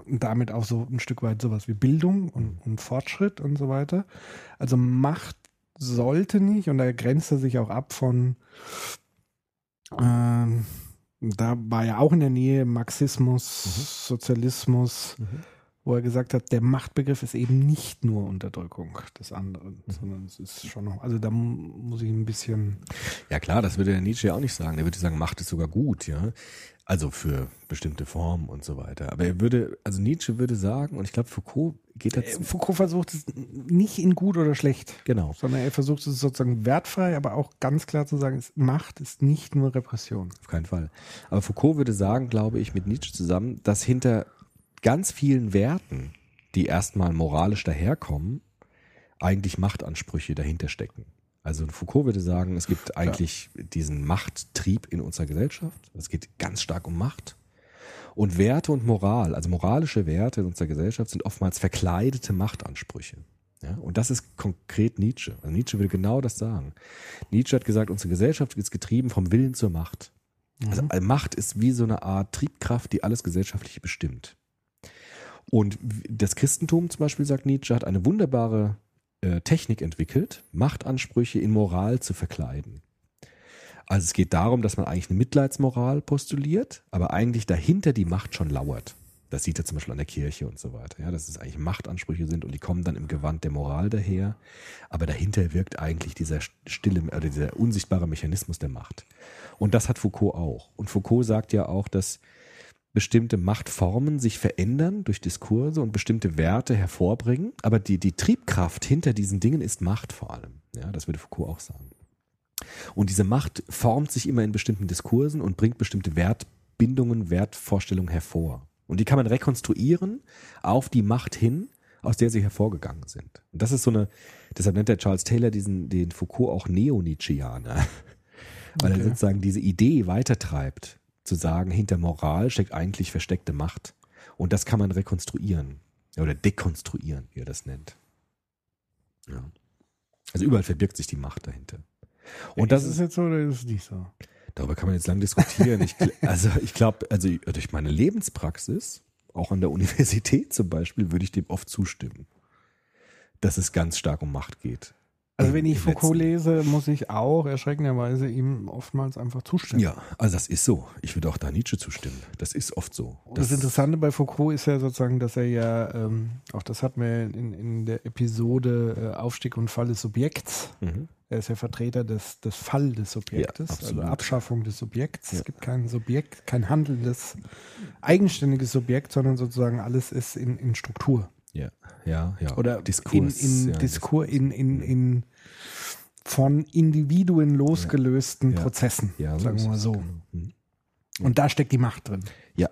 Und damit auch so ein Stück weit sowas wie Bildung und, und Fortschritt und so weiter. Also Macht sollte nicht, und da grenzt er sich auch ab von, ähm, da war ja auch in der Nähe Marxismus, Sozialismus, Mhm. Wo er gesagt hat, der Machtbegriff ist eben nicht nur Unterdrückung des anderen, sondern es ist schon noch, also da mu- muss ich ein bisschen, Ja klar, das würde der Nietzsche ja auch nicht sagen. Der würde sagen, Macht ist sogar gut, ja. Also für bestimmte Formen und so weiter. Aber er würde, also Nietzsche würde sagen, und ich glaube, Foucault geht dazu. Äh, Foucault versucht es nicht in gut oder schlecht, Genau. sondern er versucht es sozusagen wertfrei, aber auch ganz klar zu sagen, Macht ist nicht nur Repression. Auf keinen Fall. Aber Foucault würde sagen, glaube ich, mit Nietzsche zusammen, dass hinter ganz vielen Werten, die erstmal moralisch daherkommen, eigentlich Machtansprüche dahinter stecken. Also Foucault würde sagen, es gibt eigentlich diesen Machttrieb in unserer Gesellschaft. Es geht ganz stark um Macht. Und Werte und Moral, also moralische Werte in unserer Gesellschaft, sind oftmals verkleidete Machtansprüche. Ja, und das ist konkret Nietzsche. Also Nietzsche würde genau das sagen. Nietzsche hat gesagt, unsere Gesellschaft ist getrieben vom Willen zur Macht. Also Macht ist wie so eine Art Triebkraft, die alles Gesellschaftliche bestimmt. Und das Christentum zum Beispiel, sagt Nietzsche, hat eine wunderbare äh, Technik entwickelt, Machtansprüche in Moral zu verkleiden. Also es geht darum, dass man eigentlich eine Mitleidsmoral postuliert, aber eigentlich dahinter die Macht schon lauert. Das sieht er zum Beispiel an der Kirche und so weiter, ja, dass es eigentlich Machtansprüche sind und die kommen dann im Gewand der Moral daher, aber dahinter wirkt eigentlich dieser stille oder dieser unsichtbare Mechanismus der Macht. Und das hat Foucault auch. Und Foucault sagt ja auch, dass bestimmte Machtformen sich verändern durch Diskurse und bestimmte Werte hervorbringen, aber die, die Triebkraft hinter diesen Dingen ist Macht vor allem. Ja, das würde Foucault auch sagen. Und diese Macht formt sich immer in bestimmten Diskursen und bringt bestimmte Wertbindungen, Wertvorstellungen hervor. Und die kann man rekonstruieren auf die Macht hin, aus der sie hervorgegangen sind. Und das ist so eine, deshalb nennt der Charles Taylor diesen, den Foucault auch Neo-Nietzscheaner. Weil er Okay. sozusagen diese Idee weitertreibt, zu sagen, hinter Moral steckt eigentlich versteckte Macht. Und das kann man rekonstruieren. Oder dekonstruieren, wie er das nennt. Ja. Also überall verbirgt sich die Macht dahinter. Und das ist ist, es jetzt so oder ist es nicht so? darüber kann man jetzt lang diskutieren. Ich, also ich glaube, also durch meine Lebenspraxis, auch an der Universität zum Beispiel, würde ich dem oft zustimmen, dass es ganz stark um Macht geht. Also wenn ich Foucault lese, muss ich auch erschreckenderweise ihm oftmals einfach zustimmen. Ja, also das ist so. Ich würde auch da Nietzsche zustimmen. Das ist oft so. Und das, Interessante bei Foucault ist ja sozusagen, dass er ja, ähm, auch das hatten wir in, in der Episode äh, Aufstieg und Fall des Subjekts. Mhm. Er ist ja Vertreter des, des Fall des Subjektes, Ja, also. Abschaffung des Subjekts. Ja. Es gibt kein Subjekt, kein handelndes, eigenständiges Subjekt, sondern sozusagen alles ist in, in Struktur. Ja, ja, ja. Oder Diskurs. in, in ja, Diskur, in, in, in von Individuen losgelösten Ja. Prozessen, Ja, sagen ist wir mal so. genau. Mhm. Und da steckt die Macht drin. Ja,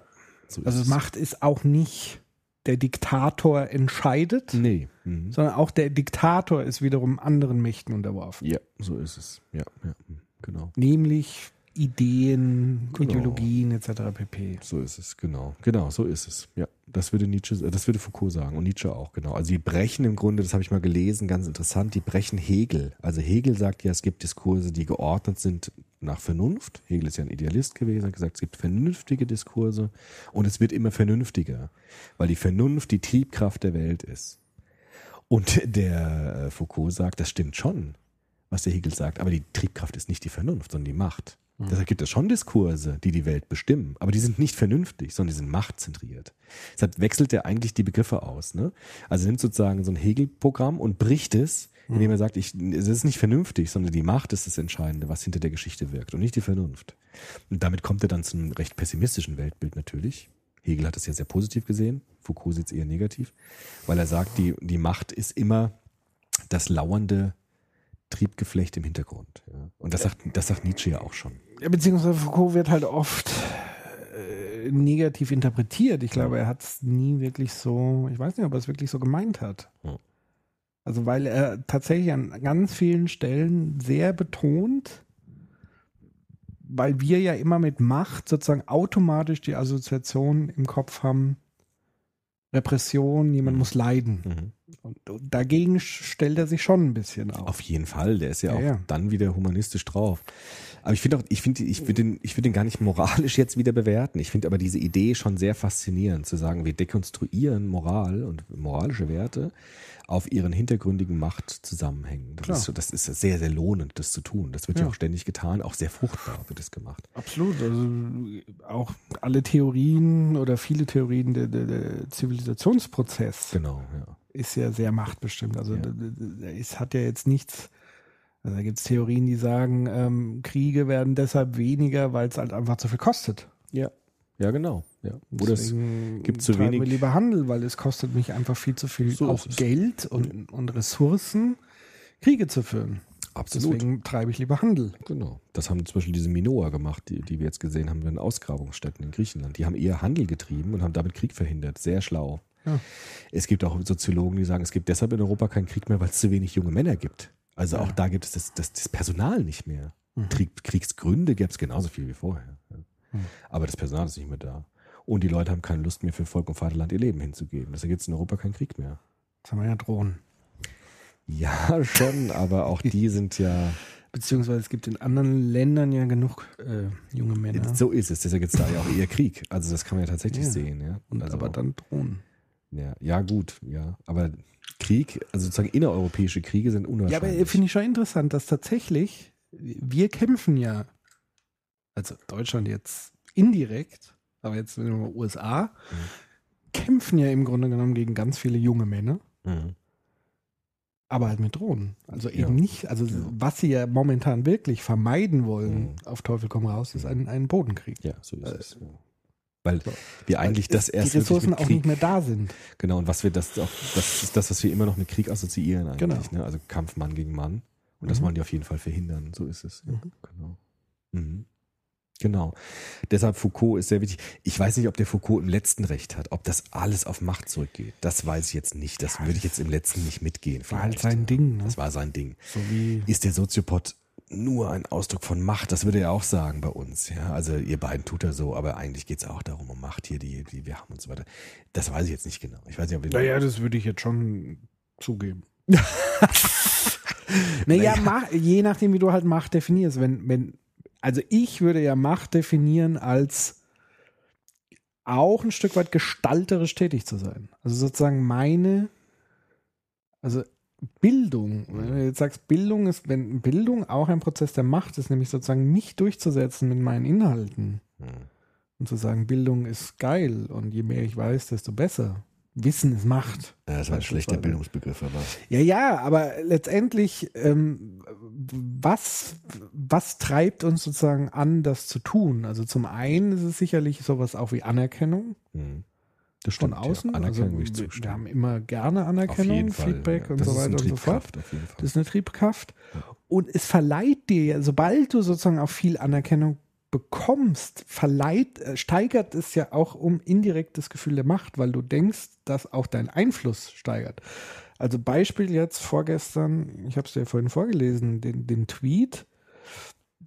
so ist Also es. Macht ist auch nicht der Diktator entscheidet, Nee. Mhm. sondern auch der Diktator ist wiederum anderen Mächten unterworfen. Ja, so ist es. Ja, ja, mhm. genau. Nämlich Ideen, Genau. Ideologien etc. pp. So ist es, genau. Genau, so ist es. Ja, das würde Nietzsche, äh, das würde Foucault sagen und Nietzsche auch, genau. Also die brechen im Grunde, das habe ich mal gelesen, ganz interessant, die brechen Hegel. Also Hegel sagt ja, es gibt Diskurse, die geordnet sind nach Vernunft. Hegel ist ja ein Idealist gewesen, hat gesagt, es gibt vernünftige Diskurse und es wird immer vernünftiger, weil die Vernunft die Triebkraft der Welt ist. Und der äh, Foucault sagt, das stimmt schon, was der Hegel sagt, aber die Triebkraft ist nicht die Vernunft, sondern die Macht. Deshalb gibt es schon Diskurse, die die Welt bestimmen, aber die sind nicht vernünftig, sondern die sind machtzentriert. Deshalb wechselt er eigentlich die Begriffe aus. Ne? Also nimmt sozusagen so ein Hegel-Programm und bricht es, indem er sagt, ich, es ist nicht vernünftig, sondern die Macht ist das Entscheidende, was hinter der Geschichte wirkt und nicht die Vernunft. Und damit kommt er dann zu einem recht pessimistischen Weltbild natürlich. Hegel hat es ja sehr positiv gesehen, Foucault sieht es eher negativ, weil er sagt, die, die Macht ist immer das lauernde Triebgeflecht im Hintergrund. Ja. Und das sagt, das sagt Nietzsche ja auch schon. Beziehungsweise Foucault wird halt oft äh, negativ interpretiert. Ich glaube, er hat es nie wirklich so, ich weiß nicht, ob er es wirklich so gemeint hat. Also weil er tatsächlich an ganz vielen Stellen sehr betont, weil wir ja immer mit Macht sozusagen automatisch die Assoziation im Kopf haben, Repression, jemand Mhm. muss leiden. Mhm. Und, und dagegen stellt er sich schon ein bisschen auf. Auf jeden Fall, der ist ja, Ja, auch ja. dann wieder humanistisch drauf. Aber ich finde auch, ich finde, ich würde den, ich würde den gar nicht moralisch jetzt wieder bewerten. Ich finde aber diese Idee schon sehr faszinierend, zu sagen, wir dekonstruieren Moral und moralische Werte auf ihren hintergründigen Machtzusammenhängen. Das Klar. ist, so- das ist sehr, sehr lohnend, das zu tun. Das wird ja, Ja. auch ständig getan, auch sehr fruchtbar wird es gemacht. Absolut. Also auch alle Theorien oder viele Theorien der, der, der Zivilisationsprozess Genau, ja. Ist ja sehr machtbestimmt. Also Ja. es hat ja jetzt nichts. Also da gibt es Theorien, die sagen, ähm, Kriege werden deshalb weniger, weil es halt einfach zu viel kostet. Ja. Ja, genau. Ja. Das, Deswegen gibt's zu wenig- wir lieber Handel, weil es kostet mich einfach viel zu viel So auch es. Geld und, und Ressourcen, Kriege zu führen. absolut. Deswegen treibe ich lieber Handel. Genau. Das haben zum Beispiel diese Minoa gemacht, die, die wir jetzt gesehen haben in Ausgrabungsstätten in Griechenland. Die haben eher Handel getrieben und haben damit Krieg verhindert. Sehr schlau. Ja. Es gibt auch Soziologen, die sagen, es gibt deshalb in Europa keinen Krieg mehr, weil es zu wenig junge Männer gibt. Also Ja. auch da gibt es das, das, das Personal nicht mehr. Mhm. Krieg, Kriegsgründe gäbe es genauso viel wie vorher. Mhm. Aber das Personal ist nicht mehr da. Und die Leute haben keine Lust mehr für Volk und Vaterland ihr Leben hinzugeben. Deshalb gibt es in Europa keinen Krieg mehr. Jetzt haben wir ja Drohnen. Ja, schon, aber auch die sind ja. Beziehungsweise es gibt in anderen Ländern ja genug äh, junge Männer. So ist es. Deshalb gibt es da ja auch eher Krieg. Also das kann man ja tatsächlich Ja. sehen. Ja. Und also aber dann Drohnen. Ja, ja, gut, ja. Aber Krieg, also sozusagen innereuropäische Kriege sind Ja, unwahrscheinlich. aber finde ich schon interessant, dass tatsächlich wir kämpfen ja, also Deutschland jetzt indirekt, aber jetzt wenn wir mal USA, kämpfen ja im Grunde genommen gegen ganz viele junge Männer, Mhm. aber halt mit Drohnen. Also eben Ja. nicht, also Ja. was sie ja momentan wirklich vermeiden wollen, Mhm. auf Teufel komm raus, ist ein, ein Bodenkrieg. Ja, so ist Äh, es. Ja. Weil so. wir eigentlich das die erst wirklich Ressourcen auch nicht mehr da sind. genau, und was wir das auch, das ist das, was wir immer noch mit Krieg assoziieren eigentlich, Genau. ne? Also Kampf Mann gegen Mann. Und das Mhm. wollen die auf jeden Fall verhindern. So ist es. Ja, Mhm. genau. Mhm. Genau. Deshalb Foucault ist sehr wichtig. Ich weiß nicht, ob der Foucault im letzten Recht hat, ob das alles auf Macht zurückgeht. Das weiß ich jetzt nicht. Das würde ich jetzt im letzten nicht mitgehen. War halt sein Ding. Ne? Das war sein Ding. So wie Ist der Soziopod nur ein Ausdruck von Macht? Das würde er auch sagen bei uns. Ja, also ihr beiden tut er so, aber eigentlich geht es auch darum, um Macht hier, die, die wir haben und so weiter. Das weiß ich jetzt nicht genau. Ich weiß nicht, ob wir Naja, das würde ich jetzt schon zugeben. naja, Mach, je nachdem, wie du halt Macht definierst. Wenn, wenn, also ich würde ja Macht definieren als auch ein Stück weit gestalterisch tätig zu sein. Also sozusagen meine, also Bildung, wenn du jetzt sagst, Bildung ist, wenn Bildung auch ein Prozess der Macht ist, nämlich sozusagen mich durchzusetzen mit meinen Inhalten Hm. und zu sagen, Bildung ist geil und je mehr ich weiß, desto besser. Wissen ist Macht. Ja, das war ein schlechter. Bildungsbegriff, aber Ja, ja, aber letztendlich, ähm, was, was treibt uns sozusagen an, das zu tun? Also zum einen ist es sicherlich sowas auch wie Anerkennung hm. Das von stimmt. außen. Ja. Anerkennung also, wir, haben immer gerne Anerkennung, Fall. Feedback ja. und so ist eine weiter und so fort. Das ist eine Triebkraft. Und es verleiht dir, sobald du sozusagen auch viel Anerkennung bekommst, verleiht, äh, steigert es ja auch um indirekt das Gefühl der Macht, weil du denkst, dass auch dein Einfluss steigert. Also Beispiel jetzt vorgestern, ich habe es dir vorhin vorgelesen, den, den Tweet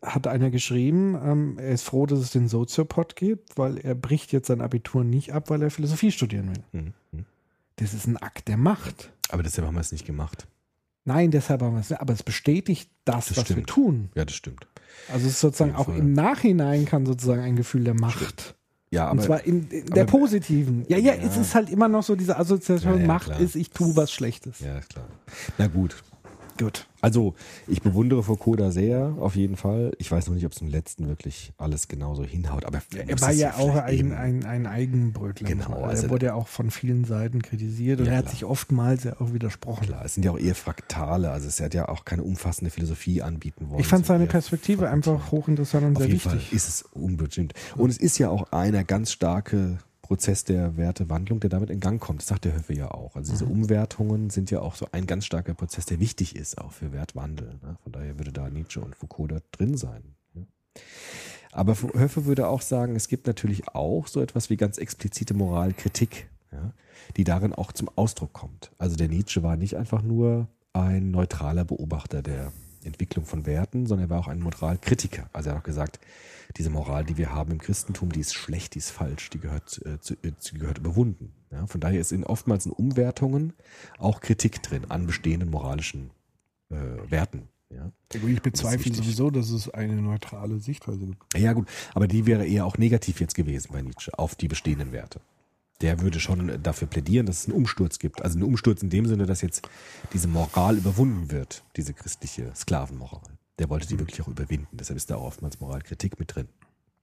hat einer geschrieben, ähm, er ist froh, dass es den Soziopod gibt, weil er bricht jetzt sein Abitur nicht ab, weil er Philosophie studieren will. Hm, hm. Das ist ein Akt der Macht. Aber deshalb haben wir es nicht gemacht. Nein, deshalb haben wir es nicht. Aber es bestätigt das, Das was wir stimmt. tun. Ja, das stimmt. Also es ist sozusagen auch im Nachhinein kann sozusagen ein Gefühl der Macht. Ja, und aber zwar in, in der aber- positiven. Ja, ja, Ja. es ist halt immer noch so diese Assoziation, Ja, ja, Macht klar. ist, ich tue was Schlechtes. ja, ist klar. Na gut. Gut. Also, ich bewundere Fukuda sehr, auf jeden Fall. Ich weiß noch nicht, ob es im letzten wirklich alles genauso hinhaut, aber Er war ja auch ein, ein, ein Eigenbrötler. Genau, Also er wurde ja auch von vielen Seiten kritisiert und Ja, er hat klar. sich oftmals ja auch widersprochen. Klar, es sind ja auch eher Fraktale, also es hat ja auch keine umfassende Philosophie anbieten wollen. Ich fand seine Perspektive Fakultät. einfach hochinteressant und Auf sehr jeden wichtig. Fall ist es unbestimmt. Und es ist ja auch einer ganz starke Prozess der Wertewandlung, der damit in Gang kommt. Das sagt der Höfe ja auch. Also diese Mhm. Umwertungen sind ja auch so ein ganz starker Prozess, der wichtig ist auch für Wertwandel. Ne? Von daher würde da Nietzsche und Foucault da drin sein. Aber Höfe würde auch sagen, es gibt natürlich auch so etwas wie ganz explizite Moralkritik, ja, die darin auch zum Ausdruck kommt. Also der Nietzsche war nicht einfach nur ein neutraler Beobachter der Entwicklung von Werten, sondern er war auch ein Moralkritiker. Also er hat auch gesagt, diese Moral, die wir haben im Christentum, die ist schlecht, die ist falsch, die gehört, äh, zu, äh, die gehört überwunden. Ja, von daher ist in oftmals in Umwertungen auch Kritik drin an bestehenden moralischen äh, Werten. Ja. Ich bezweifle sowieso, dass es eine neutrale Sichtweise gibt. Ja gut, aber die wäre eher auch negativ jetzt gewesen bei Nietzsche auf die bestehenden Werte. Der würde schon dafür plädieren, dass es einen Umsturz gibt. Also einen Umsturz in dem Sinne, dass jetzt diese Moral überwunden wird, diese christliche Sklavenmoral. Der wollte die wirklich auch überwinden. Deshalb ist da auch oftmals Moralkritik mit drin.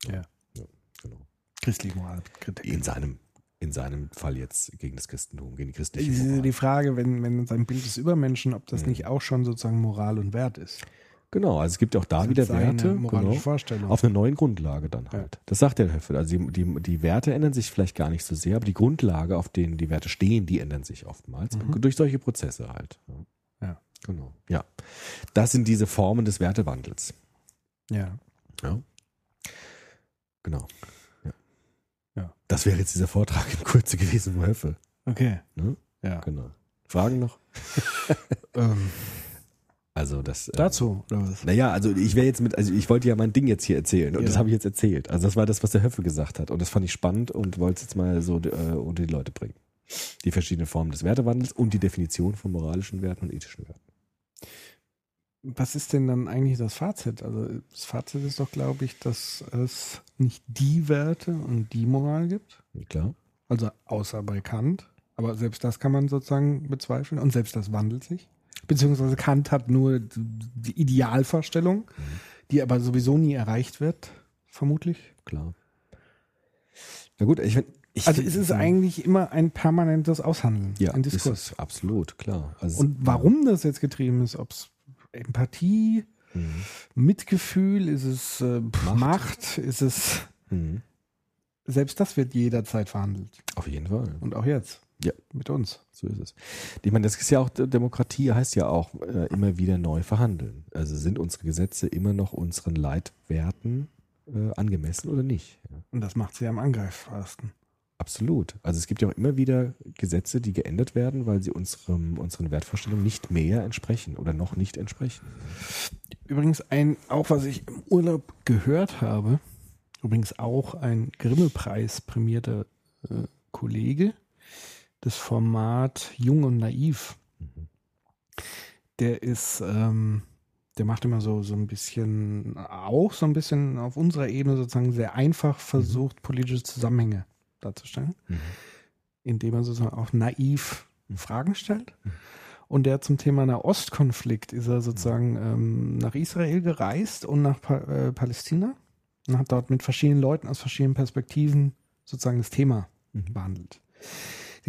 Ja. ja genau. Christliche Moralkritik. In seinem, in seinem Fall jetzt gegen das Christentum, gegen die christliche Moral. die Frage, wenn, wenn sein Bild des Übermenschen, ob das Mhm. nicht auch schon sozusagen Moral und Wert ist. Genau, also es gibt auch da Das wieder Werte. Genau. Auf einer neuen Grundlage dann halt. Das sagt der Höffel. Also die, die, die Werte ändern sich vielleicht gar nicht so sehr, aber die Grundlage, auf denen die Werte stehen, die ändern sich oftmals. Mhm. Durch solche Prozesse halt. Ja. Ja. Genau. Ja. Das sind diese Formen des Wertewandels. ja. Ja. Genau. Ja. Ja. Das wäre jetzt dieser Vortrag in Kürze gewesen Höffel. Okay. Ne? Ja. Genau. Fragen noch? Ähm, Also das. äh, dazu, oder was? Naja, also ich wäre jetzt mit, also ich wollte ja mein Ding jetzt hier erzählen und Ja. das habe ich jetzt erzählt. Also das war das, was der Höffe gesagt hat und das fand ich spannend und wollte es jetzt mal so äh, unter die Leute bringen. Die verschiedenen Formen des Wertewandels und die Definition von moralischen Werten und ethischen Werten. Was ist denn dann eigentlich das Fazit? Also das Fazit ist doch, glaube ich, dass es nicht die Werte und die Moral gibt. Klar. Also außer bei Kant. Aber selbst das kann man sozusagen bezweifeln und selbst das wandelt sich. Beziehungsweise Kant hat nur die Idealvorstellung, die aber sowieso nie erreicht wird, vermutlich. Klar. Na gut, ich, ich Also es ist eigentlich immer ein permanentes Aushandeln, ja, ein Diskurs. absolut, klar. Also, Und warum das jetzt getrieben ist, ob es Empathie, Mhm. Mitgefühl, ist es äh, Macht. Macht, ist es, Mhm. selbst das wird jederzeit verhandelt. Auf jeden Fall. Und auch jetzt. Ja. Mit uns. So ist es. Ich meine, das ist ja auch, Demokratie heißt ja auch äh, immer wieder neu verhandeln. Also sind unsere Gesetze immer noch unseren Leitwerten äh, angemessen oder nicht? Ja, Und das macht sie am angreifbarsten. absolut. Also es gibt ja auch immer wieder Gesetze, die geändert werden, weil sie unserem, unseren Wertvorstellungen nicht mehr entsprechen oder noch nicht entsprechen. Übrigens ein, auch was ich im Urlaub gehört habe, übrigens auch ein Grimme-Preis prämierter äh, Kollege, das Format Jung und Naiv. Mhm. Der ist, ähm, der macht immer so, so ein bisschen, auch so ein bisschen auf unserer Ebene sozusagen sehr einfach versucht, politische Zusammenhänge darzustellen, Mhm. indem er sozusagen auch naiv Fragen stellt. Mhm. Und der zum Thema Nahostkonflikt ist er sozusagen ähm, nach Israel gereist und nach pa äh, Palästina und hat dort mit verschiedenen Leuten aus verschiedenen Perspektiven sozusagen das Thema Mhm. behandelt.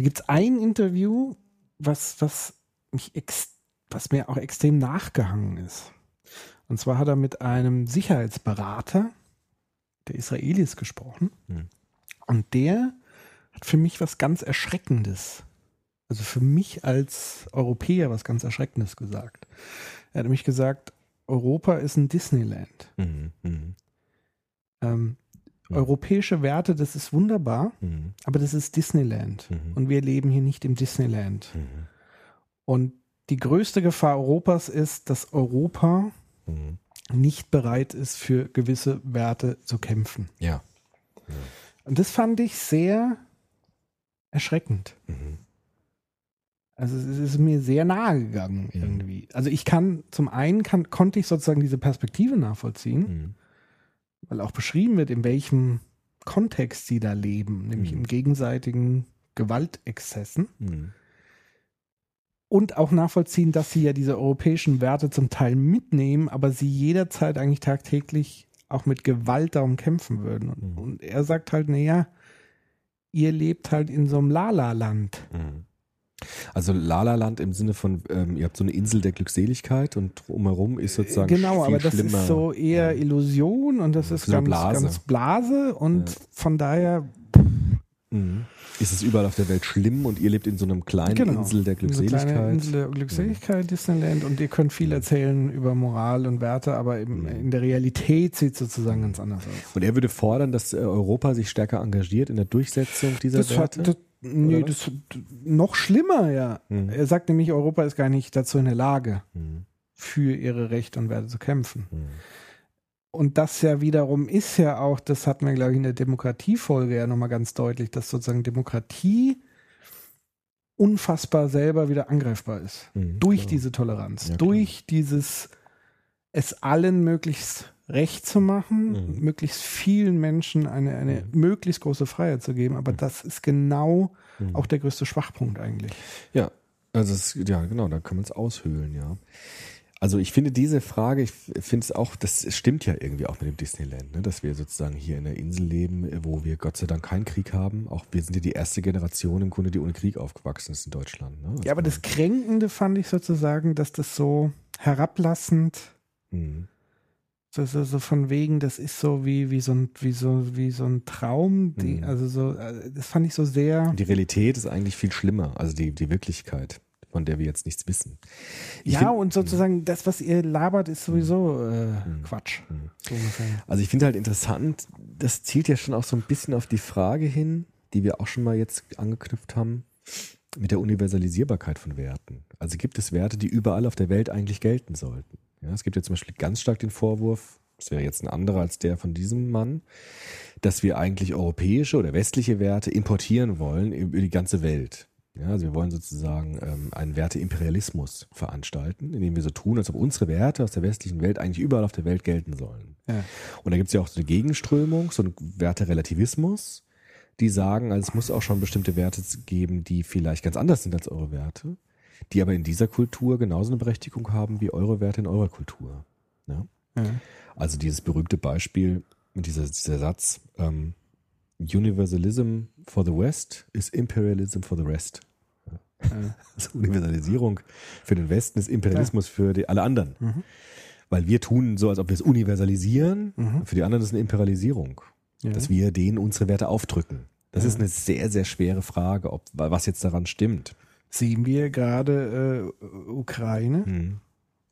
Da gibt es ein Interview, was, was, mich ex was mir auch extrem nachgehangen ist. Und zwar hat er mit einem Sicherheitsberater der Israelis gesprochen. Mhm. Und der hat für mich was ganz Erschreckendes, also für mich als Europäer was ganz Erschreckendes gesagt. Er hat nämlich gesagt, Europa ist ein Disneyland. Mhm. Mhm. Ähm, Mhm. Europäische Werte, das ist wunderbar, Mhm. aber das ist Disneyland. Mhm. Und wir leben hier nicht im Disneyland. Mhm. Und die größte Gefahr Europas ist, dass Europa Mhm. nicht bereit ist, für gewisse Werte zu kämpfen. Ja. Und das fand ich sehr erschreckend. Also es ist mir sehr nahe gegangen irgendwie. Also ich kann, zum einen kann, konnte ich sozusagen diese Perspektive nachvollziehen, Mhm. Weil auch beschrieben wird, in welchem Kontext sie da leben, nämlich Mhm. im gegenseitigen Gewaltexzessen. Mhm. Und auch nachvollziehen, dass sie ja diese europäischen Werte zum Teil mitnehmen, aber sie jederzeit eigentlich tagtäglich auch mit Gewalt darum kämpfen würden. Und, Mhm. und er sagt halt, naja, ihr lebt halt in so einem Lala-Land. Mhm. Also Lala-Land im Sinne von, ähm, ihr habt so eine Insel der Glückseligkeit und drumherum ist sozusagen Genau, viel aber das ist so eher Ja. Illusion und das ist ganz Blase. ganz Blase und Ja. von daher Mhm. Ist es überall auf der Welt schlimm und ihr lebt in so einem kleinen Genau. Insel der Eine kleine Glückseligkeit? Insel der Glückseligkeit, Disneyland und ihr könnt viel erzählen über Moral und Werte, aber im, Mhm. in der Realität sieht es sozusagen ganz anders aus. Und er würde fordern, dass äh, Europa sich stärker engagiert in der Durchsetzung dieser Das Werte? hat, das, nee, das noch schlimmer, ja. Mhm. Er sagt nämlich, Europa ist gar nicht dazu in der Lage, Mhm. für ihre Rechte und Werte zu kämpfen. Mhm. Und das ja wiederum ist ja auch, das hatten wir, glaube ich, in der Demokratiefolge ja nochmal ganz deutlich, dass sozusagen Demokratie unfassbar selber wieder angreifbar ist. Mhm, Durch klar. diese Toleranz, Ja, durch dieses es allen möglichst recht zu machen, Mhm. möglichst vielen Menschen eine, eine Mhm. möglichst große Freiheit zu geben. Aber das ist genau Mhm. auch der größte Schwachpunkt eigentlich. Ja, also es, ja, genau, da kann man es aushöhlen, ja. Also ich finde diese Frage, ich finde es auch, das stimmt ja irgendwie auch mit dem Disneyland, ne? dass wir sozusagen hier in einer Insel leben, wo wir Gott sei Dank keinen Krieg haben. Auch wir sind ja die erste Generation im Grunde, die ohne Krieg aufgewachsen ist in Deutschland. Ne? Also Ja, aber das Kränkende fand ich sozusagen, dass das so herablassend Mhm. So, so, so von wegen, das ist so wie, wie so ein, wie so, wie so ein Traum, die, Mhm. also so, äh, das fand ich so sehr. Die Realität ist eigentlich viel schlimmer, also die, die Wirklichkeit, von der wir jetzt nichts wissen. Ich ja, find- und sozusagen das, was ihr labert, ist sowieso äh, Mhm. Quatsch. Mhm. So. Also ich finde halt interessant, das zielt ja schon auch so ein bisschen auf die Frage hin, die wir auch schon mal jetzt angeknüpft haben, mit der Universalisierbarkeit von Werten. Also gibt es Werte, die überall auf der Welt eigentlich gelten sollten. Ja, es gibt ja zum Beispiel ganz stark den Vorwurf, das wäre jetzt ein anderer als der von diesem Mann, dass wir eigentlich europäische oder westliche Werte importieren wollen über die ganze Welt. Ja, also wir wollen sozusagen ähm, einen Werteimperialismus veranstalten, indem wir so tun, als ob unsere Werte aus der westlichen Welt eigentlich überall auf der Welt gelten sollen. Ja. Und da gibt es ja auch so eine Gegenströmung, so einen Werterelativismus, die sagen, also es muss auch schon bestimmte Werte geben, die vielleicht ganz anders sind als eure Werte, die aber in dieser Kultur genauso eine Berechtigung haben wie eure Werte in eurer Kultur. Ja? Ja. Also dieses berühmte Beispiel, dieser, dieser Satz, ähm, Universalism for the West is Imperialism for the rest. Ja. Also Universalisierung für den Westen ist Imperialismus für die, alle anderen. Mhm. Weil wir tun so, als ob wir es universalisieren. Mhm. Für die anderen ist es eine Imperialisierung. Ja. Dass wir denen unsere Werte aufdrücken. Das Ja. ist eine sehr, sehr schwere Frage, ob was jetzt daran stimmt. Sehen wir gerade äh, Ukraine, Mhm.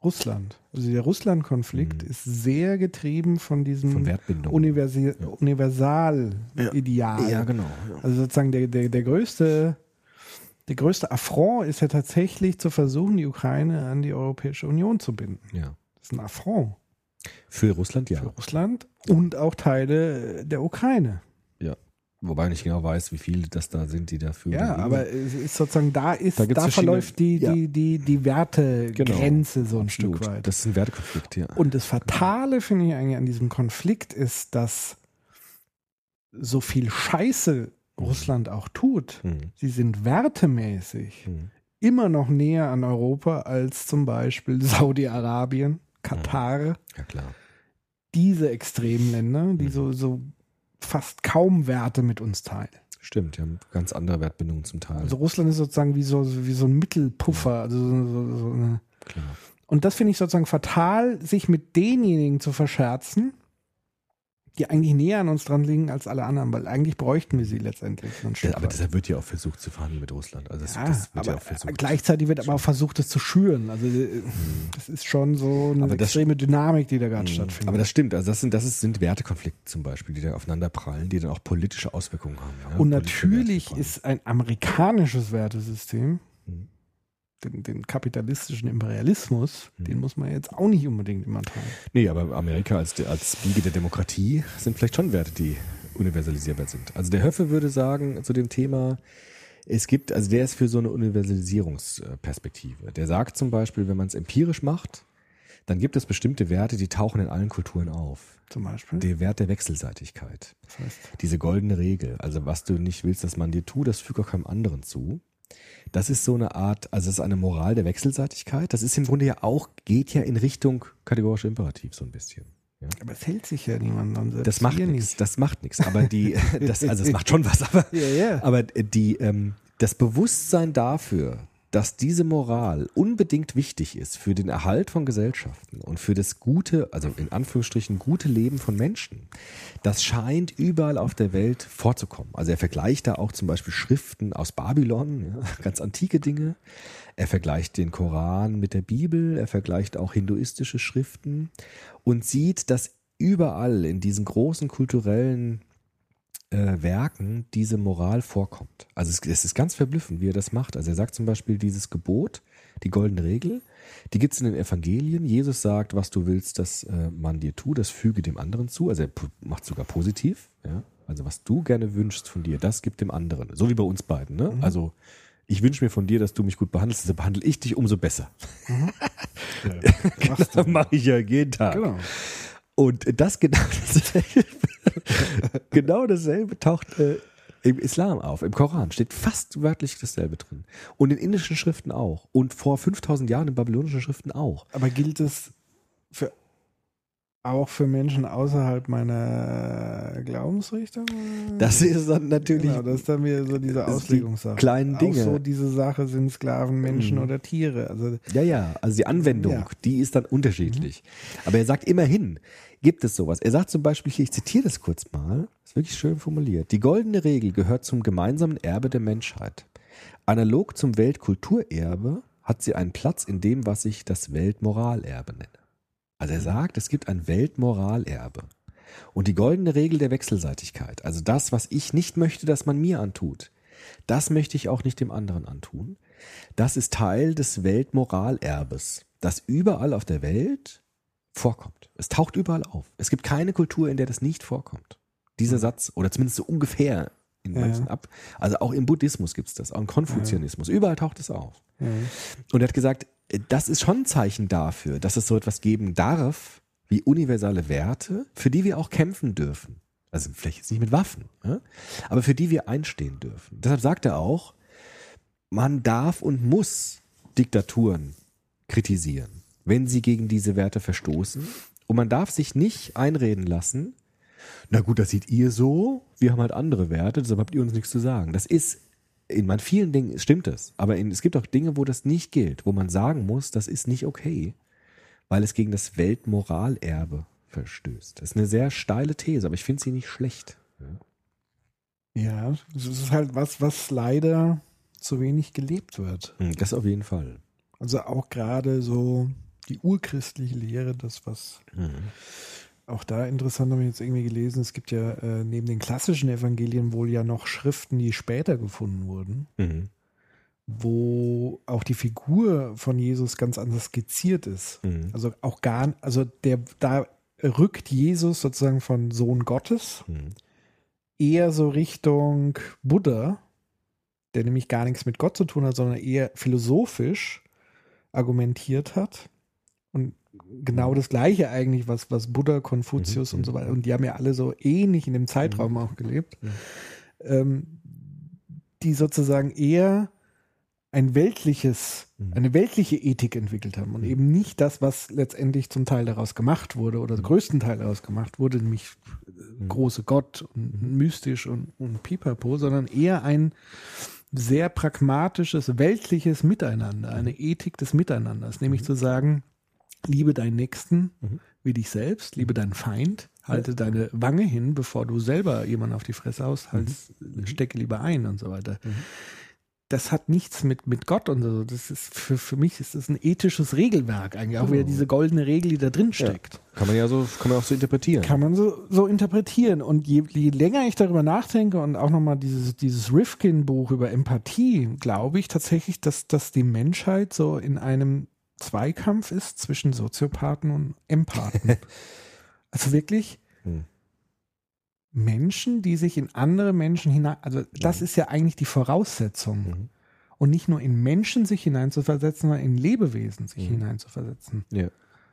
Russland. Also der Russland-Konflikt Mhm. ist sehr getrieben von diesem Von Wertbindung. Universi Ja. Universal-Ideal. ja, genau. Ja. Also sozusagen der, der, der größte, der größte Affront ist ja tatsächlich zu versuchen, die Ukraine an die Europäische Union zu binden. ja. Das ist ein Affront Für Russland ja. für Russland und auch Teile der Ukraine. Wobei ich nicht genau weiß, wie viele das da sind, die dafür. Ja, aber es ist sozusagen, da ist, Da da, verläuft die, ja. die, die, die Wertegrenze so ein Absolut. Stück weit. Das ist ein Wertekonflikt, ja. Und das Fatale, finde ich eigentlich an diesem Konflikt, ist, dass so viel Scheiße Russland auch tut. Mhm. Sie sind wertemäßig Mhm. immer noch näher an Europa als zum Beispiel Saudi-Arabien, Katar, Ja, klar. diese extremen Länder, die so, so fast kaum Werte mit uns teilen. Stimmt, die haben ganz andere Wertbindungen zum Teil. Also Russland ist sozusagen wie so, wie so ein Mittelpuffer. Also so, so, eine klar. Und das finde ich sozusagen fatal, sich mit denjenigen zu verscherzen, die eigentlich näher an uns dran liegen als alle anderen, weil eigentlich bräuchten wir sie letztendlich. Ja, aber deshalb wird ja auch versucht zu verhandeln mit Russland. Also das, ja, das wird ja auch versucht. gleichzeitig wird aber auch versucht, es zu schüren. Also äh, das ist schon so eine Aber das- extreme Dynamik, die da gerade Mhm. stattfindet. Aber das stimmt, also das sind, das ist, sind Wertekonflikte zum Beispiel, die da aufeinander prallen, die dann auch politische Auswirkungen haben. Ja? Und natürlich ist ein amerikanisches Wertesystem, Mhm. Den, den kapitalistischen Imperialismus, Mhm. den muss man jetzt auch nicht unbedingt immer teilen. Nee, aber Amerika als, als Wiege der Demokratie sind vielleicht schon Werte, die universalisierbar sind. Also der Höffe würde sagen zu dem Thema, es gibt, also der ist für so eine Universalisierungsperspektive. Der sagt zum Beispiel, wenn man es empirisch macht, dann gibt es bestimmte Werte, die tauchen in allen Kulturen auf. Zum Beispiel. Der Wert der Wechselseitigkeit. Das heißt, Diese goldene Regel, also was du nicht willst, dass man dir tut, das füge auch keinem anderen zu. Das ist so eine Art, also es ist eine Moral der Wechselseitigkeit. Das ist im Grunde ja auch, geht ja in Richtung kategorischer Imperativ so ein bisschen. Ja. aber es hält sich ja niemand an. selbst Das macht nichts, nicht. das macht nichts. Aber die, das, also es macht schon was, aber, Ja, ja. aber die, ähm, das Bewusstsein dafür, dass diese Moral unbedingt wichtig ist für den Erhalt von Gesellschaften und für das gute, also in Anführungsstrichen gute Leben von Menschen, das scheint überall auf der Welt vorzukommen. Also er vergleicht da auch zum Beispiel Schriften aus Babylon, ja, ganz antike Dinge. Er vergleicht den Koran mit der Bibel, er vergleicht auch hinduistische Schriften und sieht, dass überall in diesen großen kulturellen äh, Werken diese Moral vorkommt. Also es, es ist ganz verblüffend, wie er das macht. Also er sagt zum Beispiel dieses Gebot, die goldene Regel, die gibt es in den Evangelien. Jesus sagt, was du willst, dass äh, man dir tut, das füge dem anderen zu. Also er macht sogar positiv. Ja? Also was du gerne wünschst von dir, das gibt dem anderen. So wie bei uns beiden. Ne? Also ich wünsche mir von dir, dass du mich gut behandelst, also behandle ich dich umso besser. Machst du. Das mache ich ja jeden Tag. Genau. Und das genau dasselbe, genau dasselbe taucht äh, im Islam auf. Im Koran steht fast wörtlich dasselbe drin. Und in indischen Schriften auch. Und vor 5000 Jahren in babylonischen Schriften auch. Aber gilt es für, auch für Menschen außerhalb meiner Glaubensrichtung? Das ist dann natürlich Genau, das ist dann wieder so diese ist die Auslegungssache. kleinen Auch Dinge. so diese Sache, sind Sklaven Menschen Mhm. oder Tiere? Also Ja, ja, also die Anwendung, Ja. die ist dann unterschiedlich. Aber er sagt immerhin, gibt es sowas. Er sagt zum Beispiel hier, ich zitiere das kurz mal, ist wirklich schön formuliert. Die goldene Regel gehört zum gemeinsamen Erbe der Menschheit. Analog zum Weltkulturerbe hat sie einen Platz in dem, was ich das Weltmoralerbe nenne. Also er sagt, es gibt ein Weltmoralerbe. Und die goldene Regel der Wechselseitigkeit, also das, was ich nicht möchte, dass man mir antut, das möchte ich auch nicht dem anderen antun. Das ist Teil des Weltmoralerbes, das überall auf der Welt vorkommt. Es taucht überall auf. Es gibt keine Kultur, in der das nicht vorkommt. Dieser Satz, oder zumindest so ungefähr in Ja. manchen ab. Also auch im Buddhismus gibt es das, auch im Konfuzianismus. Überall taucht es auf. ja. Und er hat gesagt, äh, das ist schon ein Zeichen dafür, dass es so etwas geben darf, wie universale Werte, für die wir auch kämpfen dürfen. Also vielleicht jetzt nicht mit Waffen, ja? aber für die wir einstehen dürfen. Deshalb sagt er auch, man darf und muss Diktaturen kritisieren, wenn sie gegen diese Werte verstoßen. Und man darf sich nicht einreden lassen, na gut, das seht ihr so, wir haben halt andere Werte, deshalb habt ihr uns nichts zu sagen. Das ist, in man vielen Dingen stimmt es, aber in, es gibt auch Dinge, wo das nicht gilt, wo man sagen muss, das ist nicht okay, weil es gegen das Weltmoralerbe verstößt. Das ist eine sehr steile These, aber ich finde sie nicht schlecht. ja, es ist halt was, was leider zu wenig gelebt wird. Hm, Das auf jeden Fall. Also auch gerade so die urchristliche Lehre, das was Mhm. auch da interessant habe ich jetzt irgendwie gelesen, es gibt ja äh, neben den klassischen Evangelien wohl ja noch Schriften, die später gefunden wurden, Mhm. wo auch die Figur von Jesus ganz anders skizziert ist. Mhm. Also auch gar, also der, da rückt Jesus sozusagen von Sohn Gottes Mhm. eher so Richtung Buddha, der nämlich gar nichts mit Gott zu tun hat, sondern eher philosophisch argumentiert hat. Genau das Gleiche eigentlich, was, was Buddha, Konfuzius Mhm. und so weiter, und die haben ja alle so ähnlich in dem Zeitraum auch gelebt, Mhm. ähm, die sozusagen eher ein weltliches, eine weltliche Ethik entwickelt haben und eben nicht das, was letztendlich zum Teil daraus gemacht wurde oder größten Teil daraus gemacht wurde, nämlich äh, große Gott und mystisch und, und pipapo, sondern eher ein sehr pragmatisches, weltliches Miteinander, eine Ethik des Miteinanders, nämlich zu sagen, liebe deinen Nächsten wie dich selbst, liebe deinen Feind, halte deine Wange hin, bevor du selber jemanden auf die Fresse haust, halt, stecke lieber ein und so weiter. Das hat nichts mit, mit Gott und so. Das ist für, für mich ist das ein ethisches Regelwerk eigentlich, auch wieder diese goldene Regel, die da drin steckt. Kann man ja so, kann man auch so interpretieren. Kann man so, so interpretieren. Und je, je länger ich darüber nachdenke und auch nochmal dieses, dieses Rifkin-Buch über Empathie, glaube ich tatsächlich, dass, dass die Menschheit so in einem Zweikampf ist zwischen Soziopathen und Empathen. also wirklich Hm. Menschen, die sich in andere Menschen hinein, also das ist ja eigentlich die Voraussetzung. Mhm. Und nicht nur in Menschen sich hineinzuversetzen, sondern in Lebewesen sich hineinzuversetzen. Ja.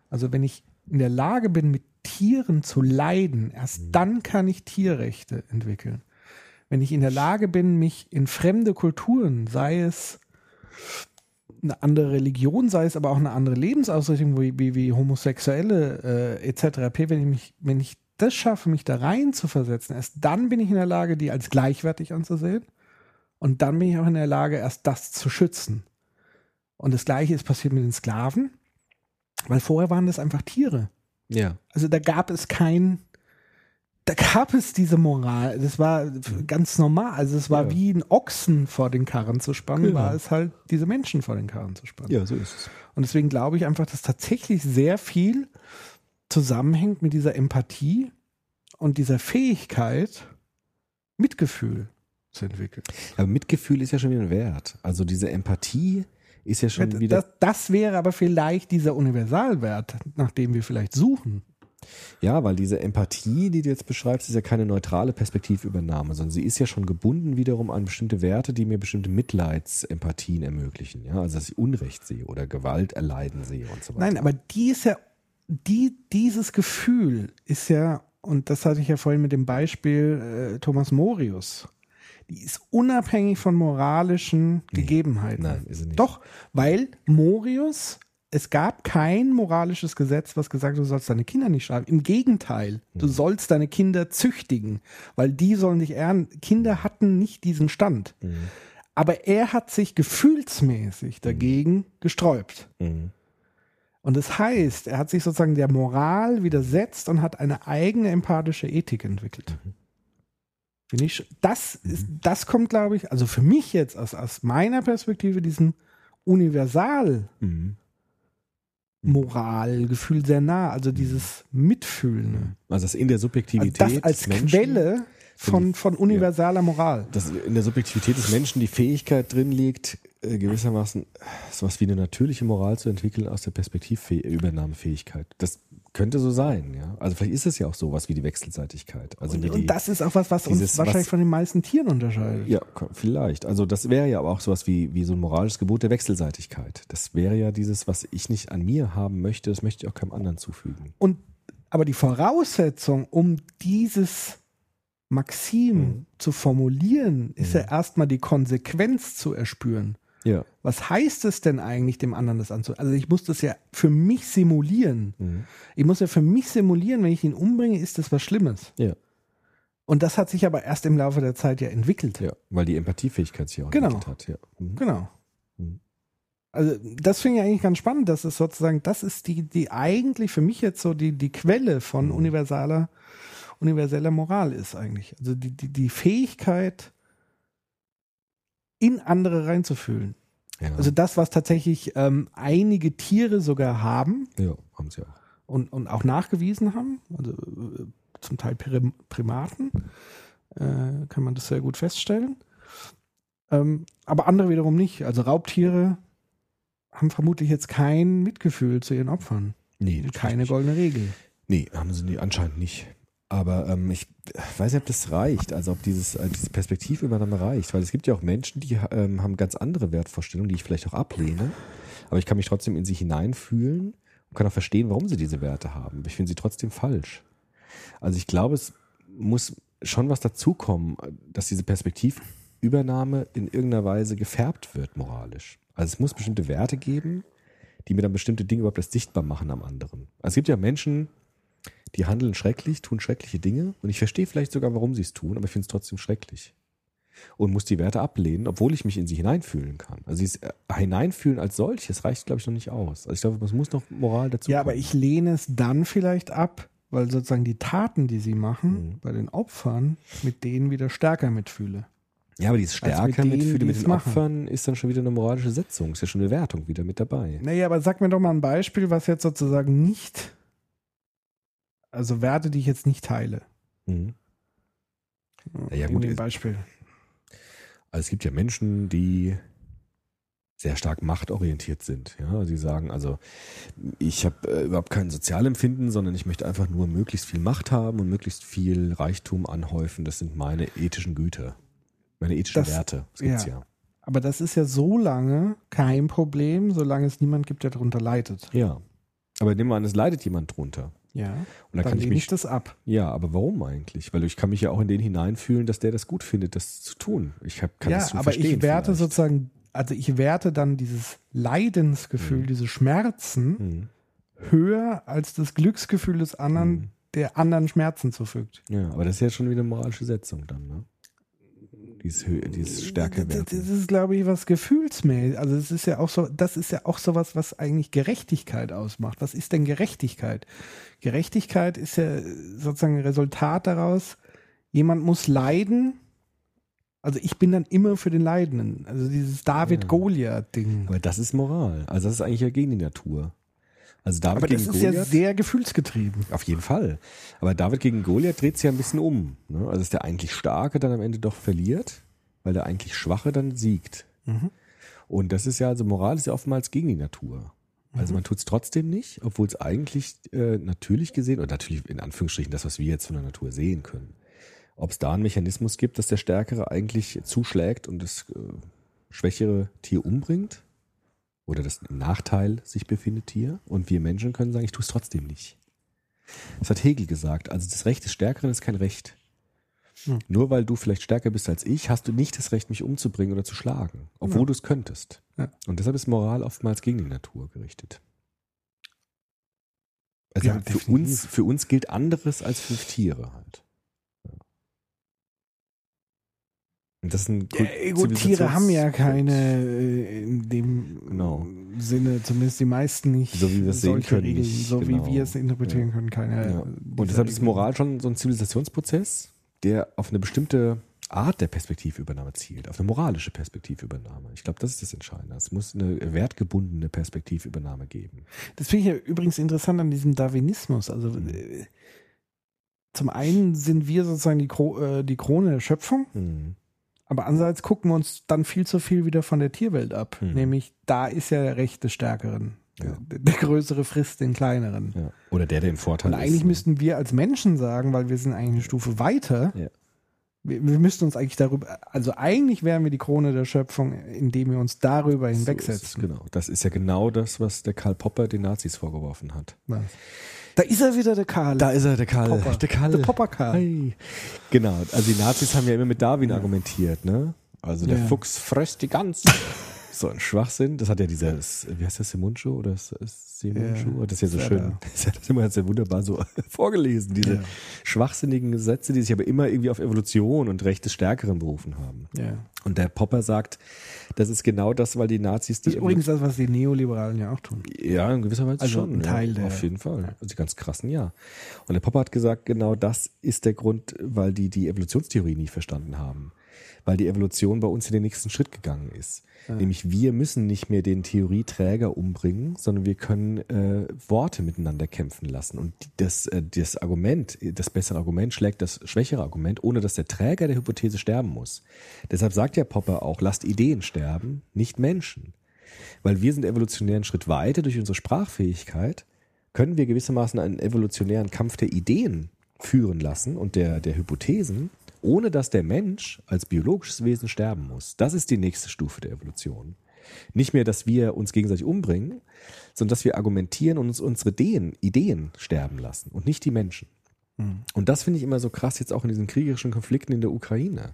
Also wenn ich in der Lage bin, mit Tieren zu leiden, erst dann kann ich Tierrechte entwickeln. Wenn ich in der Lage bin, mich in fremde Kulturen, sei es eine andere Religion, sei es aber auch eine andere Lebensausrichtung, wie, wie, wie Homosexuelle äh, etc. pp., wenn ich, mich, wenn ich das schaffe, mich da rein zu versetzen, erst dann bin ich in der Lage, die als gleichwertig anzusehen. Und dann bin ich auch in der Lage, erst das zu schützen. Und das Gleiche ist passiert mit den Sklaven, weil vorher waren das einfach Tiere. Ja. Also da gab es kein, da gab es diese Moral. Das war ganz normal. Also es war Ja. wie ein Ochsen vor den Karren zu spannen, Genau. war es halt diese Menschen vor den Karren zu spannen. Ja, so ist es. Und deswegen glaube ich einfach, dass tatsächlich sehr viel zusammenhängt mit dieser Empathie und dieser Fähigkeit, Mitgefühl zu entwickeln. Aber Mitgefühl ist ja schon wieder ein Wert. Also diese Empathie ist ja schon wieder. Das, das wäre aber vielleicht dieser Universalwert, nach dem wir vielleicht suchen. Ja, weil diese Empathie, die du jetzt beschreibst, ist ja keine neutrale Perspektivübernahme, sondern sie ist ja schon gebunden wiederum an bestimmte Werte, die mir bestimmte Mitleidsempathien ermöglichen. Ja, also dass ich Unrecht sehe oder Gewalt erleiden sehe und so weiter. Nein, aber die ist ja, die, dieses Gefühl ist ja, und das hatte ich ja vorhin mit dem Beispiel äh, Thomas Morius, die ist unabhängig von moralischen Gegebenheiten. nein, ist sie nicht. Doch, weil Morius, es gab kein moralisches Gesetz, was gesagt hat, du sollst deine Kinder nicht schreiben. Im Gegenteil, du sollst deine Kinder züchtigen, weil die sollen dich ehren. Kinder hatten nicht diesen Stand. Aber er hat sich gefühlsmäßig dagegen gesträubt. Mhm. Und das heißt, er hat sich sozusagen der Moral widersetzt und hat eine eigene empathische Ethik entwickelt. Finde ich, das ist, das kommt, glaube ich, also für mich jetzt aus, aus meiner Perspektive diesem Universal Mhm. Moralgefühl sehr nah, also dieses Mitfühlende. Also das in der Also Subjektivität das als Menschen, Quelle von, von universaler Moral. dass in der Subjektivität des Menschen die Fähigkeit drin liegt, äh, gewissermaßen sowas wie eine natürliche Moral zu entwickeln aus der Perspektivübernahmefähigkeit. Das könnte so sein, ja. Also vielleicht ist es ja auch sowas wie die Wechselseitigkeit. Also Und, die, und das ist auch was, was uns dieses, wahrscheinlich was- von den meisten Tieren unterscheidet. Ja, vielleicht. Also das wäre ja aber auch sowas wie, wie so ein moralisches Gebot der Wechselseitigkeit. Das wäre ja dieses, was ich nicht an mir haben möchte, das möchte ich auch keinem anderen zufügen. Und aber die Voraussetzung, um dieses Maxim Mhm. zu formulieren, ist ja erstmal die Konsequenz zu erspüren. Ja. Was heißt es denn eigentlich, dem anderen das anzu? Also ich muss das ja für mich simulieren. Mhm. Ich muss ja für mich simulieren, wenn ich ihn umbringe, ist das was Schlimmes. Ja. Und das hat sich aber erst im Laufe der Zeit ja entwickelt. Ja. Weil die Empathiefähigkeit sich auch Genau. entwickelt hat. Ja. Mhm. Genau. Mhm. Also das finde ich eigentlich ganz spannend, dass es sozusagen, das ist die, die eigentlich für mich jetzt so die, die Quelle von Mhm. universaler, universeller Moral ist eigentlich. Also die, die, die Fähigkeit, in andere reinzufühlen. Ja. Also das, was tatsächlich ähm, einige Tiere sogar haben ja, haben sie auch. und, und auch nachgewiesen haben, also äh, zum Teil Prim Primaten, äh, kann man das sehr gut feststellen. Ähm, aber andere wiederum nicht. Also Raubtiere haben vermutlich jetzt kein Mitgefühl zu ihren Opfern. Nee, Keine goldene Regel. Nee, haben sie nie, anscheinend nicht. Aber ähm, ich weiß nicht, ob das reicht, also ob dieses, äh, diese Perspektivübernahme reicht, weil es gibt ja auch Menschen, die ähm, haben ganz andere Wertvorstellungen, die ich vielleicht auch ablehne, aber ich kann mich trotzdem in sie hineinfühlen und kann auch verstehen, warum sie diese Werte haben. Ich finde sie trotzdem falsch. Also ich glaube, es muss schon was dazukommen, dass diese Übernahme in irgendeiner Weise gefärbt wird moralisch. Also es muss bestimmte Werte geben, die mir dann bestimmte Dinge überhaupt erst sichtbar machen am anderen. Also es gibt ja Menschen, die handeln schrecklich, tun schreckliche Dinge und ich verstehe vielleicht sogar, warum sie es tun, aber ich finde es trotzdem schrecklich. Und muss die Werte ablehnen, obwohl ich mich in sie hineinfühlen kann. Also dieses äh, Hineinfühlen als solches reicht, glaube ich, noch nicht aus. Also ich glaube, es muss noch Moral dazu Ja, kommen. aber ich lehne es dann vielleicht ab, weil sozusagen die Taten, die sie machen, Mhm. bei den Opfern, mit denen wieder stärker mitfühle. Ja, aber dieses Als mit Stärker denen, mitfühlen die mit den machen. Opfern ist dann schon wieder eine moralische Setzung, ist ja schon eine Wertung wieder mit dabei. Naja, aber sag mir doch mal ein Beispiel, was jetzt sozusagen nicht, also Werte, die ich jetzt nicht teile. Mhm. Ja, In gut, dem Beispiel. Also es gibt ja Menschen, die sehr stark machtorientiert sind. Ja, sie sagen, also ich habe äh, überhaupt kein Sozialempfinden, sondern ich möchte einfach nur möglichst viel Macht haben und möglichst viel Reichtum anhäufen. Das sind meine ethischen Güter, meine ethischen Das- Werte. Das gibt's ja. ja. Aber das ist ja so lange kein Problem, solange es niemand gibt, der darunter leidet. Ja. Aber nehmen wir an, es leidet jemand drunter. Ja, Und dann, dann kann ich mich. ich das ab. ja, aber warum eigentlich? Weil ich kann mich ja auch in den hineinfühlen, dass der das gut findet, das zu tun. Ich hab, kann ja, das schon aber verstehen. ich werte vielleicht. sozusagen, also ich werte dann dieses Leidensgefühl, Mhm. diese Schmerzen Mhm. höher als das Glücksgefühl des anderen, Mhm. der anderen Schmerzen zufügt. Ja, aber das ist ja schon wieder eine moralische Setzung dann, ne? Dieses, Hö dieses Stärke Das, das ist, glaube ich, was gefühlsmäßig. Also es ist ja auch so, das ist ja auch sowas, was eigentlich Gerechtigkeit ausmacht. Was ist denn Gerechtigkeit? Gerechtigkeit ist ja sozusagen ein Resultat daraus, jemand muss leiden. Also ich bin dann immer für den Leidenden. Also dieses David-Goliath-Ding. Aber das ist Moral. Also das ist eigentlich ja gegen die Natur. Also David Aber das gegen ist ja Goliath. sehr gefühlsgetrieben. auf jeden Fall. Aber David gegen Goliath dreht sich ja ein bisschen um. Ne? Also dass der eigentlich Starke dann am Ende doch verliert, weil der eigentlich Schwache dann siegt. Mhm. Und das ist ja, also Moral ist ja oftmals gegen die Natur. Also Mhm. man tut es trotzdem nicht, obwohl es eigentlich äh, natürlich gesehen, und natürlich in Anführungsstrichen das, was wir jetzt von der Natur sehen können. Ob es da einen Mechanismus gibt, dass der Stärkere eigentlich zuschlägt und das äh, schwächere Tier umbringt oder das im Nachteil sich befindet Tier und wir Menschen können sagen, ich tue es trotzdem nicht. Das hat Hegel gesagt. Also das Recht des Stärkeren ist kein Recht. Hm. Nur weil du vielleicht stärker bist als ich, hast du nicht das Recht, mich umzubringen oder zu schlagen, obwohl Ja. du es könntest. Ja. Und deshalb ist Moral oftmals gegen die Natur gerichtet. Also Ja, für definitiv. uns, für uns gilt anderes als für Tiere halt. Ja. Und das ein Kult- Ja, gut, Tiere haben ja keine äh, in dem Genau. Sinne, zumindest die meisten nicht. So wie wir es sehen können, Regeln, nicht, so genau. wie wir es interpretieren können, keine. Ja. Und deshalb ist. Moral schon so ein Zivilisationsprozess, der auf eine bestimmte Art der Perspektivübernahme zielt, auf eine moralische Perspektivübernahme. Ich glaube, das ist das Entscheidende. Es muss eine wertgebundene Perspektivübernahme geben. Das finde ich ja übrigens interessant an diesem Darwinismus. Also Mhm. äh, zum einen sind wir sozusagen die, Kro äh, die Krone der Schöpfung, Hm. Aber andererseits gucken wir uns dann viel zu viel wieder von der Tierwelt ab. Mhm. Nämlich da ist ja der Recht des Stärkeren. Ja. Der, der Größere frisst den Kleineren. Ja. Oder der, der im Vorteil Und ist. eigentlich ne? müssten wir als Menschen sagen, weil wir sind eigentlich eine Stufe weiter. Wir, wir müssten uns eigentlich darüber, also eigentlich wären wir die Krone der Schöpfung, indem wir uns darüber So hinwegsetzen. genau. Das ist ja genau das, was der Karl Popper den Nazis vorgeworfen hat. Was? Da ist er wieder, der Karl. Da ist er, der Karl. Popper. Der Karl. Der Popper Karl. Hey. Genau. Also die Nazis haben ja immer mit Darwin argumentiert, ne? Also der Ja. Fuchs frisst die Gans. so ein Schwachsinn. Das hat ja dieser, wie heißt das, Simundschuh oder S- Simundschuh? Ja. Das ist ja so Ja, schön. da. Das hat immer sehr wunderbar so vorgelesen, diese Ja. schwachsinnigen Sätze, die sich aber immer irgendwie auf Evolution und Recht des Stärkeren berufen haben. Ja. Und der Popper sagt, das ist genau das, weil die Nazis die Das ist übrigens das, was die Neoliberalen ja auch tun. ja, in gewisser Weise Also schon. ein Teil ja, der- Auf jeden Fall. Also die ganz krassen, ja. Und der Popper hat gesagt, genau das ist der Grund, weil die die Evolutionstheorie nie verstanden haben. Weil die Evolution bei uns in den nächsten Schritt gegangen ist. Nämlich wir müssen nicht mehr den Theorieträger umbringen, sondern wir können äh, Worte miteinander kämpfen lassen. Und das, äh, das Argument, das bessere Argument schlägt das schwächere Argument, ohne dass der Träger der Hypothese sterben muss. Deshalb sagt ja Popper auch, lasst Ideen sterben, nicht Menschen. Weil wir sind evolutionären Schritt weiter durch unsere Sprachfähigkeit, können wir gewissermaßen einen evolutionären Kampf der Ideen führen lassen und der, der Hypothesen, ohne dass der Mensch als biologisches Wesen sterben muss. Das ist die nächste Stufe der Evolution. Nicht mehr, dass wir uns gegenseitig umbringen, sondern dass wir argumentieren und uns unsere Ideen, Ideen sterben lassen und nicht die Menschen. Und das finde ich immer so krass jetzt auch in diesen kriegerischen Konflikten in der Ukraine.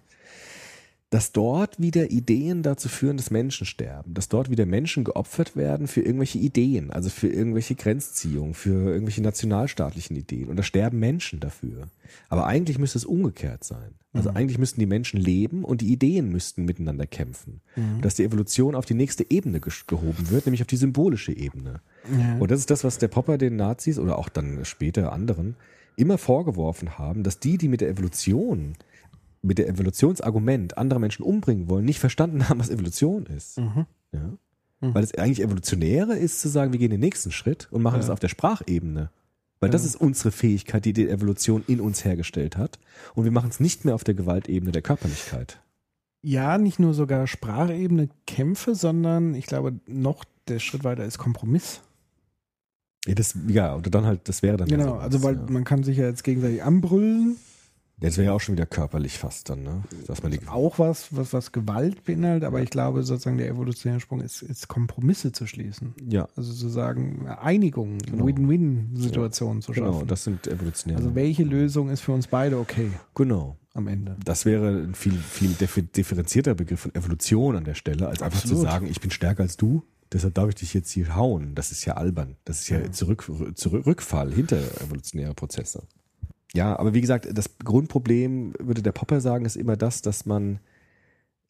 Dass dort wieder Ideen dazu führen, dass Menschen sterben, dass dort wieder Menschen geopfert werden für irgendwelche Ideen, also für irgendwelche Grenzziehungen, für irgendwelche nationalstaatlichen Ideen. Und da sterben Menschen dafür. Aber eigentlich müsste es umgekehrt sein. Also eigentlich müssten die Menschen leben und die Ideen müssten miteinander kämpfen. Und dass die Evolution auf die nächste Ebene gehoben wird, nämlich auf die symbolische Ebene. Ja. Und das ist das, was der Popper den Nazis oder auch dann später anderen immer vorgeworfen haben, dass die, die mit der Evolution, mit der Evolutionsargument andere Menschen umbringen wollen, nicht verstanden haben, was Evolution ist. Mhm. Ja? Weil es eigentlich evolutionäre ist, zu sagen, wir gehen den nächsten Schritt und machen das auf der Sprachebene. Weil das ist unsere Fähigkeit, die die Evolution in uns hergestellt hat. Und wir machen es nicht mehr auf der Gewaltebene der Körperlichkeit. Ja, nicht nur sogar Sprachebene Kämpfe, sondern ich glaube, noch der Schritt weiter ist Kompromiss. Ja, das, ja oder dann halt, das wäre dann. ja Genau, sowas, also weil ja. man kann sich ja jetzt gegenseitig anbrüllen. Das wäre ja auch schon wieder körperlich fast dann, ne? Dass man die, Auch was, was, was Gewalt beinhaltet, aber ich glaube sozusagen der evolutionäre Sprung ist, ist Kompromisse zu schließen. ja, Also zu sagen, Einigung, Genau. Win-Win-Situationen zu schaffen. genau, das sind evolutionäre. also welche Lösung ist für uns beide okay genau. am Ende? Das wäre ein viel, viel differ- differenzierter Begriff von Evolution an der Stelle, als einfach zu Absolut. sagen, ich bin stärker als du, deshalb darf ich dich jetzt hier hauen. Das ist ja albern. Das ist ja zurück, zurück, Rückfall hinter evolutionäre Prozesse. Ja, aber wie gesagt, das Grundproblem, würde der Popper sagen, ist immer das, dass man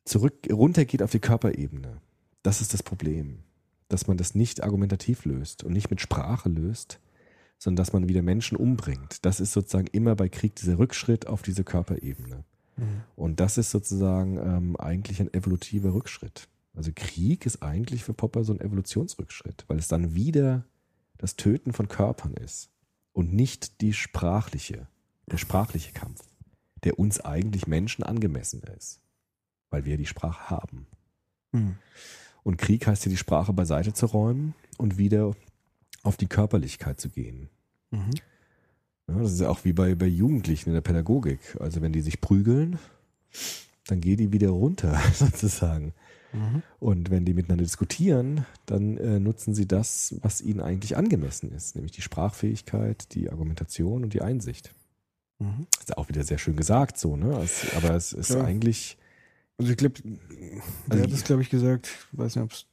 zurück, runtergeht auf die Körperebene. Das ist das Problem. Dass man das nicht argumentativ löst und nicht mit Sprache löst, sondern dass man wieder Menschen umbringt. Das ist sozusagen immer bei Krieg dieser Rückschritt auf diese Körperebene. Und das ist sozusagen ähm, eigentlich ein evolutiver Rückschritt. Also Krieg ist eigentlich für Popper so ein Evolutionsrückschritt, weil es dann wieder das Töten von Körpern ist und nicht die sprachliche, der sprachliche Kampf, der uns eigentlich Menschen angemessen ist, weil wir die Sprache haben. Hm. Und Krieg heißt ja, die Sprache beiseite zu räumen und wieder auf die Körperlichkeit zu gehen. Mhm. Ja, das ist ja auch wie bei, bei Jugendlichen in der Pädagogik. Also wenn die sich prügeln, dann gehen die wieder runter, sozusagen. Mhm. Und wenn die miteinander diskutieren, dann äh, nutzen sie das, was ihnen eigentlich angemessen ist, nämlich die Sprachfähigkeit, die Argumentation und die Einsicht. Mhm. Ist ja auch wieder sehr schön gesagt so, ne? Es, aber es ist Klar. eigentlich, Also ich glaube, Also hat es, glaube ich, gesagt, ich weiß nicht, ob es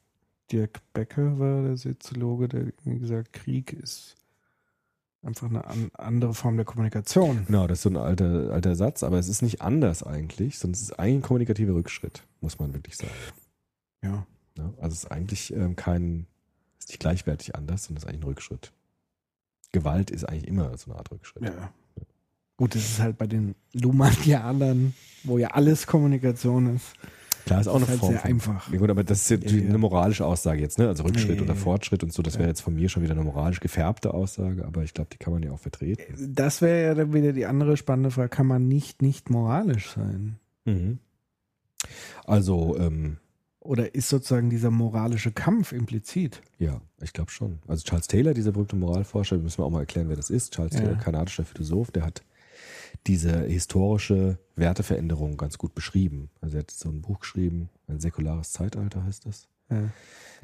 Dirk Becker war, der Soziologe, der gesagt, Krieg ist einfach eine an, andere Form der Kommunikation. genau, das ist so ein alter, alter Satz, aber es ist nicht anders eigentlich, sondern es ist eigentlich ein kommunikativer Rückschritt, muss man wirklich sagen. Ja. Ja, also es ist eigentlich ähm, kein, ist nicht gleichwertig anders, sondern es ist eigentlich ein Rückschritt. Gewalt ist eigentlich immer so eine Art Rückschritt. ja. Gut, das ist halt bei den Lumanianern, wo ja alles Kommunikation ist. Klar, ist auch eine ist halt Form sehr von, einfach. Ja, gut, aber das ist jetzt Ja, ja. eine moralische Aussage jetzt, ne? Also Rückschritt Ja, oder. Fortschritt und so, das wäre jetzt von mir schon wieder eine moralisch gefärbte Aussage, aber ich glaube, die kann man ja auch vertreten. Das wäre ja dann wieder die andere spannende Frage, kann man nicht nicht moralisch sein? Mhm. Also, ähm, Oder ist sozusagen dieser moralische Kampf implizit? ja, ich glaube schon. Also Charles Taylor, dieser berühmte Moralforscher, müssen wir auch mal erklären, wer das ist. Charles. Taylor, kanadischer Philosoph, der hat diese historische Werteveränderung ganz gut beschrieben. Also er hat so ein Buch geschrieben, ein säkulares Zeitalter heißt das. Ja.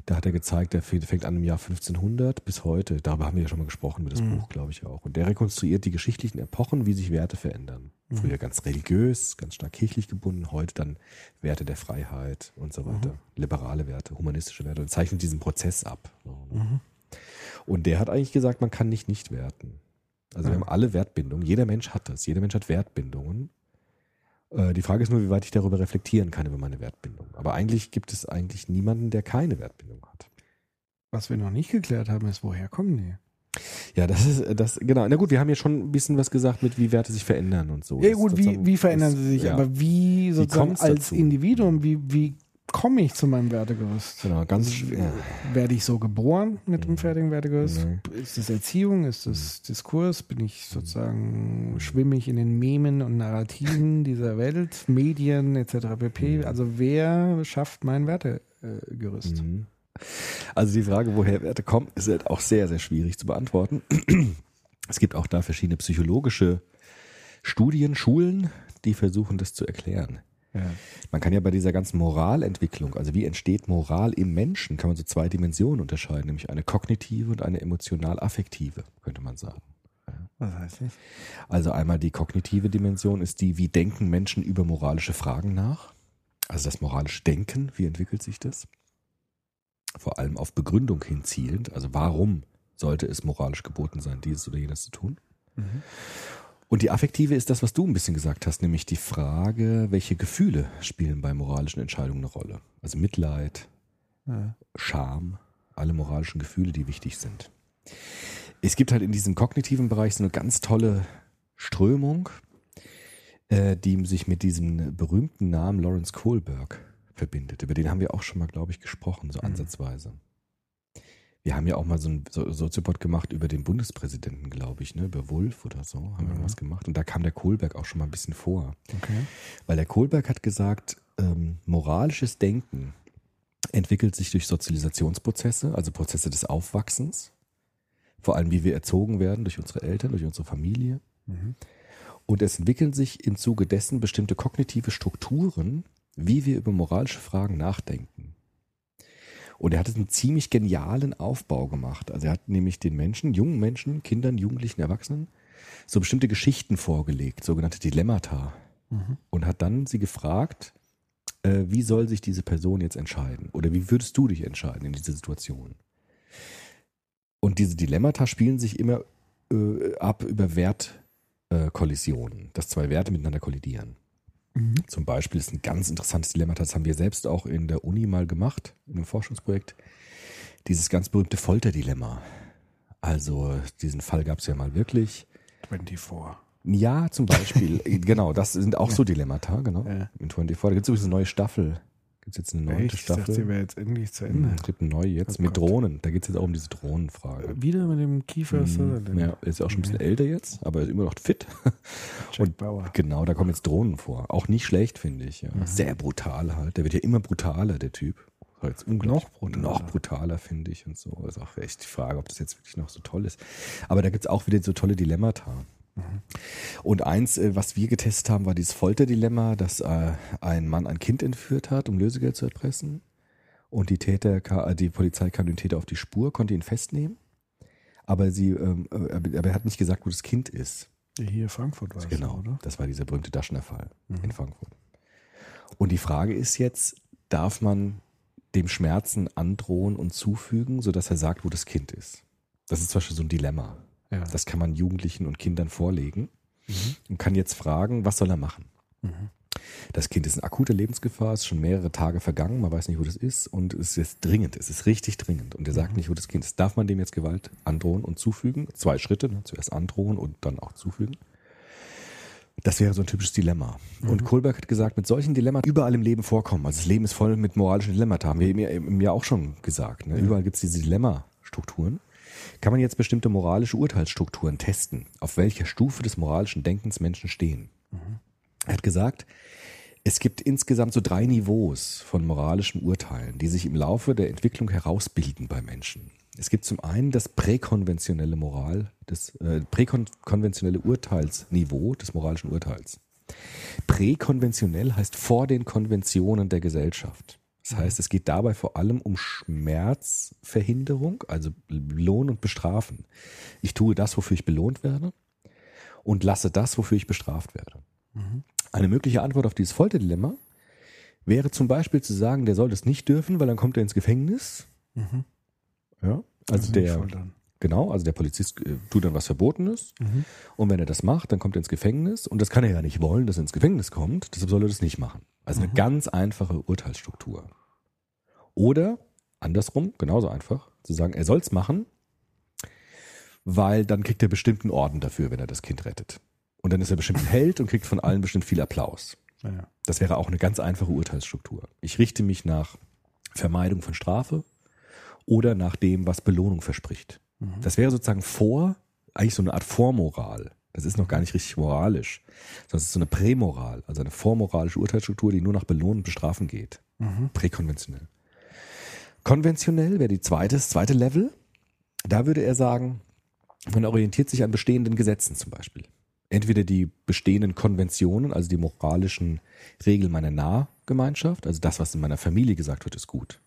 Da hat er gezeigt, der fängt fängt an im Jahr 1500 bis heute. Darüber haben wir ja schon mal gesprochen, mit das Mhm. Buch, glaube ich auch. Und der rekonstruiert die geschichtlichen Epochen, wie sich Werte verändern. Mhm. Früher ganz religiös, ganz stark kirchlich gebunden, heute dann Werte der Freiheit und so weiter. Mhm. Liberale Werte, humanistische Werte und zeichnet diesen Prozess ab. Mhm. Und der hat eigentlich gesagt, man kann nicht nicht werten. Also wir haben alle Wertbindungen. Jeder Mensch hat das. Jeder Mensch hat Wertbindungen. Äh, Die Frage ist nur, wie weit ich darüber reflektieren kann über meine Wertbindung. Aber eigentlich gibt es eigentlich niemanden, der keine Wertbindung hat. Was wir noch nicht geklärt haben, ist, woher kommen die? Ja, das ist das genau. Na gut, wir haben ja schon ein bisschen was gesagt mit, wie Werte sich verändern und so. Ja gut, wie, wie verändern das- sie sich? ja, Aber wie sozusagen kommt's als dazu? Individuum, wie, wie komme ich zu meinem Wertegerüst? genau, ganz schwer. Werde ich so geboren mit dem fertigen Wertegerüst? Nee. Ist das Erziehung? Ist das Diskurs? Bin ich sozusagen, schwimme ich in den Memen und Narrativen dieser Welt, Medien etc. pp? Also wer schafft mein Wertegerüst? Mhm. Also die Frage, woher Werte kommen, ist halt auch sehr, sehr schwierig zu beantworten. Es gibt auch da verschiedene psychologische Studien, Schulen, die versuchen, das zu erklären. Ja. Man kann ja bei dieser ganzen Moralentwicklung, also wie entsteht Moral im Menschen, kann man so zwei Dimensionen unterscheiden, nämlich eine kognitive und eine emotional-affektive, könnte man sagen. Was heißt das? Also einmal die kognitive Dimension ist die, wie denken Menschen über moralische Fragen nach. Also das moralische Denken, wie entwickelt sich das? Vor allem auf Begründung hin zielend. Also warum sollte es moralisch geboten sein, dieses oder jenes zu tun? Mhm. Und die affektive ist das, was du ein bisschen gesagt hast, nämlich die Frage, welche Gefühle spielen bei moralischen Entscheidungen eine Rolle? Also Mitleid, Ja. Scham, alle moralischen Gefühle, die wichtig sind. Es gibt halt in diesem kognitiven Bereich so eine ganz tolle Strömung, äh, die sich mit diesem berühmten Namen Lawrence Kohlberg verbindet. Über den haben wir auch schon mal, glaube ich, gesprochen, so ansatzweise. Wir haben ja auch mal so einen so Soziopod gemacht über den Bundespräsidenten, glaube ich, ne? über Wolf oder so, haben wir Mhm. was gemacht. Und da kam der Kohlberg auch schon mal ein bisschen vor. Okay. Weil der Kohlberg hat gesagt, ähm, moralisches Denken entwickelt sich durch Sozialisationsprozesse, also Prozesse des Aufwachsens, vor allem wie wir erzogen werden durch unsere Eltern, durch unsere Familie. Mhm. Und es entwickeln sich im Zuge dessen bestimmte kognitive Strukturen, wie wir über moralische Fragen nachdenken. Und er hat einen ziemlich genialen Aufbau gemacht. Also er hat nämlich den Menschen, jungen Menschen, Kindern, Jugendlichen, Erwachsenen, so bestimmte Geschichten vorgelegt, sogenannte Dilemmata Mhm. und hat dann sie gefragt, äh, wie soll sich diese Person jetzt entscheiden? Oder wie würdest du dich entscheiden in dieser Situation? Und diese Dilemmata spielen sich immer äh, ab über Wertkollisionen, dass zwei Werte miteinander kollidieren. Mhm. Zum Beispiel ist ein ganz interessantes Dilemma, das haben wir selbst auch in der Uni mal gemacht, in einem Forschungsprojekt, dieses ganz berühmte Folterdilemma. Also diesen Fall gab es ja mal wirklich. 24. Ja, zum Beispiel. genau, das sind auch so Dilemmata, genau. Ja. In 24. Da gibt es übrigens eine neue Staffel. Gibt es jetzt eine neunte Echt? Ich dachte, Staffel? sie wäre jetzt endlich zu Ende. Mhm, Es gibt eine neue jetzt Oh mit Gott. Drohnen. Da geht es jetzt auch um diese Drohnenfrage. Wieder mit dem Kiefer. Sutherland. Ja, ist auch schon ein bisschen älter jetzt, aber ist immer noch fit. Jack und- Bauer. Genau, da kommen jetzt Drohnen vor. Auch nicht schlecht, finde ich. Ja. Mhm. Sehr brutal halt. Der wird ja immer brutaler, der Typ. War Jetzt unglaublich. Noch brutaler. Noch brutaler, finde ich. Und so. Ist auch echt die Frage, ob das jetzt wirklich noch so toll ist. Aber da gibt es auch wieder so tolle Dilemmata. Und eins, äh, was wir getestet haben, war dieses Folterdilemma, dass äh, ein Mann ein Kind entführt hat, um Lösegeld zu erpressen. Und die Täter, äh, die Polizei kam dem Täter auf die Spur, konnte ihn festnehmen. Aber sie, ähm, äh, aber er hat nicht gesagt, wo das Kind ist. Hier Frankfurt war es, Genau, oder? das war dieser berühmte Daschner-Fall Mhm. in Frankfurt. Und die Frage ist jetzt, darf man dem Schmerzen androhen und zufügen, sodass er sagt, wo das Kind ist? Das ist zum Beispiel so ein Dilemma. Ja. Das kann man Jugendlichen und Kindern vorlegen Mhm. und kann jetzt fragen, was soll er machen? Mhm. Das Kind ist in akuter Lebensgefahr, ist schon mehrere Tage vergangen, man weiß nicht, wo das ist und es ist dringend, es ist richtig dringend und er sagt nicht, wo das Kind ist. Darf man dem jetzt Gewalt androhen und zufügen? Zwei Schritte, ne? zuerst androhen und dann auch zufügen. Das wäre so ein typisches Dilemma. Und Kohlberg hat gesagt, mit solchen Dilemmata überall im Leben vorkommen. Also das Leben ist voll mit moralischen Dilemmata, haben wir im Jahr auch schon gesagt. Ne? Überall gibt es diese Dilemma-Strukturen. Kann man jetzt bestimmte moralische Urteilsstrukturen testen, auf welcher Stufe des moralischen Denkens Menschen stehen? Er hat gesagt, es gibt insgesamt so drei Niveaus von moralischen Urteilen, die sich im Laufe der Entwicklung herausbilden bei Menschen. Es gibt zum einen das präkonventionelle Moral, das äh, präkonventionelle Urteilsniveau des moralischen Urteils. Präkonventionell heißt vor den Konventionen der Gesellschaft. Das heißt, es geht dabei vor allem um Schmerzverhinderung, also Lohn und Bestrafen. Ich tue das, wofür ich belohnt werde und lasse das, wofür ich bestraft werde. Eine mögliche Antwort auf dieses Folterdilemma wäre zum Beispiel zu sagen, der soll das nicht dürfen, weil dann kommt er ins Gefängnis. Mhm. Ja, also nicht der. Genau, also der Polizist äh, tut dann was Verbotenes Mhm. und wenn er das macht, dann kommt er ins Gefängnis und das kann er ja nicht wollen, dass er ins Gefängnis kommt, deshalb soll er das nicht machen. Also eine ganz einfache Urteilsstruktur. Oder andersrum, genauso einfach, zu sagen, er soll es machen, weil dann kriegt er bestimmt einen Orden dafür, wenn er das Kind rettet. Und dann ist er bestimmt ein Held und kriegt von allen bestimmt viel Applaus. Ja. Das wäre auch eine ganz einfache Urteilsstruktur. Ich richte mich nach Vermeidung von Strafe oder nach dem, was Belohnung verspricht. Mhm. Das wäre sozusagen vor, eigentlich so eine Art Vormoral. Das ist noch gar nicht richtig moralisch, sondern es ist so eine Prämoral, also eine vormoralische Urteilsstruktur, die nur nach Belohnen und Bestrafen geht. Mhm. Präkonventionell. Konventionell wäre die zweite, das zweite Level. Da würde er sagen, man orientiert sich an bestehenden Gesetzen zum Beispiel. Entweder die bestehenden Konventionen, also die moralischen Regeln meiner Nahgemeinschaft, also das, was in meiner Familie gesagt wird, ist gut.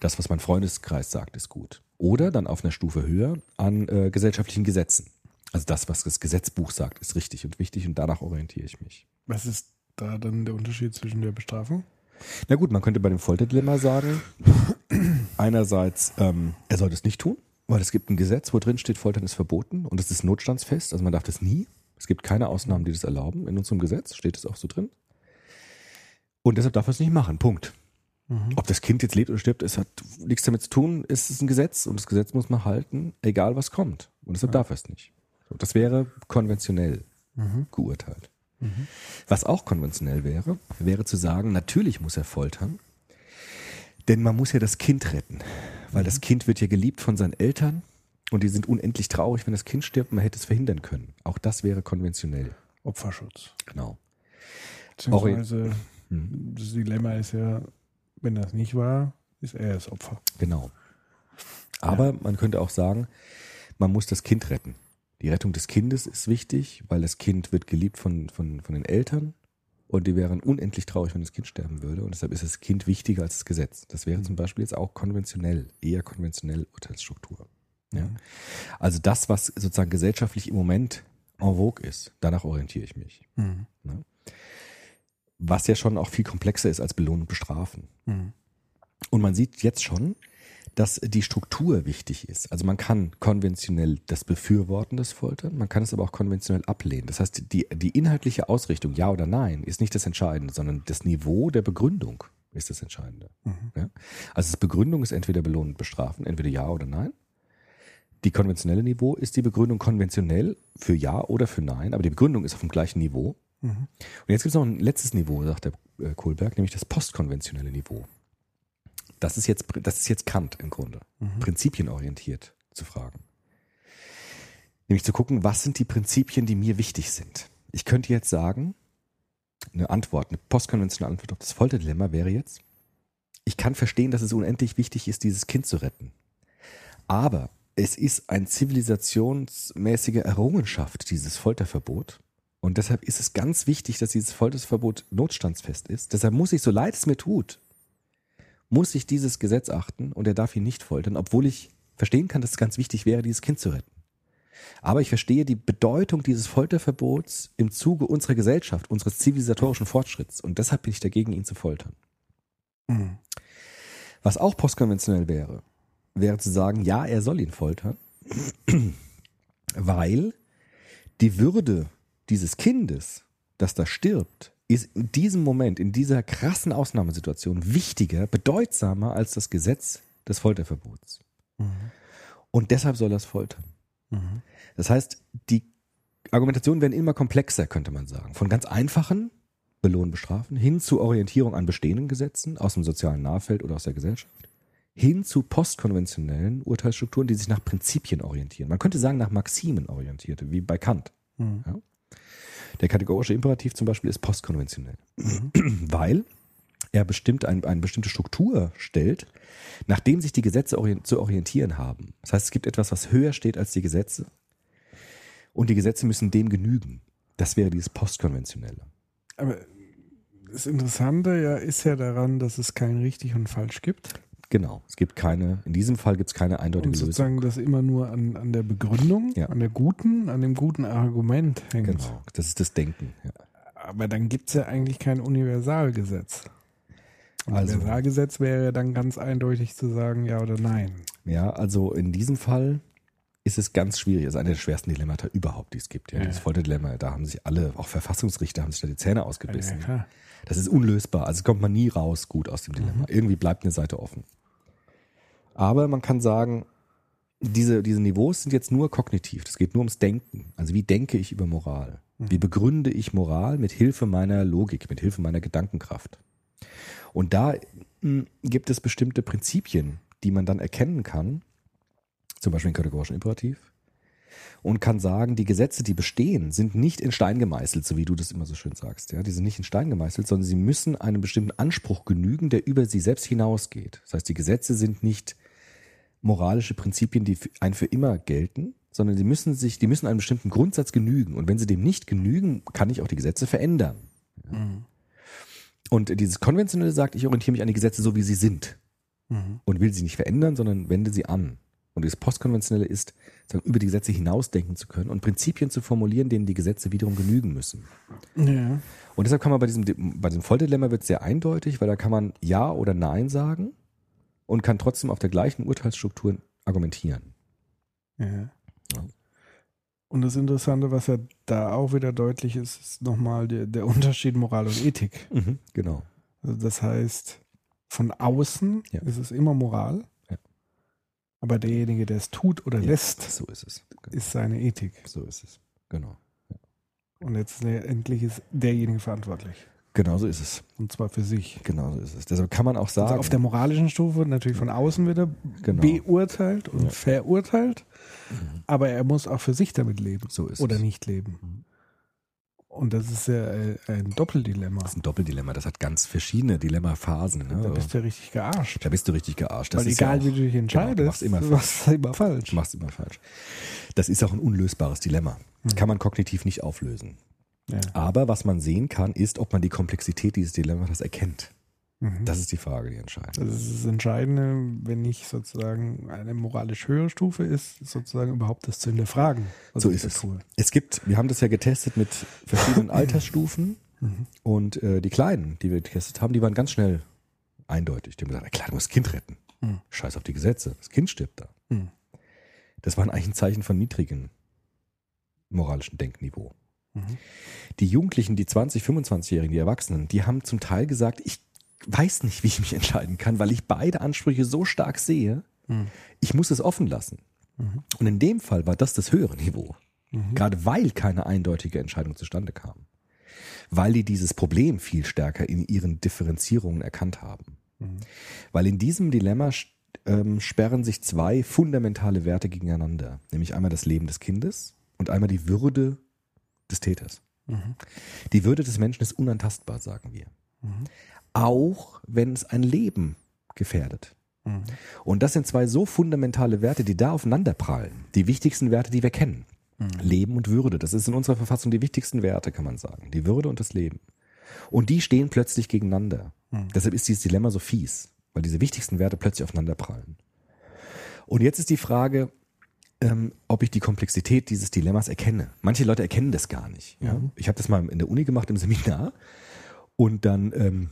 Das, was mein Freundeskreis sagt, ist gut. Oder dann auf einer Stufe höher an äh, gesellschaftlichen Gesetzen. Also das, was das Gesetzbuch sagt, ist richtig und wichtig und danach orientiere ich mich. Was ist da dann der Unterschied zwischen der Bestrafung? Na gut, man könnte bei dem Folterdilemma sagen, einerseits, ähm, er soll das nicht tun, weil es gibt ein Gesetz, wo drin steht, Foltern ist verboten und es ist notstandsfest, also man darf das nie. Es gibt keine Ausnahmen, die das erlauben. In unserem Gesetz steht es auch so drin. Und deshalb darf er es nicht machen. Punkt. Ob das Kind jetzt lebt oder stirbt, es hat nichts damit zu tun. Es ist ein Gesetz und das Gesetz muss man halten, egal was kommt. Und deshalb darf er es nicht. So, das wäre konventionell geurteilt. Was auch konventionell wäre, wäre zu sagen, natürlich muss er foltern, denn man muss ja das Kind retten, weil das Kind wird ja geliebt von seinen Eltern und die sind unendlich traurig, wenn das Kind stirbt man hätte es verhindern können. Auch das wäre konventionell. Opferschutz. Genau. Beziehungsweise das Dilemma ist ja, wenn das nicht war, ist er das Opfer. Genau. Aber man könnte auch sagen, man muss das Kind retten. Die Rettung des Kindes ist wichtig, weil das Kind wird geliebt von, von, von den Eltern und die wären unendlich traurig, wenn das Kind sterben würde. Und deshalb ist das Kind wichtiger als das Gesetz. Das wäre zum Beispiel jetzt auch konventionell, eher konventionell Urteilsstruktur. Ja. Also das, was sozusagen gesellschaftlich im Moment en vogue ist, danach orientiere ich mich. Mhm. Was ja schon auch viel komplexer ist als Belohnen und Bestrafen. Mhm. Und man sieht jetzt schon, dass die Struktur wichtig ist. Also man kann konventionell das Befürworten des Foltern, man kann es aber auch konventionell ablehnen. Das heißt, die, die inhaltliche Ausrichtung, ja oder nein, ist nicht das Entscheidende, sondern das Niveau der Begründung ist das Entscheidende. Ja? Also die Begründung ist entweder belohnen und bestrafen, entweder ja oder nein. Die konventionelle Niveau ist die Begründung konventionell für ja oder für nein, aber die Begründung ist auf dem gleichen Niveau. Und jetzt gibt es noch ein letztes Niveau, sagt der äh, Kohlberg, nämlich das postkonventionelle Niveau. Das ist jetzt, das ist jetzt Kant im Grunde. Prinzipienorientiert zu fragen. Nämlich zu gucken, was sind die Prinzipien, die mir wichtig sind. Ich könnte jetzt sagen, eine Antwort, eine postkonventionelle Antwort auf das Folterdilemma wäre jetzt, ich kann verstehen, dass es unendlich wichtig ist, dieses Kind zu retten. Aber es ist eine zivilisationsmäßige Errungenschaft, dieses Folterverbot. Und deshalb ist es ganz wichtig, dass dieses Folterverbot notstandsfest ist. Deshalb muss ich, so leid es mir tut, muss ich dieses Gesetz achten und er darf ihn nicht foltern, obwohl ich verstehen kann, dass es ganz wichtig wäre, dieses Kind zu retten. Aber ich verstehe die Bedeutung dieses Folterverbots im Zuge unserer Gesellschaft, unseres zivilisatorischen Fortschritts und deshalb bin ich dagegen, ihn zu foltern. Mhm. Was auch postkonventionell wäre, wäre zu sagen, ja, er soll ihn foltern, weil die Würde dieses Kindes, das da stirbt, ist in diesem Moment, in dieser krassen Ausnahmesituation wichtiger, bedeutsamer als das Gesetz des Folterverbots. Und deshalb soll es foltern. Das heißt, die Argumentationen werden immer komplexer, könnte man sagen. Von ganz einfachen Belohnen, Bestrafen hin zu Orientierung an bestehenden Gesetzen aus dem sozialen Nahfeld oder aus der Gesellschaft hin zu postkonventionellen Urteilsstrukturen, die sich nach Prinzipien orientieren. Man könnte sagen, nach Maximen orientierte, wie bei Kant. Ja? Der kategorische Imperativ zum Beispiel ist postkonventionell, weil er bestimmt ein, eine bestimmte Struktur stellt, nachdem sich die Gesetze orient, zu orientieren haben. Das heißt, es gibt etwas, was höher steht als die Gesetze und die Gesetze müssen dem genügen. Das wäre dieses postkonventionelle. Aber das Interessante ja ist ja daran, dass es kein richtig und falsch gibt. Genau. Es gibt keine, in diesem Fall gibt es keine eindeutige Und Lösung. sozusagen das immer nur an, an der Begründung, Ja. an der guten, an dem guten Argument hängt. Genau. Das ist das Denken. Ja. Aber dann gibt es ja eigentlich kein Universalgesetz. Also- Universalgesetz wäre ja dann ganz eindeutig zu sagen, ja oder nein. Ja, also in diesem Fall ist es ganz schwierig. Es ist eine der schwersten Dilemmata überhaupt, die es gibt. Ja, Ja. dieses Folterdilemma, da haben sich alle, auch Verfassungsrichter, haben sich da die Zähne ausgebissen. Ja. Das ist unlösbar. Also kommt man nie raus gut aus dem Dilemma. Irgendwie bleibt eine Seite offen. Aber man kann sagen, diese, diese Niveaus sind jetzt nur kognitiv. Das geht nur ums Denken. Also wie denke ich über Moral? Wie begründe ich Moral mit Hilfe meiner Logik, mit Hilfe meiner Gedankenkraft? Und da mh, gibt es bestimmte Prinzipien, die man dann erkennen kann, zum Beispiel den kategorischen Imperativ, und kann sagen, die Gesetze, die bestehen, sind nicht in Stein gemeißelt, so wie du das immer so schön sagst. Ja, die sind nicht in Stein gemeißelt, sondern sie müssen einem bestimmten Anspruch genügen, der über sie selbst hinausgeht. Das heißt, die Gesetze sind nicht moralische Prinzipien, die ein für immer gelten, sondern die müssen sich, die müssen einem bestimmten Grundsatz genügen. Und wenn sie dem nicht genügen, kann ich auch die Gesetze verändern. Und dieses Konventionelle sagt, ich orientiere mich an die Gesetze so, wie sie sind. Und will sie nicht verändern, sondern wende sie an. Und das Postkonventionelle ist, sagen, über die Gesetze hinausdenken zu können und Prinzipien zu formulieren, denen die Gesetze wiederum genügen müssen. Ja. Und deshalb kann man bei diesem, bei diesem Volldilemma wird es sehr eindeutig, weil da kann man Ja oder Nein sagen und kann trotzdem auf der gleichen Urteilsstruktur argumentieren. ja. Ja. Und das Interessante, was ja da auch wieder deutlich ist, ist nochmal der, der Unterschied Moral und Ethik. Genau. Also das heißt, von außen Ja. ist es immer Moral. Aber derjenige, der es tut oder Ja, lässt, So ist es. Genau. ist seine Ethik. So ist es. Genau. Und letztendlich ist derjenige verantwortlich. Genau so ist es. Und zwar für sich. Genau so ist es. Deshalb kann man auch sagen, Also auf der moralischen Stufe natürlich von außen wieder Genau. beurteilt und Ja. verurteilt, aber er muss auch für sich damit leben so ist oder es. nicht leben. Mhm. Und das ist ja äh, ein Doppeldilemma. Das ist ein Doppeldilemma. Das hat ganz verschiedene Dilemmaphasen. Ne? Da bist du richtig gearscht. Da bist du richtig gearscht. Das Weil ist ja egal auch, wie du dich entscheidest, Genau, machst immer du falsch. machst immer falsch. Du machst immer falsch. Das ist auch ein unlösbares Dilemma. Das kann man kognitiv nicht auflösen. Ja. Aber was man sehen kann, ist, ob man die Komplexität dieses Dilemmas erkennt. Mhm. Das ist die Frage, die entscheidend Das ist das Entscheidende, wenn nicht sozusagen eine moralisch höhere Stufe ist, sozusagen überhaupt das zu hinterfragen. was So ich ist es. tue. Es gibt, wir haben das ja getestet mit verschiedenen Altersstufen Mhm. und äh, die Kleinen, die wir getestet haben, die waren ganz schnell eindeutig. Die haben gesagt, "Ja, klar, du musst das Kind retten. Mhm. Scheiß auf die Gesetze, das Kind stirbt da. Das war eigentlich ein Zeichen von niedrigem moralischen Denkniveau. Die Jugendlichen, die 20, 25-Jährigen, die Erwachsenen, die haben zum Teil gesagt, ich weiß nicht, wie ich mich entscheiden kann, weil ich beide Ansprüche so stark sehe, Mhm. ich muss es offen lassen. Mhm. Und in dem Fall war das das höhere Niveau. Mhm. Gerade weil keine eindeutige Entscheidung zustande kam. Weil die dieses Problem viel stärker in ihren Differenzierungen erkannt haben. Mhm. Weil in diesem Dilemma ähm, sperren sich zwei fundamentale Werte gegeneinander. Nämlich einmal das Leben des Kindes und einmal die Würde des Täters. Mhm. Die Würde des Menschen ist unantastbar, sagen wir. Mhm. Auch wenn es ein Leben gefährdet. Mhm. Und das sind zwei so fundamentale Werte, die da aufeinanderprallen. Die wichtigsten Werte, die wir kennen. Leben und Würde. Das ist in unserer Verfassung die wichtigsten Werte, kann man sagen. Die Würde und das Leben. Und die stehen plötzlich gegeneinander. Mhm. Deshalb ist dieses Dilemma so fies, weil diese wichtigsten Werte plötzlich aufeinanderprallen. Und jetzt ist die Frage, ähm, ob ich die Komplexität dieses Dilemmas erkenne. Manche Leute erkennen das gar nicht. Ja? Mhm. Ich habe das mal in der Uni gemacht, im Seminar. Und dann ähm,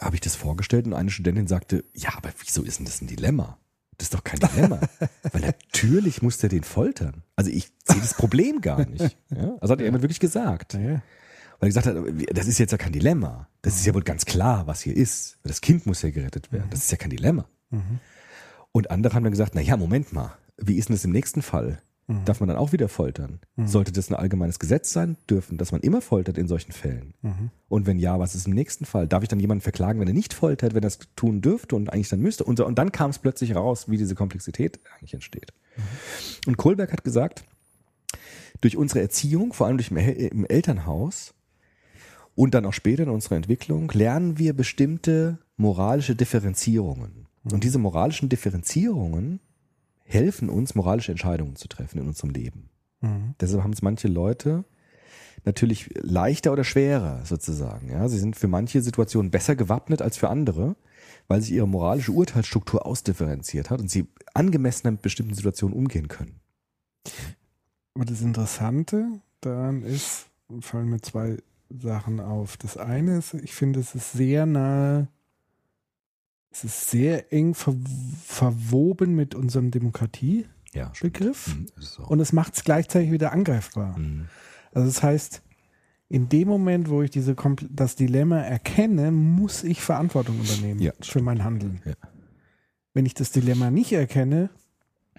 habe ich das vorgestellt und eine Studentin sagte, ja, aber wieso ist denn das ein Dilemma? Das ist doch kein Dilemma. Weil natürlich muss der den foltern. Also ich sehe das Problem gar nicht. Ja? Also hat jemand wirklich gesagt. Ja. Weil er gesagt hat, das ist jetzt ja kein Dilemma. Das ist ja wohl ganz klar, was hier ist. Das Kind muss ja gerettet werden. Das ist ja kein Dilemma. Mhm. Und andere haben dann gesagt, na ja, Moment mal. Wie ist denn das im nächsten Fall? Mhm. Darf man dann auch wieder foltern? Sollte das ein allgemeines Gesetz sein dürfen, dass man immer foltert in solchen Fällen? Mhm. Und wenn ja, was ist im nächsten Fall? Darf ich dann jemanden verklagen, wenn er nicht foltert, wenn er es tun dürfte und eigentlich dann müsste? Und, so, und dann kam es plötzlich raus, wie diese Komplexität eigentlich entsteht. Und Kohlberg hat gesagt, durch unsere Erziehung, vor allem durch im, El im Elternhaus und dann auch später in unserer Entwicklung, lernen wir bestimmte moralische Differenzierungen. Und diese moralischen Differenzierungen helfen uns, moralische Entscheidungen zu treffen in unserem Leben. Mhm. Deshalb haben es manche Leute natürlich leichter oder schwerer sozusagen. Ja, sie sind für manche Situationen besser gewappnet als für andere, weil sich ihre moralische Urteilsstruktur ausdifferenziert hat und sie angemessener mit bestimmten Situationen umgehen können. Aber das Interessante daran ist, fallen mir zwei Sachen auf. Das eine ist, ich finde, es ist sehr nahe, es ist sehr eng ver verwoben mit unserem Demokratiebegriff Ja, Mhm, so. und es macht es gleichzeitig wieder angreifbar. Mhm. Also das heißt, in dem Moment, wo ich diese das Dilemma erkenne, muss ich Verantwortung übernehmen Ja, für mein Handeln. Ja. Wenn ich das Dilemma nicht erkenne,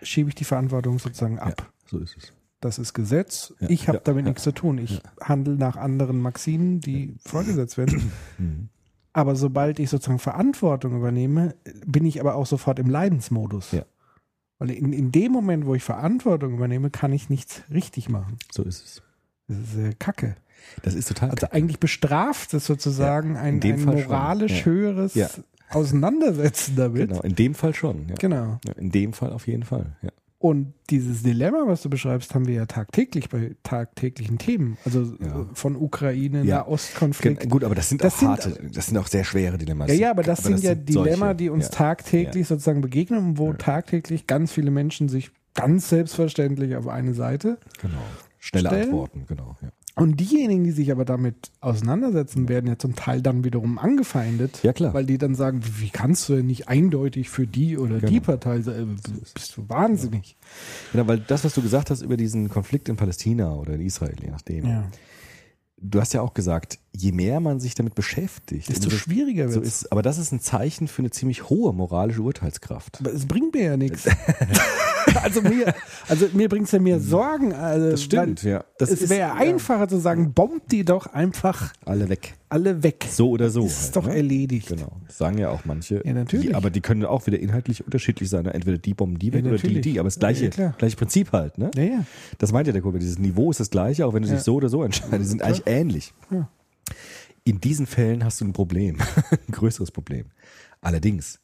schiebe ich die Verantwortung sozusagen ab. Ja, so ist es. Das ist Gesetz. Ich habe damit nichts zu tun. Ich handle nach anderen Maximen, die vorgesetzt werden. Mhm. Aber sobald ich sozusagen Verantwortung übernehme, bin ich aber auch sofort im Leidensmodus. Ja. Weil in, in dem Moment, wo ich Verantwortung übernehme, kann ich nichts richtig machen. So ist es. Das ist äh, Kacke. Das ist total. Also eigentlich bestraft es sozusagen ein, dem ein schon. moralisch Ja. höheres Ja. Auseinandersetzen damit. genau, in dem Fall schon. Ja. Genau. Ja, in dem Fall auf jeden Fall. Ja. Und dieses Dilemma, was du beschreibst, haben wir ja tagtäglich bei tagtäglichen Themen. Also Ja. von Ukraine, Ja. Nahostkonflikt. Gut, aber das sind Das auch sind- harte, das sind auch sehr schwere Dilemmas. Ja, ja, aber das sind ja Dilemma, solche. die uns ja. tagtäglich sozusagen begegnen und wo tagtäglich ganz viele Menschen sich ganz selbstverständlich auf eine Seite Genau. Schnelle stellen. Antworten, genau. Ja. Und diejenigen, die sich aber damit auseinandersetzen, werden ja zum Teil dann wiederum angefeindet. Ja, klar. Weil die dann sagen, wie kannst du denn nicht eindeutig für die oder die Genau. Partei sein? Äh, Bist du wahnsinnig? Genau, weil das, was du gesagt hast über diesen Konflikt in Palästina oder in Israel, je nachdem. Ja. Du hast ja auch gesagt, je mehr man sich damit beschäftigt, Desto umso- schwieriger so wird's. ist, aber das ist ein Zeichen für eine ziemlich hohe moralische Urteilskraft. Aber es bringt mir ja nichts. also mir, also mir bringt es ja mehr Sorgen. Also, Das stimmt, weil ja. Das es wäre ja. einfacher zu sagen, bombt die doch einfach Alle weg. alle weg. So oder so. ist halt, doch ne? erledigt. Genau. Das sagen ja auch manche. Ja, natürlich. Die, aber die können auch wieder inhaltlich unterschiedlich sein. ne? Entweder die bomben die weg Ja, oder die die. Aber das Ja, gleiche, klar. gleiche Prinzip halt. Ne? Ja, ja. Das meint ja der Kollege. Dieses Niveau ist das gleiche, auch wenn du Ja. dich so oder so entscheidest. Die sind eigentlich ähnlich. Ja. In diesen Fällen hast du ein Problem. ein größeres Problem. Allerdings,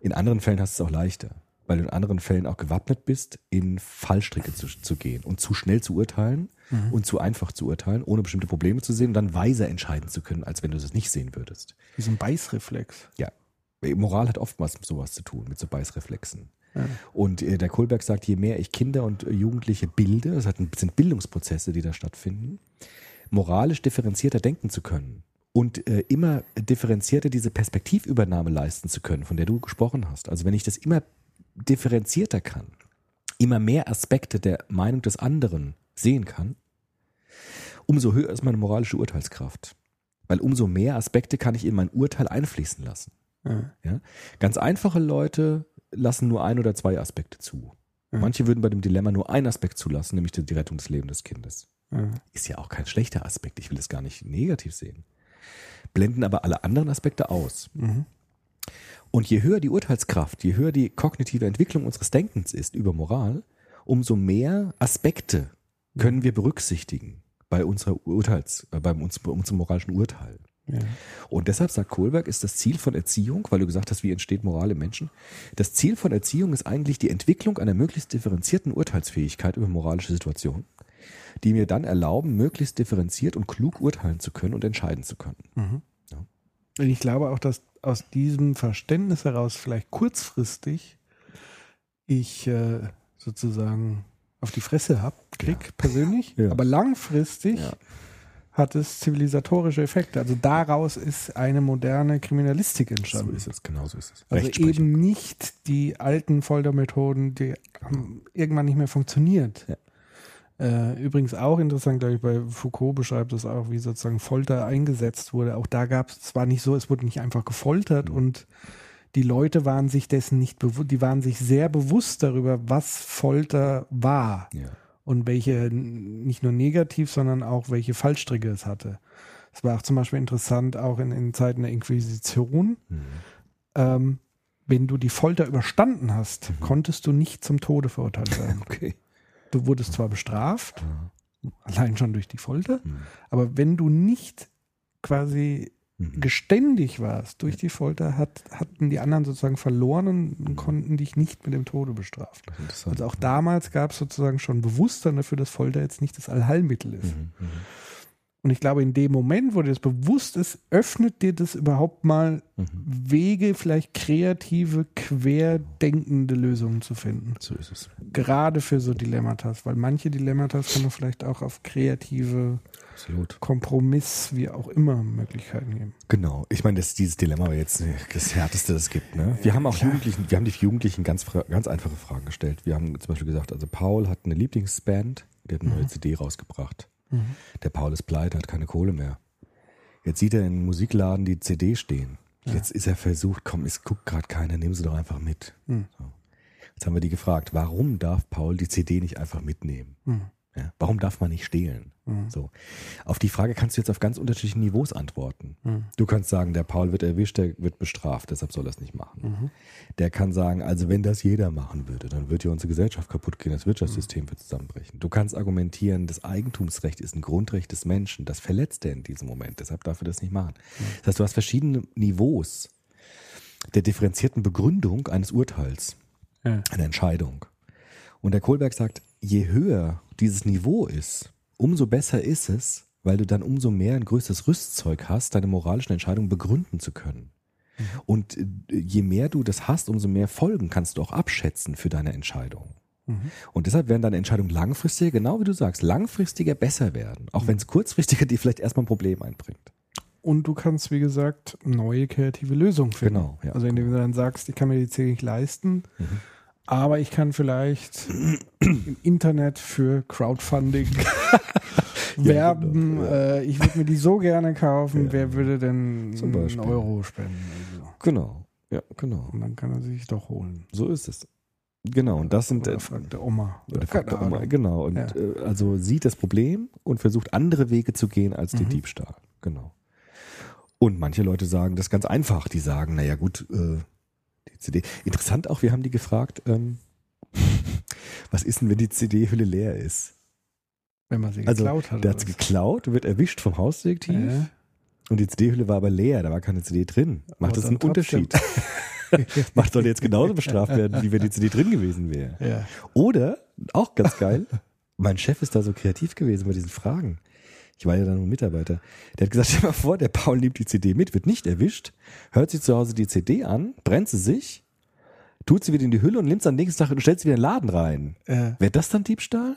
in anderen Fällen hast du es auch leichter. Weil du in anderen Fällen auch gewappnet bist, in Fallstricke zu, zu gehen und zu schnell zu urteilen Mhm. und zu einfach zu urteilen, ohne bestimmte Probleme zu sehen und dann weiser entscheiden zu können, als wenn du das nicht sehen würdest. Wie so ein Beißreflex. Ja. Moral hat oftmals mit sowas zu tun, mit so Beißreflexen. Ja. Und äh, der Kohlberg sagt, je mehr ich Kinder und äh, Jugendliche bilde, das sind Bildungsprozesse, die da stattfinden, moralisch differenzierter denken zu können und äh, immer differenzierter diese Perspektivübernahme leisten zu können, von der du gesprochen hast. Also wenn ich das immer differenzierter kann, immer mehr Aspekte der Meinung des anderen sehen kann, umso höher ist meine moralische Urteilskraft. Weil umso mehr Aspekte kann ich in mein Urteil einfließen lassen. Ja. Ja? Ganz einfache Leute lassen nur ein oder zwei Aspekte zu. Ja. Manche würden bei dem Dilemma nur einen Aspekt zulassen, nämlich die Rettung des Lebens des Kindes. Ja. Ist ja auch kein schlechter Aspekt. Ich will es gar nicht negativ sehen. Blenden aber alle anderen Aspekte aus. Mhm. Und je höher die Urteilskraft, je höher die kognitive Entwicklung unseres Denkens ist über Moral, umso mehr Aspekte können wir berücksichtigen bei unserer Urteils, äh, beim uns, bei unserem moralischen Urteil. Ja. Und deshalb sagt Kohlberg, ist das Ziel von Erziehung, weil du gesagt hast, wie entsteht Moral im Menschen? Das Ziel von Erziehung ist eigentlich die Entwicklung einer möglichst differenzierten Urteilsfähigkeit über moralische Situationen, die mir dann erlauben, möglichst differenziert und klug urteilen zu können und entscheiden zu können. Mhm. Ja. Und ich glaube auch, dass aus diesem Verständnis heraus vielleicht kurzfristig ich äh, sozusagen auf die Fresse hab, krieg persönlich, Ja. aber langfristig Ja. hat es zivilisatorische Effekte. Also daraus ist eine moderne Kriminalistik So entstanden. ist es, genau so ist es. Also eben nicht die alten Foltermethoden, die haben irgendwann nicht mehr funktioniert. Äh, übrigens auch interessant, glaube ich, bei Foucault beschreibt es auch, wie sozusagen Folter eingesetzt wurde. Auch da gab es zwar nicht so, es wurde nicht einfach gefoltert Mhm. und die Leute waren sich dessen nicht bewusst, die waren sich sehr bewusst darüber, was Folter war Ja. und welche nicht nur negativ, sondern auch welche Fallstricke es hatte. Es war auch zum Beispiel interessant, auch in, in Zeiten der Inquisition, Mhm. ähm, wenn du die Folter überstanden hast, Mhm. konntest du nicht zum Tode verurteilt werden. Okay. Du wurdest zwar bestraft, allein schon durch die Folter, Mhm. aber wenn du nicht quasi Mhm. geständig warst durch die Folter, hat, hatten die anderen sozusagen verloren Mhm. und konnten dich nicht mit dem Tode bestrafen. Also auch damals gab es sozusagen schon Bewusstsein dafür, dass Folter jetzt nicht das Allheilmittel ist. Mhm. Mhm. Und ich glaube, in dem Moment, wo dir das bewusst ist, öffnet dir das überhaupt mal Mhm. Wege, vielleicht kreative, querdenkende Lösungen zu finden. So ist es. Gerade für so Dilemmata, weil manche Dilemmata kann man vielleicht auch auf kreative Absolut. Kompromiss, wie auch immer, Möglichkeiten geben. Genau. Ich meine, das, dieses Dilemma war jetzt das härteste, das es gibt. Ne? Wir haben auch Jugendlichen, wir haben die Jugendlichen ganz, ganz einfache Fragen gestellt. Wir haben zum Beispiel gesagt, also Paul hat eine Lieblingsband, der hat eine neue CD rausgebracht. Der Paul ist pleite, hat keine Kohle mehr. Jetzt sieht er im Musikladen die CD stehen. Jetzt ist er versucht, komm, es guckt gerade keiner, nehmen Sie doch einfach mit. Mhm. So. Jetzt haben wir die gefragt, warum darf Paul die CD nicht einfach mitnehmen? Mhm. Ja, warum darf man nicht stehlen? Mhm. So. Auf die Frage kannst du jetzt auf ganz unterschiedlichen Niveaus antworten. Mhm. Du kannst sagen, der Paul wird erwischt, der wird bestraft, deshalb soll er es nicht machen. Mhm. Der kann sagen, also wenn das jeder machen würde, dann wird ja unsere Gesellschaft kaputt gehen, das Wirtschaftssystem wird zusammenbrechen. Du kannst argumentieren, das Eigentumsrecht ist ein Grundrecht des Menschen, das verletzt er in diesem Moment, deshalb darf er das nicht machen. Das heißt, du hast verschiedene Niveaus der differenzierten Begründung eines Urteils Ja. eine Entscheidung. Und der Kohlberg sagt, je höher dieses Niveau ist, umso besser ist es, weil du dann umso mehr ein größeres Rüstzeug hast, deine moralischen Entscheidungen begründen zu können. Und äh, je mehr du das hast, umso mehr Folgen kannst du auch abschätzen für deine Entscheidung. Und deshalb werden deine Entscheidungen langfristiger, genau wie du sagst, langfristiger besser werden, auch wenn es kurzfristiger dir vielleicht erstmal ein Problem einbringt. Und du kannst, wie gesagt, neue kreative Lösungen finden. Genau, ja. Also indem du dann sagst, ich kann mir die CD nicht leisten, aber ich kann vielleicht im Internet für Crowdfunding werben. genau, äh, ich würde mir die so gerne kaufen. Ja. Wer würde denn Zum einen Beispiel. Euro spenden? Also. Genau, ja, genau. Und dann kann er sich doch holen. So ist es. Genau, und das sind Oder äh, fragt der Oma. Oder fragt der Oma, genau. Und Ja. äh, also sieht das Problem und versucht andere Wege zu gehen als den Mhm. Diebstahl. Genau. Und manche Leute sagen das ganz einfach. Die sagen, naja gut, äh, die CD. Interessant auch, wir haben die gefragt, ähm, was ist denn, wenn die CD-Hülle leer ist? Wenn man sie Also, geklaut hat. Der hat sie geklaut, wird erwischt vom? Hausdetektiv Äh, und die CD-Hülle war aber leer, da war keine CD drin. Macht Aber das einen. Unterschied? Macht soll jetzt genauso bestraft werden, wie wenn die CD drin gewesen wäre. ja. Oder, auch ganz geil, mein Chef ist da so kreativ gewesen bei diesen Fragen. Ich war ja dann nur Mitarbeiter. Der hat gesagt, stell mal vor, der Paul nimmt die CD mit, wird nicht erwischt, hört sich zu Hause die CD an, brennt sie sich, tut sie wieder in die Hülle und nimmt sie am nächsten Tag und stellt sie wieder in den Laden rein. Äh, Wäre das dann Diebstahl?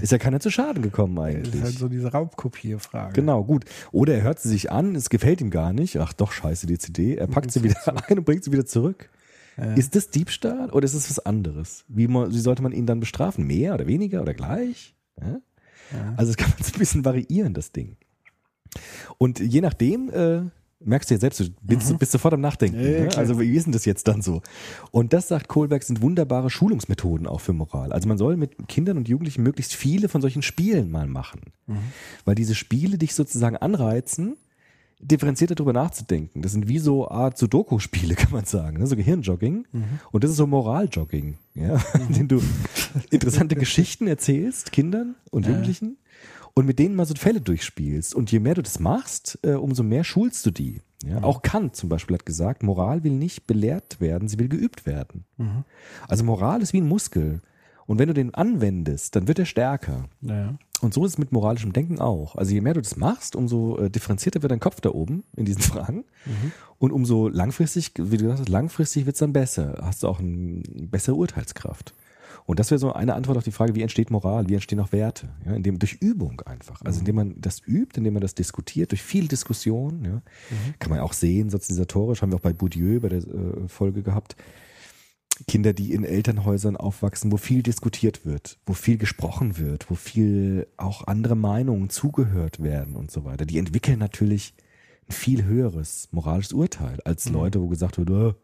Ist ja keiner zu Schaden gekommen das eigentlich. ist halt so diese Raubkopierfrage. Genau, gut. Oder er hört sie sich an, es gefällt ihm gar nicht. Ach doch, scheiße, die CD. Er packt sie wieder ein und bringt sie wieder zurück. Ja. Ist das Diebstahl oder ist es was anderes? Wie, man, wie sollte man ihn dann bestrafen? Mehr oder weniger oder gleich? Ja? Ja. Also es kann man so ein bisschen variieren, das Ding. Und je nachdem, äh, merkst du ja selbst, du bist, bist sofort am Nachdenken. Mhm. Ja, ne? Also wie ist denn das jetzt dann so? Und das, sagt Kohlberg, sind wunderbare Schulungsmethoden auch für Moral. Also man soll mit Kindern und Jugendlichen möglichst viele von solchen Spielen mal machen. Mhm. Weil diese Spiele dich sozusagen anreizen, differenzierter darüber nachzudenken. Das sind wie so Art Sudoku-Spiele, kann man sagen. Ne? So Gehirnjogging. Mhm. Und das ist so Moraljogging, ja? in dem du interessante Geschichten erzählst, Kindern und Jugendlichen, und mit denen mal so Fälle durchspielst. Und je mehr du das machst, äh, umso mehr schulst du die. Ja? Auch Kant zum Beispiel hat gesagt, Moral will nicht belehrt werden, sie will geübt werden. Mhm. Also Moral ist wie ein Muskel. Und wenn du den anwendest, dann wird er stärker. Ja. Und so ist es mit moralischem Denken auch. Also je mehr du das machst, umso äh, differenzierter wird dein Kopf da oben in diesen Fragen. Und umso langfristig, wie du gesagt hast, langfristig wird es dann besser. Hast du auch eine bessere Urteilskraft. Und das wäre so eine Antwort auf die Frage, wie entsteht Moral, wie entstehen auch Werte? Ja, indem, durch Übung einfach. Also indem man das übt, indem man das diskutiert, durch viel Diskussion. Ja, Kann man auch sehen, sozialisatorisch, haben wir auch bei Bourdieu bei der äh, Folge gehabt. Kinder, die in Elternhäusern aufwachsen, wo viel diskutiert wird, wo viel gesprochen wird, wo viel auch andere Meinungen zugehört werden und so weiter, die entwickeln natürlich ein viel höheres moralisches Urteil als Leute, wo gesagt wird, äh,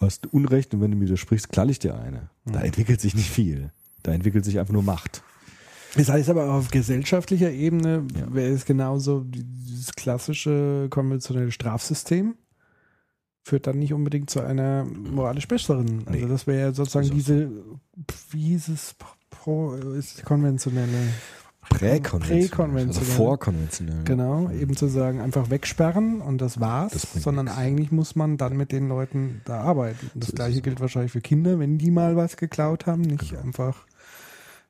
hast Unrecht und wenn du mir widersprichst, knall ich dir eine. Da entwickelt sich nicht viel. Da entwickelt sich einfach nur Macht. Das heißt aber auf gesellschaftlicher Ebene Ja. wäre es genauso dieses klassische konventionelle Strafsystem führt dann nicht unbedingt zu einer moralisch besseren. Also Nee. das wäre ja sozusagen auch diese, wie hieß es, pro, ist konventionelle, Präkonventionell. Präkonventionell. Also vorkonventionell. genau, eben zu sagen, einfach wegsperren und das war's, Das sondern nix. eigentlich muss man dann mit den Leuten da arbeiten. Und das So gleiche gilt wahrscheinlich für Kinder, wenn die mal was geklaut haben, nicht Genau. einfach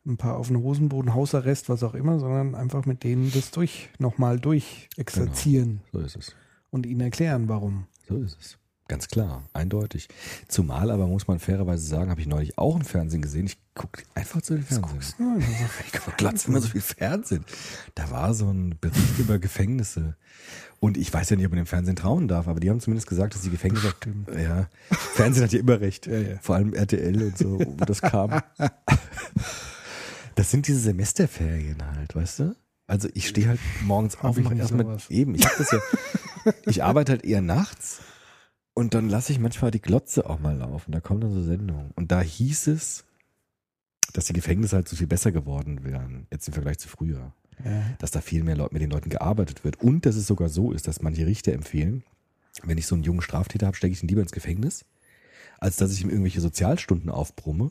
ein paar auf den Hosenboden, Hausarrest, was auch immer, sondern einfach mit denen das durch, nochmal durch exerzieren So ist es. und ihnen erklären, warum. So ist es. Ganz klar, eindeutig. Zumal aber muss man fairerweise sagen, habe ich neulich auch im Fernsehen gesehen. Ich gucke einfach zu den Fernsehen. Ich platzt immer so viel Fernsehen. Da war so ein Bericht über Gefängnisse. Und ich weiß ja nicht, ob man dem Fernsehen trauen darf, aber die haben zumindest gesagt, dass die Gefängnisse. Bestimmt. Ja, Fernsehen hat ja immer recht. Ja, ja. Vor allem RTL und so, wo das kam. Das sind diese Semesterferien halt, weißt du? Also ich stehe halt morgens auf ich und mache erstmal eben. Ich habe das ja. Ich arbeite halt eher nachts und dann lasse ich manchmal die Glotze auch mal laufen. Da kommen dann so Sendungen. Und da hieß es, dass die Gefängnisse halt so viel besser geworden wären, jetzt im Vergleich zu früher. ja. Dass da viel mehr Leute, mit den Leuten gearbeitet wird. Und dass es sogar so ist, dass manche Richter empfehlen, wenn ich so einen jungen Straftäter habe, stecke ich ihn lieber ins Gefängnis, als dass ich ihm irgendwelche Sozialstunden aufbrumme.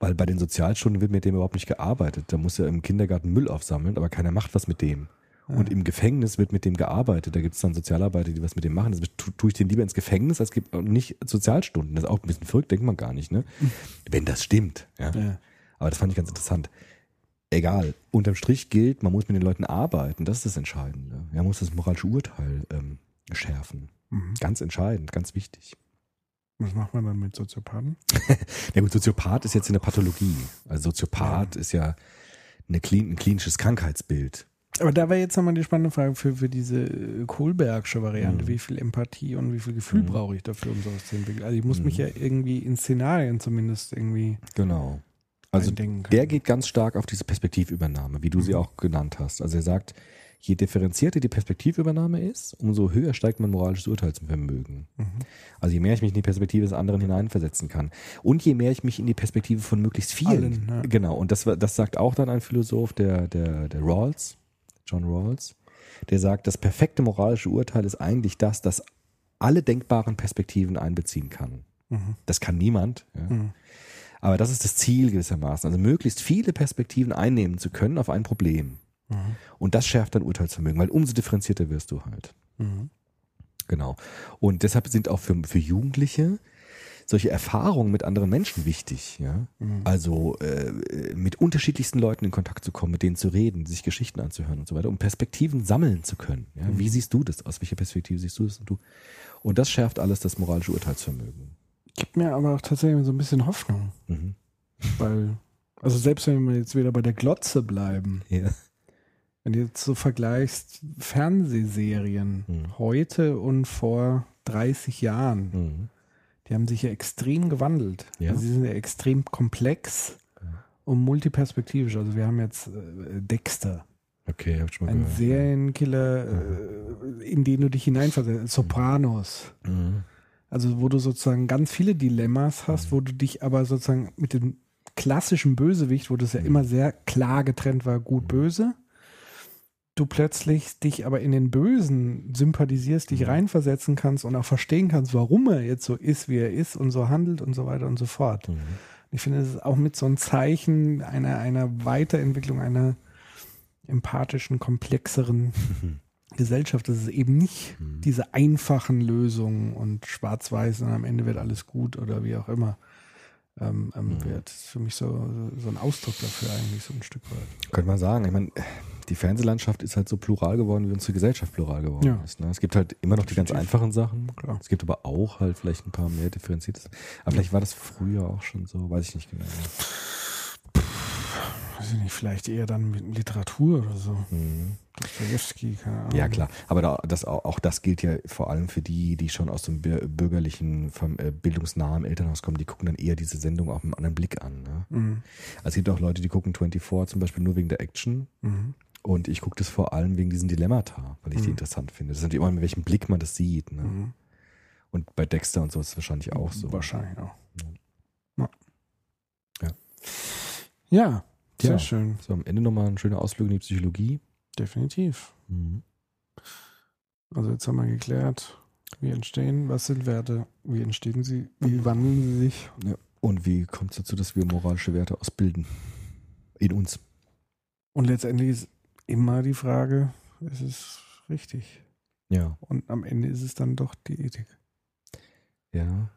Weil bei den Sozialstunden wird mit dem überhaupt nicht gearbeitet. Da muss er im Kindergarten Müll aufsammeln, aber keiner macht was mit dem. Und im Gefängnis wird mit dem gearbeitet. Da gibt es dann Sozialarbeiter, die was mit dem machen. Das tu- tue ich den lieber ins Gefängnis, als gibt nicht Sozialstunden. Das ist auch ein bisschen verrückt, denkt man gar nicht, ne? Wenn das stimmt. Ja. Ja. Aber das fand ich ganz interessant. Egal. Unterm Strich gilt, man muss mit den Leuten arbeiten. Das ist das Entscheidende. Man muss das moralische Urteil ähm, schärfen. Mhm. Ganz entscheidend, ganz wichtig. Was macht man dann mit Soziopathen? Ja gut, Soziopath ist jetzt in der Pathologie. Also Soziopath ist ja eine ein klinisches Krankheitsbild. Aber da wäre jetzt nochmal die spannende Frage für, für diese äh, Kohlbergsche Variante. Mhm. Wie viel Empathie und wie viel Gefühl Mhm. brauche ich dafür, um sowas zu entwickeln? Also ich muss Mhm. mich ja irgendwie in Szenarien zumindest irgendwie Genau. Also der geht ganz stark auf diese Perspektivübernahme, wie du sie auch genannt hast. Also er sagt, je differenzierter die Perspektivübernahme ist, umso höher steigt mein moralisches Urteilsvermögen. Mhm. Also je mehr ich mich in die Perspektive des anderen hineinversetzen kann und je mehr ich mich in die Perspektive von möglichst vielen. Allen, ja. Genau. Und das, das sagt auch dann ein Philosoph, der, der, der Rawls, John Rawls, der sagt, das perfekte moralische Urteil ist eigentlich das, das alle denkbaren Perspektiven einbeziehen kann. Mhm. Das kann niemand. Ja. Mhm. Aber das ist das Ziel gewissermaßen. Also möglichst viele Perspektiven einnehmen zu können auf ein Problem. Mhm. Und das schärft dein Urteilsvermögen, weil umso differenzierter wirst du halt. Mhm. Genau. Und deshalb sind auch für, für Jugendliche solche Erfahrungen mit anderen Menschen wichtig. Ja? Mhm. Also äh, mit unterschiedlichsten Leuten in Kontakt zu kommen, mit denen zu reden, sich Geschichten anzuhören und so weiter, um Perspektiven sammeln zu können. Ja? Wie siehst du das? Aus welcher Perspektive siehst du das? Und, du? und das schärft alles das moralische Urteilsvermögen. Gibt mir aber auch tatsächlich so ein bisschen Hoffnung, Mhm. weil, also selbst wenn wir jetzt wieder bei der Glotze bleiben, Ja. wenn du jetzt so vergleichst Fernsehserien Mhm. heute und vor 30 Jahren, Mhm. Die haben sich ja extrem gewandelt. Ja. Also sie sind ja extrem komplex und multiperspektivisch. Also wir haben jetzt äh, Dexter, Okay, hab ich schon mal ein gehört. Serienkiller, äh, in den du dich hineinversetzt. Sopranos. Mhm. Also wo du sozusagen ganz viele Dilemmas hast, wo du dich aber sozusagen mit dem klassischen Bösewicht, wo das ja immer sehr klar getrennt war, gut, böse, du plötzlich dich aber in den Bösen sympathisierst, dich reinversetzen kannst und auch verstehen kannst, warum er jetzt so ist, wie er ist und so handelt und so weiter und so fort. Mhm. Ich finde, das ist auch mit so ein Zeichen einer, einer Weiterentwicklung einer empathischen, komplexeren Gesellschaft. Das ist eben nicht diese einfachen Lösungen und schwarz-weiß und am Ende wird alles gut oder wie auch immer. Ähm, ähm, wird. Das ist für mich so, so ein Ausdruck dafür eigentlich, so ein Stück weit. Könnte man sagen. Ich meine, die Fernsehlandschaft ist halt so plural geworden, wie unsere Gesellschaft plural geworden Ja. ist. Ne? Es gibt halt immer noch die ganz einfachen Sachen. Klar. Es gibt aber auch halt vielleicht ein paar mehr differenzierte. Aber vielleicht war das früher auch schon so, weiß ich nicht genau. Weiß ich nicht, vielleicht eher dann mit Literatur oder so. Mhm. Ja, klar. Aber da, das, auch, auch das gilt ja vor allem für die, die schon aus dem bür- bürgerlichen, vom äh, bildungsnahen Elternhaus kommen. Die gucken dann eher diese Sendung auch mit einem anderen Blick an. Ne? Mhm. Also es gibt auch Leute, die gucken 24 zum Beispiel nur wegen der Action. Mhm. Und ich gucke das vor allem wegen diesen Dilemmata, weil ich die Mhm. interessant finde. Das ist natürlich immer, mit welchem Blick man das sieht. Ne? Mhm. Und bei Dexter und so ist es wahrscheinlich auch so. Wahrscheinlich auch. Ja. Ja, ja sehr Ja. schön. So, am Ende nochmal ein schöner Ausflug in die Psychologie. Definitiv. Also jetzt haben wir geklärt, wie entstehen, was sind Werte, wie entstehen sie, wie wandeln sie sich. Ja. Und wie kommt es dazu, dass wir moralische Werte ausbilden? In uns. Und letztendlich ist immer die Frage, ist es richtig? Ja. Und am Ende ist es dann doch die Ethik. Ja.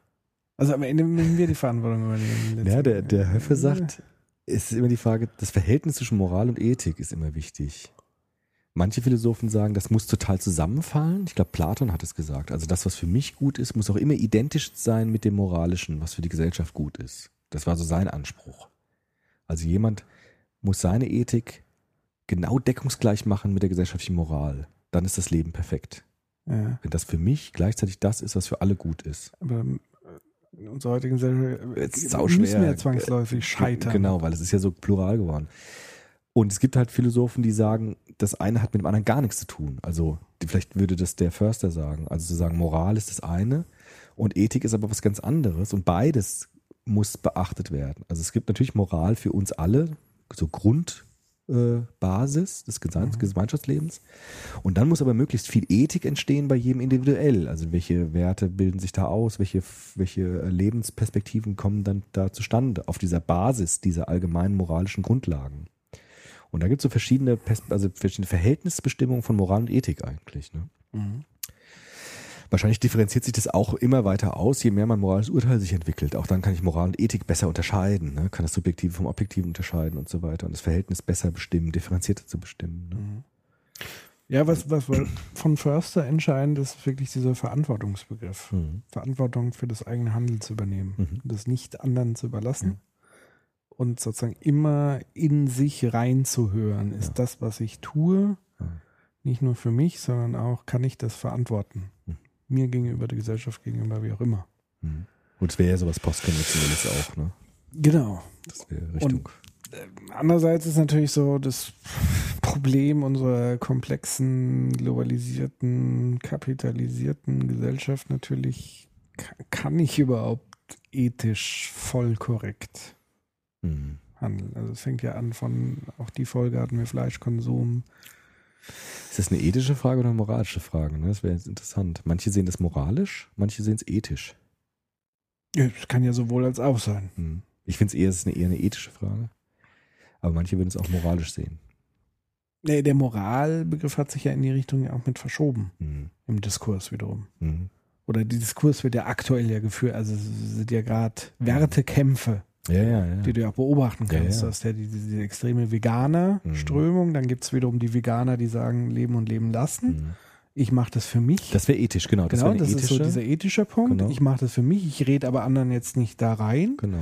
Also am Ende müssen wir die Verantwortung übernehmen. Ja, der, der Höffe sagt, es ist immer die Frage, das Verhältnis zwischen Moral und Ethik ist immer wichtig. Manche Philosophen sagen, das muss total zusammenfallen. Ich glaube, Platon hat es gesagt. Also das, was für mich gut ist, muss auch immer identisch sein mit dem Moralischen, was für die Gesellschaft gut ist. Das war so sein Anspruch. Also jemand muss seine Ethik genau deckungsgleich machen mit der gesellschaftlichen Moral. Dann ist das Leben perfekt. Ja, Wenn das für mich gleichzeitig das ist, was für alle gut ist. aber äh, in unserer heutigen Gesellschaft äh, müssen wir ja zwangsläufig scheitern. Genau, weil es ist ja so plural geworden. Und es gibt halt Philosophen, die sagen, das eine hat mit dem anderen gar nichts zu tun. Also vielleicht würde das der Förster sagen. Also zu sagen, Moral ist das eine und Ethik ist aber was ganz anderes und beides muss beachtet werden. Also es gibt natürlich Moral für uns alle, so Grundbasis äh, des Mhm. Gemeinschaftslebens. Und dann muss aber möglichst viel Ethik entstehen bei jedem individuell. Also welche Werte bilden sich da aus, welche, welche Lebensperspektiven kommen dann da zustande auf dieser Basis dieser allgemeinen moralischen Grundlagen. Und da gibt es so verschiedene, also verschiedene Verhältnisbestimmungen von Moral und Ethik eigentlich. Ne? Mhm. Wahrscheinlich differenziert sich das auch immer weiter aus, je mehr man moralisches Urteil sich entwickelt. Auch dann kann ich Moral und Ethik besser unterscheiden, ne? kann das Subjektive vom Objektiven unterscheiden und so weiter und das Verhältnis besser bestimmen, differenzierter zu bestimmen. Ne? Ja, was, was von Förster entscheidend ist wirklich dieser Verantwortungsbegriff. Mhm. Verantwortung für das eigene Handeln zu übernehmen. Mhm. Das nicht anderen zu überlassen. Und sozusagen immer in sich reinzuhören. Ist Ja. das, was ich tue, nicht nur für mich, sondern auch, kann ich das verantworten? Mhm. Mir gegenüber, der Gesellschaft gegenüber, wie auch immer. Mhm. Und es wäre ja sowas Postkonventionelles auch, ne? Genau. Das wäre Richtung. Andererseits ist natürlich so das Problem unserer komplexen, globalisierten, kapitalisierten Gesellschaft natürlich, ka- kann ich überhaupt ethisch voll korrekt Mhm. handeln? Also es fängt ja an von, auch die Folge hatten wir Fleischkonsum. Ist das eine ethische Frage oder eine moralische Frage? Ne? Das wäre jetzt interessant. Manche sehen das moralisch, manche sehen es ethisch. Ja, Es kann ja sowohl als auch sein. Mhm. Ich finde es eher, ist eine, eher eine ethische Frage. Aber manche würden es auch moralisch sehen. Nee, der Moralbegriff hat sich ja in die Richtung ja auch mit verschoben Mhm. im Diskurs wiederum. Mhm. Oder der Diskurs wird ja aktuell ja geführt, also es sind ja gerade Wertekämpfe. Ja, ja, ja. die du ja auch beobachten Ja, kannst. ja. Du hast ja die, diese extreme Veganer-Strömung, dann gibt es wiederum die Veganer, die sagen, leben und leben lassen. Mhm. Ich mache das für mich. Das wäre ethisch, genau. Das genau, das eine ist so ethische. dieser ethische Punkt. Genau. Ich mache das für mich, ich rede aber anderen jetzt nicht da rein. genau.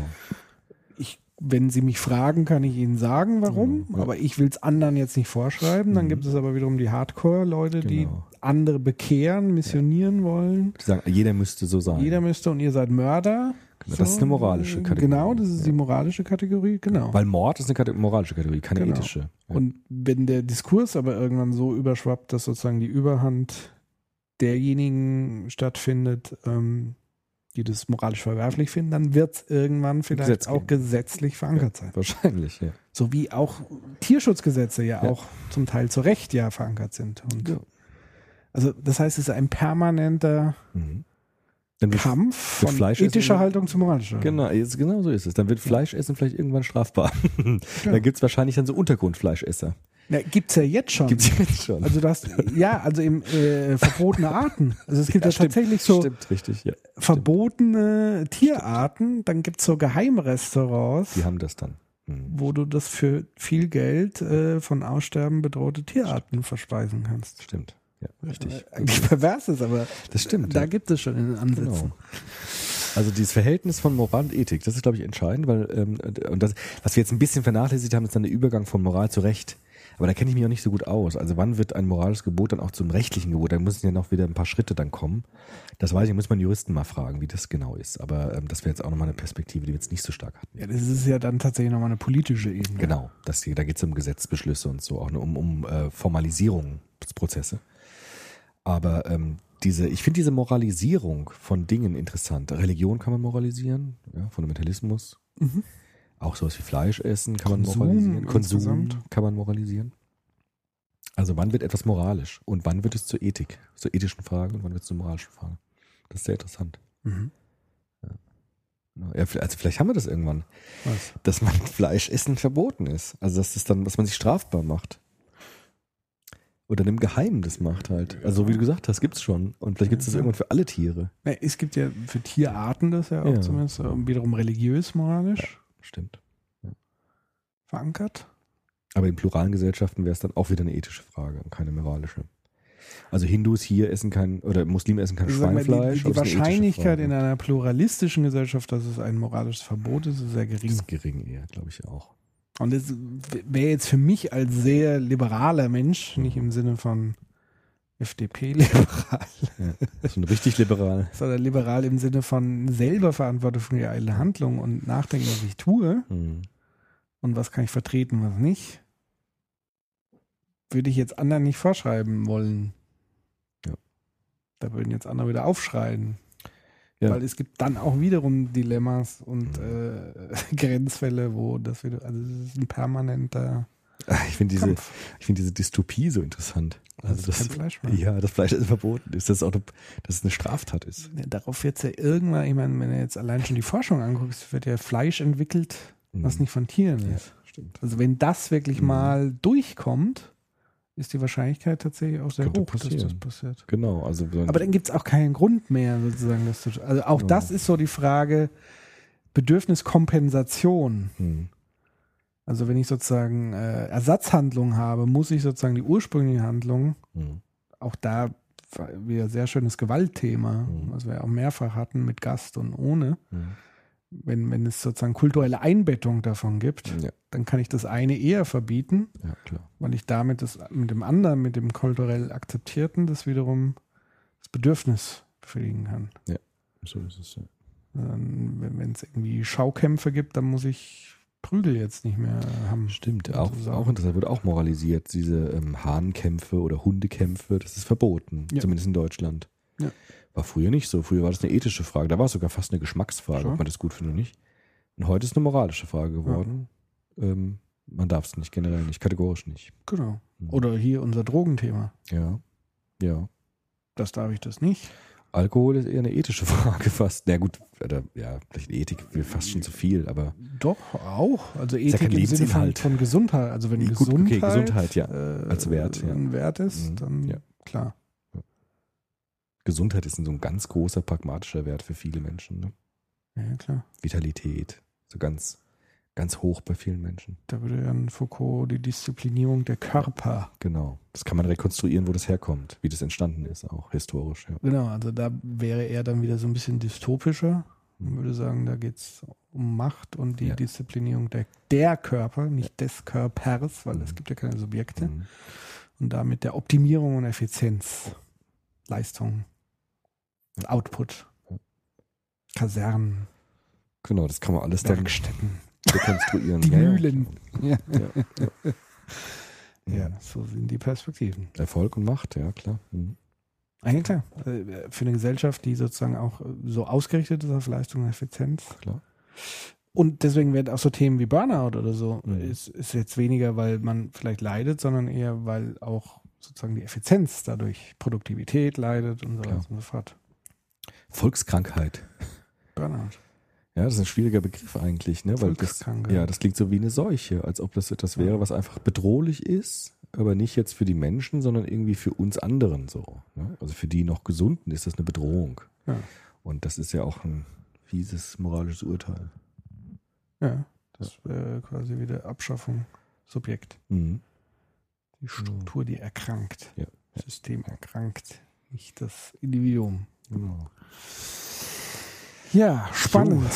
Ich, wenn sie mich fragen, kann ich ihnen sagen, warum, Ja, ja. aber ich will es anderen jetzt nicht vorschreiben. Dann Mhm. gibt es aber wiederum die Hardcore-Leute, die Genau. andere bekehren, missionieren wollen. Die sagen, jeder müsste so sein. Jeder müsste und ihr seid Mörder. Genau, das ist eine moralische Kategorie. Genau, das ist Ja. die moralische Kategorie, genau. Weil Mord ist eine Kate moralische Kategorie, keine Genau. ethische. Ja. Und wenn der Diskurs aber irgendwann so überschwappt, dass sozusagen die Überhand derjenigen stattfindet, ähm, die das moralisch verwerflich finden, dann wird es irgendwann vielleicht Gesetz auch gesetzlich verankert sein. Wahrscheinlich, ja. So wie auch Tierschutzgesetze ja, Ja. auch zum Teil zu Recht ja verankert sind. Und Ja. Also das heißt, es ist ein permanenter Mhm. Dann wird, Kampf von Fleisch essen- ethischer Haltung zu moralischer. genau, jetzt, genau so ist es. Dann wird Fleischessen vielleicht irgendwann strafbar. Da gibt es wahrscheinlich dann so Untergrundfleischesser. Ja, gibt's ja jetzt schon. Gibt es jetzt schon. Also du hast, ja, also im äh, verbotene Arten. Also es gibt ja, stimmt, tatsächlich so Stimmt, richtig, ja. verbotene Tierarten. Dann gibt's so Geheimrestaurants, Die haben das dann. Mhm. wo du das für viel Geld äh, von Aussterben bedrohte Tierarten verspeisen kannst. Stimmt. Ja, richtig. Äh, Eigentlich pervers ist, aber Das stimmt. da ja. gibt es schon in den Ansätzen. Genau. Also dieses Verhältnis von Moral und Ethik, das ist, glaube ich, entscheidend, weil ähm, und das, was wir jetzt ein bisschen vernachlässigt haben, ist dann der Übergang von Moral zu Recht. Aber da kenne ich mich auch nicht so gut aus. Also wann wird ein moralisches Gebot dann auch zum rechtlichen Gebot? Da müssen ja noch wieder ein paar Schritte dann kommen. Das weiß ich, muss man Juristen mal fragen, wie das genau ist. Aber ähm, das wäre jetzt auch nochmal eine Perspektive, die wir jetzt nicht so stark hatten. Ja, das ist ja dann tatsächlich nochmal eine politische Ebene. Genau, das, da geht es um Gesetzbeschlüsse und so, auch um, um äh, Formalisierungsprozesse. Aber ähm, diese, ich finde diese Moralisierung von Dingen interessant. Religion kann man moralisieren, ja, Fundamentalismus. Mhm. Auch sowas wie Fleisch essen kann Konsum man moralisieren. Konsum insgesamt. kann man moralisieren. Also wann wird etwas moralisch und wann wird es zur Ethik, zur ethischen Frage und wann wird es zur moralischen Frage? Das ist sehr interessant. Mhm. Ja, also vielleicht haben wir das irgendwann, Was? dass man Fleischessen verboten ist. Also dass das dann, dass man sich strafbar macht. Oder im Geheimen das macht halt. Also wie du gesagt hast, gibt's schon. Und vielleicht gibt's das Ja. irgendwann für alle Tiere. Ja, es gibt ja für Tierarten das ja auch Ja. zumindest äh, wiederum religiös, moralisch Stimmt. verankert. Aber in pluralen Gesellschaften wäre es dann auch wieder eine ethische Frage und keine moralische. Also Hindus hier essen kein, oder Muslime essen kein Also sag mal, die, die, es eine Wahrscheinlichkeit in einer pluralistischen Gesellschaft, dass es ein moralisches Verbot ist, ist sehr gering. ist gering eher, glaube ich auch. Und das wäre jetzt für mich als sehr liberaler Mensch, nicht im Sinne von FDP-liberal, Ja. So ein richtig liberal. sondern liberal im Sinne von selber Verantwortung für die eigene Handlung und nachdenken, was ich tue Hm. und was kann ich vertreten, was nicht, würde ich jetzt anderen nicht vorschreiben wollen. Ja. Da würden jetzt andere wieder aufschreien. Ja. Weil es gibt dann auch wiederum Dilemmas und Mhm. äh, Grenzfälle, wo das wieder, also es ist ein permanenter Ah, Ich finde diese, Kampf. ich finde diese Dystopie so interessant. Also ist das, kein Fleisch mehr. ja, das Fleisch ist verboten ist, dass es auch eine, dass es eine Straftat ist. Darauf wird es ja irgendwann, ich meine, wenn du jetzt allein schon die Forschung anguckst, wird ja Fleisch entwickelt, was Mhm. nicht von Tieren Ja, ist. stimmt. Also wenn das wirklich Mhm. mal durchkommt, ist die Wahrscheinlichkeit tatsächlich auch sehr hoch, dass das passieren. passiert. Genau, also Aber dann gibt es auch keinen Grund mehr, sozusagen, das zu Also auch Ja. das ist so die Frage Bedürfniskompensation. Hm. Also wenn ich sozusagen äh, Ersatzhandlungen habe, muss ich sozusagen die ursprüngliche Handlung, Hm. auch da wieder sehr schönes Gewaltthema, Mhm. was wir auch mehrfach hatten mit Gast und ohne. Wenn, wenn es sozusagen kulturelle Einbettung davon gibt, Ja, dann kann ich das eine eher verbieten, ja, weil ich damit das mit dem anderen, mit dem kulturell Akzeptierten, das wiederum das Bedürfnis befriedigen kann. So ist es. Ja. Dann, wenn es irgendwie Schaukämpfe gibt, dann muss ich Prügel jetzt nicht mehr haben. Stimmt, auch, auch interessant, wird auch moralisiert, diese ähm, Hahnkämpfe oder Hundekämpfe, das ist verboten, Ja. zumindest in Deutschland. Ja. War früher nicht so, früher war das eine ethische Frage, da war es sogar fast eine Geschmacksfrage, Schon. ob man das gut findet oder nicht. Und heute ist es eine moralische Frage geworden. Ähm, man darf es nicht, generell nicht, kategorisch nicht. Genau. Mhm. Oder hier unser Drogenthema. Ja, ja. Das darf ich das nicht. Alkohol ist eher eine ethische Frage fast. Na gut, oder, ja, vielleicht Ethik wäre fast schon zu viel, aber Doch, auch. Also ja Ethik kein im Sinne von, von Gesundheit. Also wenn Gut, okay, Gesundheit, Gesundheit, ja, äh, als Wert, ja. ein Wert ist, Mhm, dann ja. klar. Gesundheit ist so ein ganz großer pragmatischer Wert für viele Menschen. Ne? Ja, klar. Vitalität, so ganz, ganz hoch bei vielen Menschen. Da würde ja ein Foucault die Disziplinierung der Körper. Genau. Das kann man rekonstruieren, wo das herkommt, wie das entstanden ist, auch historisch. Ja. Genau, also da wäre er dann wieder so ein bisschen dystopischer. Man würde sagen, da geht es um Macht und die Ja. Disziplinierung der, der Körper, nicht des Körpers, weil es Mhm. gibt ja keine Subjekte. Mhm. Und damit der Optimierung und Effizienz, Leistung, Output, Kasernen, Genau, das kann man alles dann Werkstätten, rekonstruieren. die Ja, ja. Mühlen. Ja. Ja, so sind die Perspektiven. Erfolg und Macht, ja klar. Mhm. Eigentlich klar. Äh, Für eine Gesellschaft, die sozusagen auch äh, so ausgerichtet ist auf Leistung und Effizienz. Klar. Und deswegen werden auch so Themen wie Burnout oder so, Mhm. ist, ist jetzt weniger, weil man vielleicht leidet, sondern eher, weil auch sozusagen die Effizienz dadurch, Produktivität leidet und so weiter und so fort. Volkskrankheit. Burnout. Ja, das ist ein schwieriger Begriff eigentlich, ne? Weil das, Volkskrankheit. ja, das klingt so wie eine Seuche, als ob das etwas wäre, was einfach bedrohlich ist, aber nicht jetzt für die Menschen, sondern irgendwie für uns anderen so. Ne? Also für die noch Gesunden ist das eine Bedrohung. Ja. Und das ist ja auch ein fieses moralisches Urteil. Ja, das wäre quasi wieder Abschaffung, Subjekt. Mhm. Die Struktur, die erkrankt. Ja. Das System erkrankt, nicht das Individuum. Genau. Ja, spannend.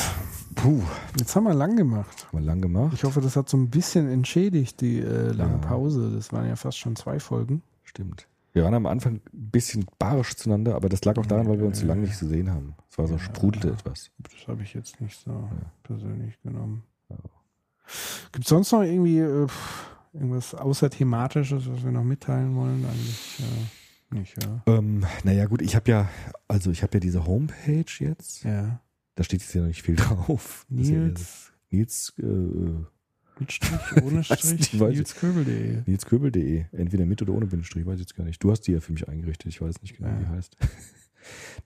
Puh, Jetzt haben wir lang gemacht. haben wir lang gemacht. Ich hoffe, das hat so ein bisschen entschädigt, die äh, lange Ja. Pause. Das waren ja fast schon zwei Folgen. Stimmt. Wir waren am Anfang ein bisschen barisch zueinander, aber das lag auch daran, weil wir uns so lange nicht gesehen haben. Es war so, Ja. sprudelte etwas. Das habe ich jetzt nicht so persönlich genommen. Ja. Gibt es sonst noch irgendwie äh, irgendwas außer thematisches, was wir noch mitteilen wollen? Eigentlich äh, nicht, ja. Ähm, naja, gut, ich habe ja, also ich habe ja diese Homepage jetzt. Ja. Da steht jetzt ja noch nicht viel drauf. Ja Nils, Nils, äh, mit Strich, ohne Strich, nilsköbel.de. nilsköbel.de. Entweder mit oder ohne Bindestrich, weiß ich jetzt gar nicht. Du hast die ja für mich eingerichtet, ich weiß nicht genau, wie die Ja. heißt.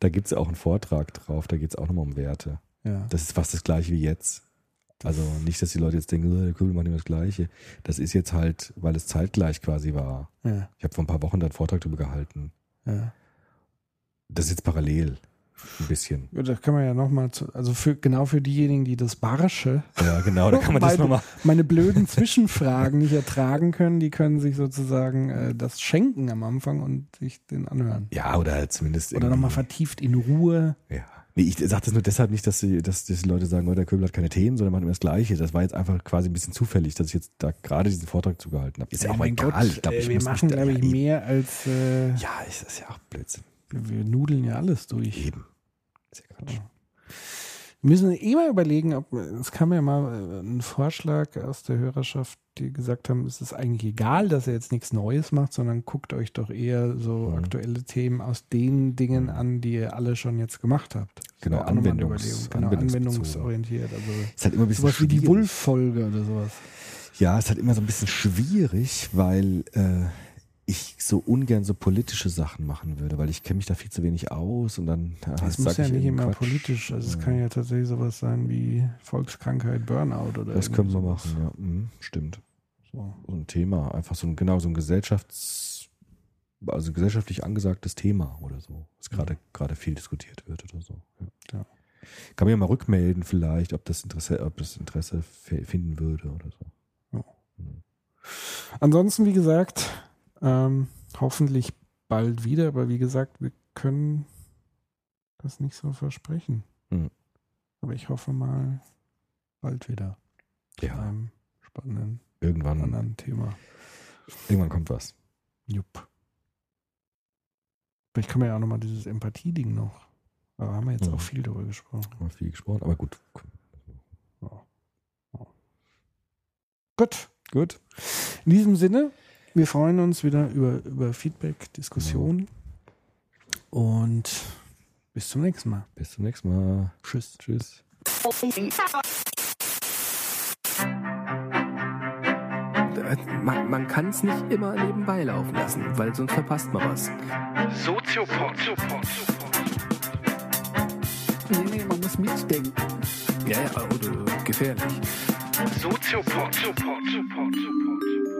Da gibt es ja auch einen Vortrag drauf, da geht es auch nochmal um Werte. Ja. Das ist fast das gleiche wie jetzt. Also nicht, dass die Leute jetzt denken, oh, der Köbel macht immer das Gleiche. Das ist jetzt halt, weil es zeitgleich quasi war. ja, Ich habe vor ein paar Wochen da einen Vortrag drüber gehalten. ja. Das ist jetzt parallel. Ein bisschen. Ja, Da kann man ja nochmal, also für, genau für diejenigen, die das Barsche, Ja, genau, da kann man das Meine- nochmal. meine blöden Zwischenfragen nicht ertragen können, die können sich sozusagen äh, das schenken am Anfang und sich den anhören. Ja, oder zumindest. Oder nochmal vertieft in Ruhe. Ja. Nee, ich sage das nur deshalb nicht, dass die, dass die Leute sagen, oh, der Köbel hat keine Themen, sondern macht immer das Gleiche. Das war jetzt einfach quasi ein bisschen zufällig, dass ich jetzt da gerade diesen Vortrag zugehalten habe. Ist ja auch mein egal. Gott, ich glaube, äh, ich wir machen, glaube ich, mehr als äh, Ja, ist das ja auch Blödsinn. wir, wir nudeln ja alles durch. Eben. Ist ja Quatsch. Wir müssen eh mal überlegen, ob es kam ja mal äh, ein Vorschlag aus der Hörerschaft, die gesagt haben, es ist eigentlich egal, dass er jetzt nichts Neues macht, sondern guckt euch doch eher so Mhm. aktuelle Themen aus den Dingen Mhm. an, die ihr alle schon jetzt gemacht habt. Genau, eine Anwendungs- genau anwendungsorientiert. Also Ist halt immer ein bisschen sowas wie die schwierig. Wulf-Folge oder sowas. Ja, ist halt immer so ein bisschen schwierig, weil äh, ich so ungern so politische Sachen machen würde, weil ich kenne mich da viel zu wenig aus und dann ja, Das muss ja ich nicht immer Quatsch. politisch. Also es Ja. kann ja tatsächlich sowas sein wie Volkskrankheit, Burnout oder Das können wir machen, ja. Mhm, stimmt. So. So ein Thema, einfach so ein, genau, so ein Gesellschafts-, also gesellschaftlich angesagtes Thema oder so, was gerade, gerade viel diskutiert wird oder so. Ja. Ja. Kann man ja mal rückmelden vielleicht, ob das Interesse, ob das Interesse finden würde oder so. Ansonsten, wie gesagt, ähm, hoffentlich bald wieder, aber wie gesagt, wir können das nicht so versprechen. Mhm. Aber ich hoffe mal bald wieder zu Ja, einem spannenden irgendwann, anderen Thema. irgendwann kommt was. Jupp. Vielleicht können wir ja auch nochmal dieses Empathie-Ding noch. Aber haben wir jetzt Mhm. auch viel darüber gesprochen. Haben wir viel gesprochen, aber gut. Gut. Gut. In diesem Sinne, wir freuen uns wieder über, über Feedback, Diskussion. Und bis zum nächsten Mal. Bis zum nächsten Mal. Tschüss. Tschüss. Man, man kann es nicht immer nebenbei laufen lassen, weil sonst verpasst man was. Soziopod. Nee, nee, man muss mitdenken. Ja, ja, oder gefährlich. Soziopod. Soziopod.